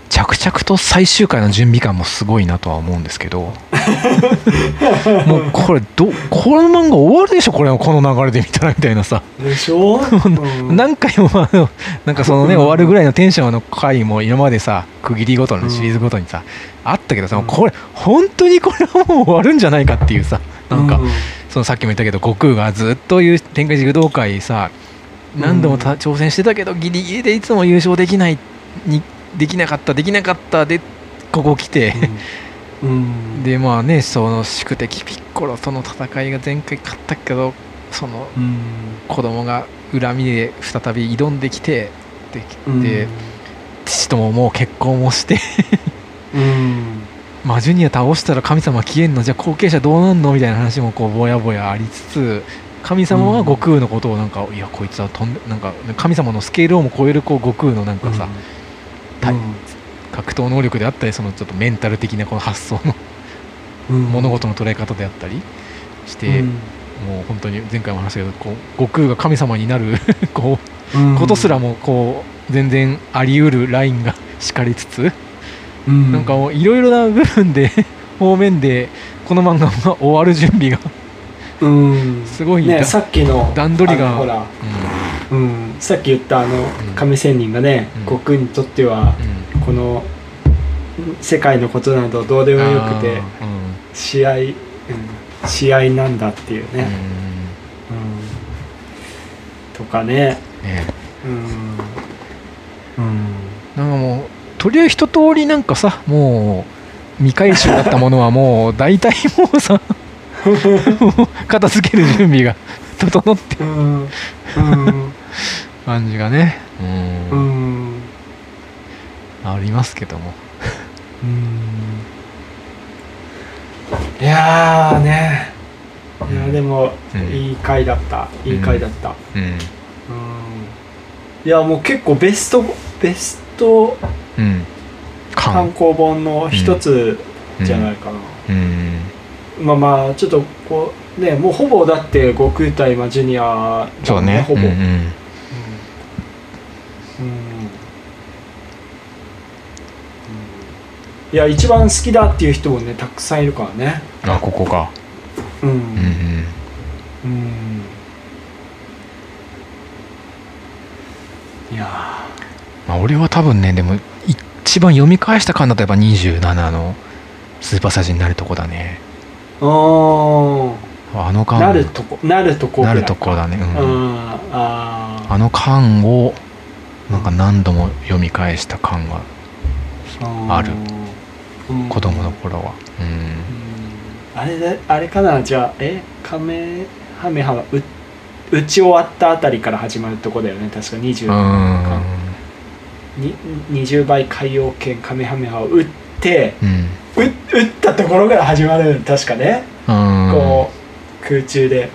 着々と最終回の準備感もすごいなとは思うんですけど。もうこれどこの漫画終わるでしょこれこの流れで見たらみたいなさ。でしょ、うん。何回もあのなんかそのね 終わるぐらいのテンションの回も今までさ区切りごとのシリーズごとにさ、あったけどさうんこれ本当にこれはもう終わるんじゃないかっていうさなんか、うそのさっきも言ったけど悟空がずっという天下一武道会さ何度もた挑戦してたけどギリギリでいつも優勝できないにできなかったできなかったでここ来て、うん。うん。でまあねその宿敵ピッコロとの戦いが前回勝ったけどそのうん。子供が恨みで再び挑んできてでうん。で父とももう結婚もして。うん。まあジュニア倒したら神様消えんの？じゃあ後継者どうなんの？みたいな話もこうぼやぼやありつつ神様は悟空のことをなんか、いやこいつはとんでなんか神様のスケールをも超えるこう悟空のなんかさ、はい格闘能力であったりそのちょっとメンタル的なこの発想のうん。物事の捉え方であったりして、うん。もう本当に前回も話したけどこう悟空が神様になる こううん。ことすらもこう全然あり得るラインがしかりつつ、うん。なんかいろいろな部分で 方面でこの漫画が終わる準備がうんすごいだねさっきの段取りが。ほら、ううん、さっき言ったあの亀仙人がね、うん。悟空にとってはこの世界のことなどどうでもよくてあ試合、うん、試合なんだっていうね、うん。とかね。ね。うん、うん、なんかもうとりあえず一通りなんかさもう未回収だったものはもう大体もうさ 片付ける準備が整ってる。うん。うん。感じがね。ううん。んありますけども。いやーね。いやでも、うん。いい回だった。いい回だった、うん。うん。いやもう結構ベストベストうん。単感行本の一つじゃないかな、うんまあまあちょっとこねもうほぼだって悟空対まあジュニアだそうね。ほぼ、うんうん。うん。うん。いや一番好きだっていう人もねたくさんいるからね。あここか。うん。うんうん。うん。いやまあ、俺は多分ねでも一番読み返した感だとやっぱ27のスーパーサイズになるとこだね。ーああの間。ーなるとこなるとこないるとこだね、ううん。んああの間をなんか何度も読み返した感があある。うん。子供の頃は。うん。うん。あれであれかな？じゃあえ？カメハメハはう打ち終わったあたりから始まるとこだよね。確か20うん。に20倍海洋圏カメハメハを打ってうん。う打ったところから始まる確かね、うん。こう空中で。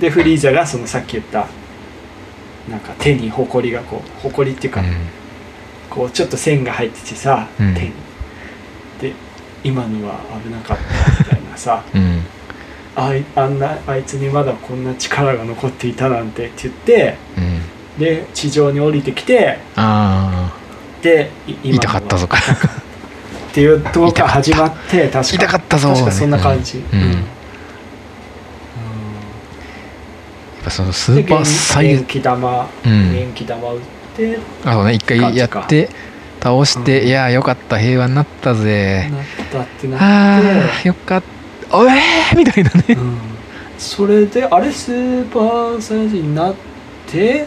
でフリーザがそのさっき言ったなんか手にほこりがこうほこりっていうか、こうちょっと線が入っててさ、うん。手に。で今のは危なかったみたいなさ うん。うんあいあんなあいつにまだこんな力が残っていたなんてって言ってうん。で地上に降りてきてあでいあ痛かったぞかっていうところから始まって確か痛かったぞ。確かそんな感じ、うん。うん。やっぱそのスーパーサイズ。元気玉うん。元気玉打ってあそうね一回やって倒して、うん。いやーよかった平和になったぜ。なったってなあって。ーよかった。おえーみたいなね。うん。それであれスーパーサイズになって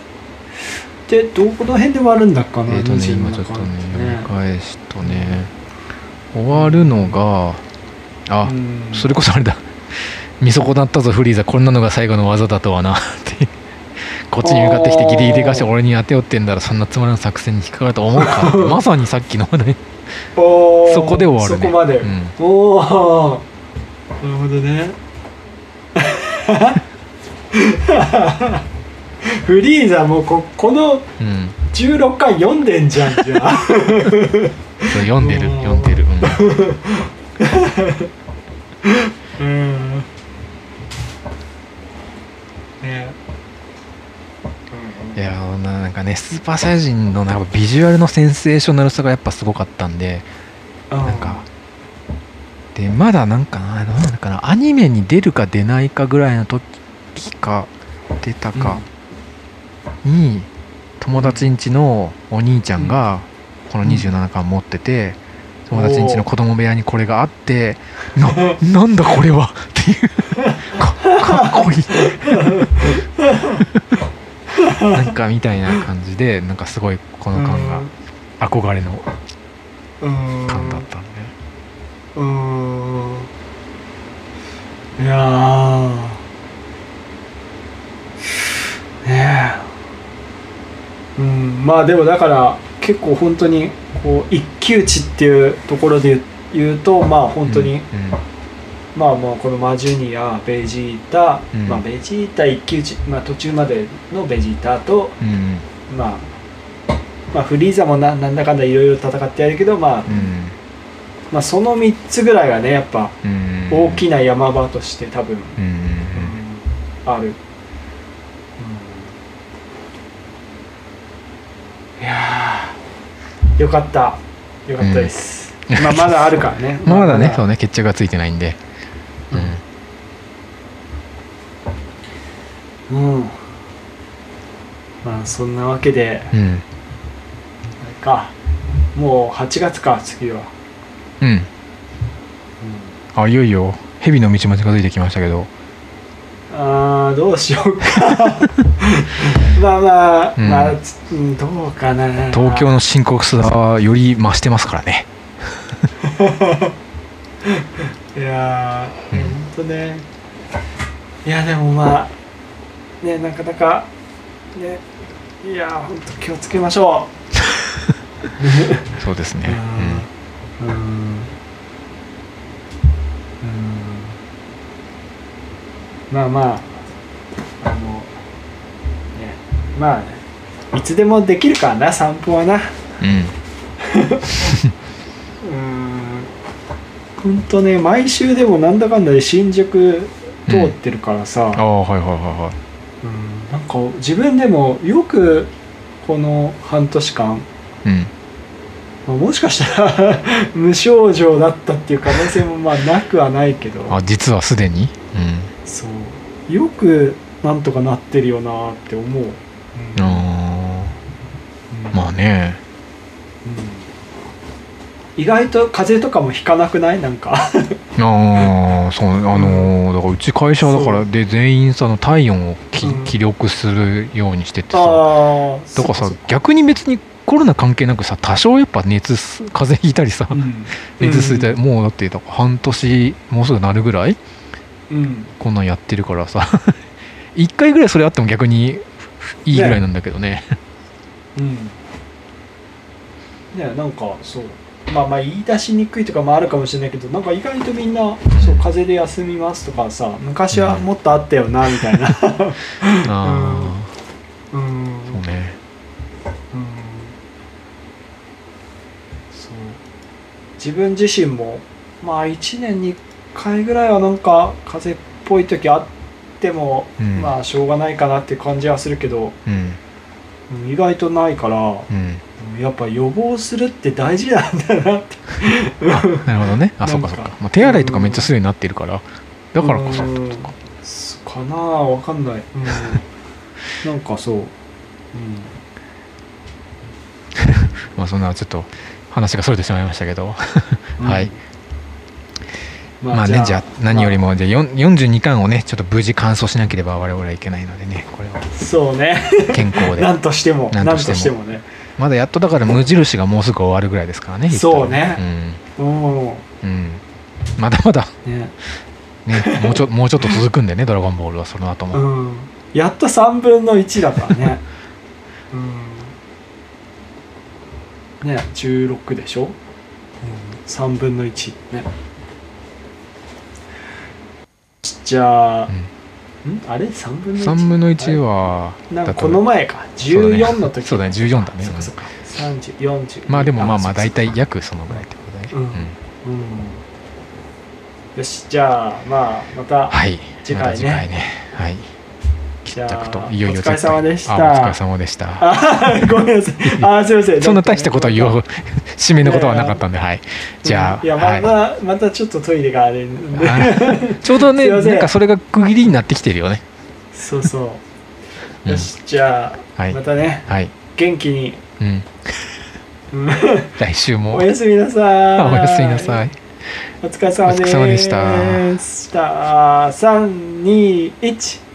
でどこの辺で終わるんだっかなえっ、とね27今ちょっとね読みね。返すとね終わるのがあ、うん。それこそあれだ。見損なったぞフリーザ。こんなのが最後の技だとはな。っ てこっちに向かってきてギリギリかして俺に当てよってんだらそんなつまらん作戦に引っかかると思うか まさにさっきの話題 そこで終わるね。そこまで、うん。おおなるほどね。フリーザもうここのうん16回読んでんじゃんじゃあ。そう読んでるうん。読んでる、うん。うん。ね。いやーなんかねスーパーサイヤ人のなんかビジュアルのセンセーショナルさがやっぱすごかったんでななんかでまだなんかななのかなアニメに出るか出ないかぐらいの時か出たかに友達ん家のお兄ちゃんがこの27巻持ってて友達ん家の子供部屋にこれがあってななんだこれは？っていう。か かっこいい。なんかみたいな感じでなんかすごいこの感が憧れのうん。感だったんでうん。いやー。ねえうんまあでもだから結構本当にこう一騎打ちっていうところで言うとまあ本当に、うんまあもうこのマジュニアベジータ、うん。まあベジータ一騎打ち、まあ、途中までのベジータと、うんまあ、まあフリーザもななんだかんだいろいろ戦ってやるけど、まあうん。まあその3つぐらいがねやっぱうん大きな山場として多分、うんうん。ある、いやーよかった。よかったです、まあまだあるからね。まだねそうね決着がついてないんで。うん。うん。まあそんなわけで。うん。か。もう8月か次は、うん。あいよいよ蛇の道も近づいてきましたけどどうしようか。まあまあ、うん。まあどうかな。東京の深刻さはより増してますからね。いやー、うん。ほんとね。いやでもまあねなかなかねいやーほんと気をつけましょ そうですね。ううん。うん。まあまああのねまあいつでもできるからな散歩はな。うん。うん。ほんとね毎週でもなんだかんだで新宿通ってるからさ、ああはいはいはうん。なんか自分でもよくこの半年間、いはいうん。まあもしかしたら 無症状だったっていう可能性もまあなくはないけど。あ実はすでに？そう。よくなんとかなってるよなって思う、うんうん。あまあね。うん。意外と風邪とかもひかなくない？なんか。ああそうあのーだからうち会社だからで全員さあの体温をきうん。記録するようにしててさ。だからさ逆に別にコロナ関係なくさ多少やっぱ熱す風邪ひいたりさ、うん。熱すいて、もうだって半年もうすぐなるぐらいうん。こんなんやってるからさ一回ぐらいそれあっても逆にいいぐらいなんだけどね。うん。ねなんかそう。まあまあ言い出しにくいとかもあるかもしれないけどなんか意外とみんな「そう風邪で休みます」とかさ昔はもっとあったよなみたいな。あうん。あ、うん。そうね。うん。そう。自分自身もまあ1年に1回ぐらいはなんか風邪っぽい時あっても、うん。まあしょうがないかなって感じはするけど、うん。うん意外とないから、うん。うんやっぱ予防するって大事なんだなって。なるほどね。あそうかそうか、まあ、手洗いとかめっちゃするようになってるからだからこそってことか。かなあわかんない、うん、なんかそう、うん、まあそんなちょっと話がそれてしまいましたけど。はいまあねじゃあ何よりも、もじゃあ4 42巻をねちょっと無事完走しなければ我々はいけないのでねこれは。まあそうね。健康で。なんとしてもななんんととしてもね。まだやっとだから無印がもうすぐ終わるぐらいですからねそうね。うん、うん、まだまだ。ね。ねもうちょ もうちょっと続くんでね「ドラゴンボール」はその後も、うん。やっと3分の1だからね。うん。ね16でしょ、うん、3分の1ねじゃあ、うん。ん？あれ？3分の 1? 3分の1はなんかこの前か。そうだね。14の時そうだね。14だね。そっかそっか。3040まあでもまあまあ大体約そのぐらいってことで、うん。うん。うん。よしじゃあまあまたはい。次回ね。また次回ね。はい着々あといよいよお疲れ様でした。あお疲れ様でした。あごめんなさい。あすいません。そんな大したことは言うう締めのことはなかったんではい。じゃあいやまはい。た、またちょっとトイレがあれちょうどねなんかそれが区切りになってきてるよね。そうそう。うん。よしじゃあ、はい。またね。はい。元気に。うん。うん。来週も。おやすみなさい。おやすみなさい。お疲れ様でした。した321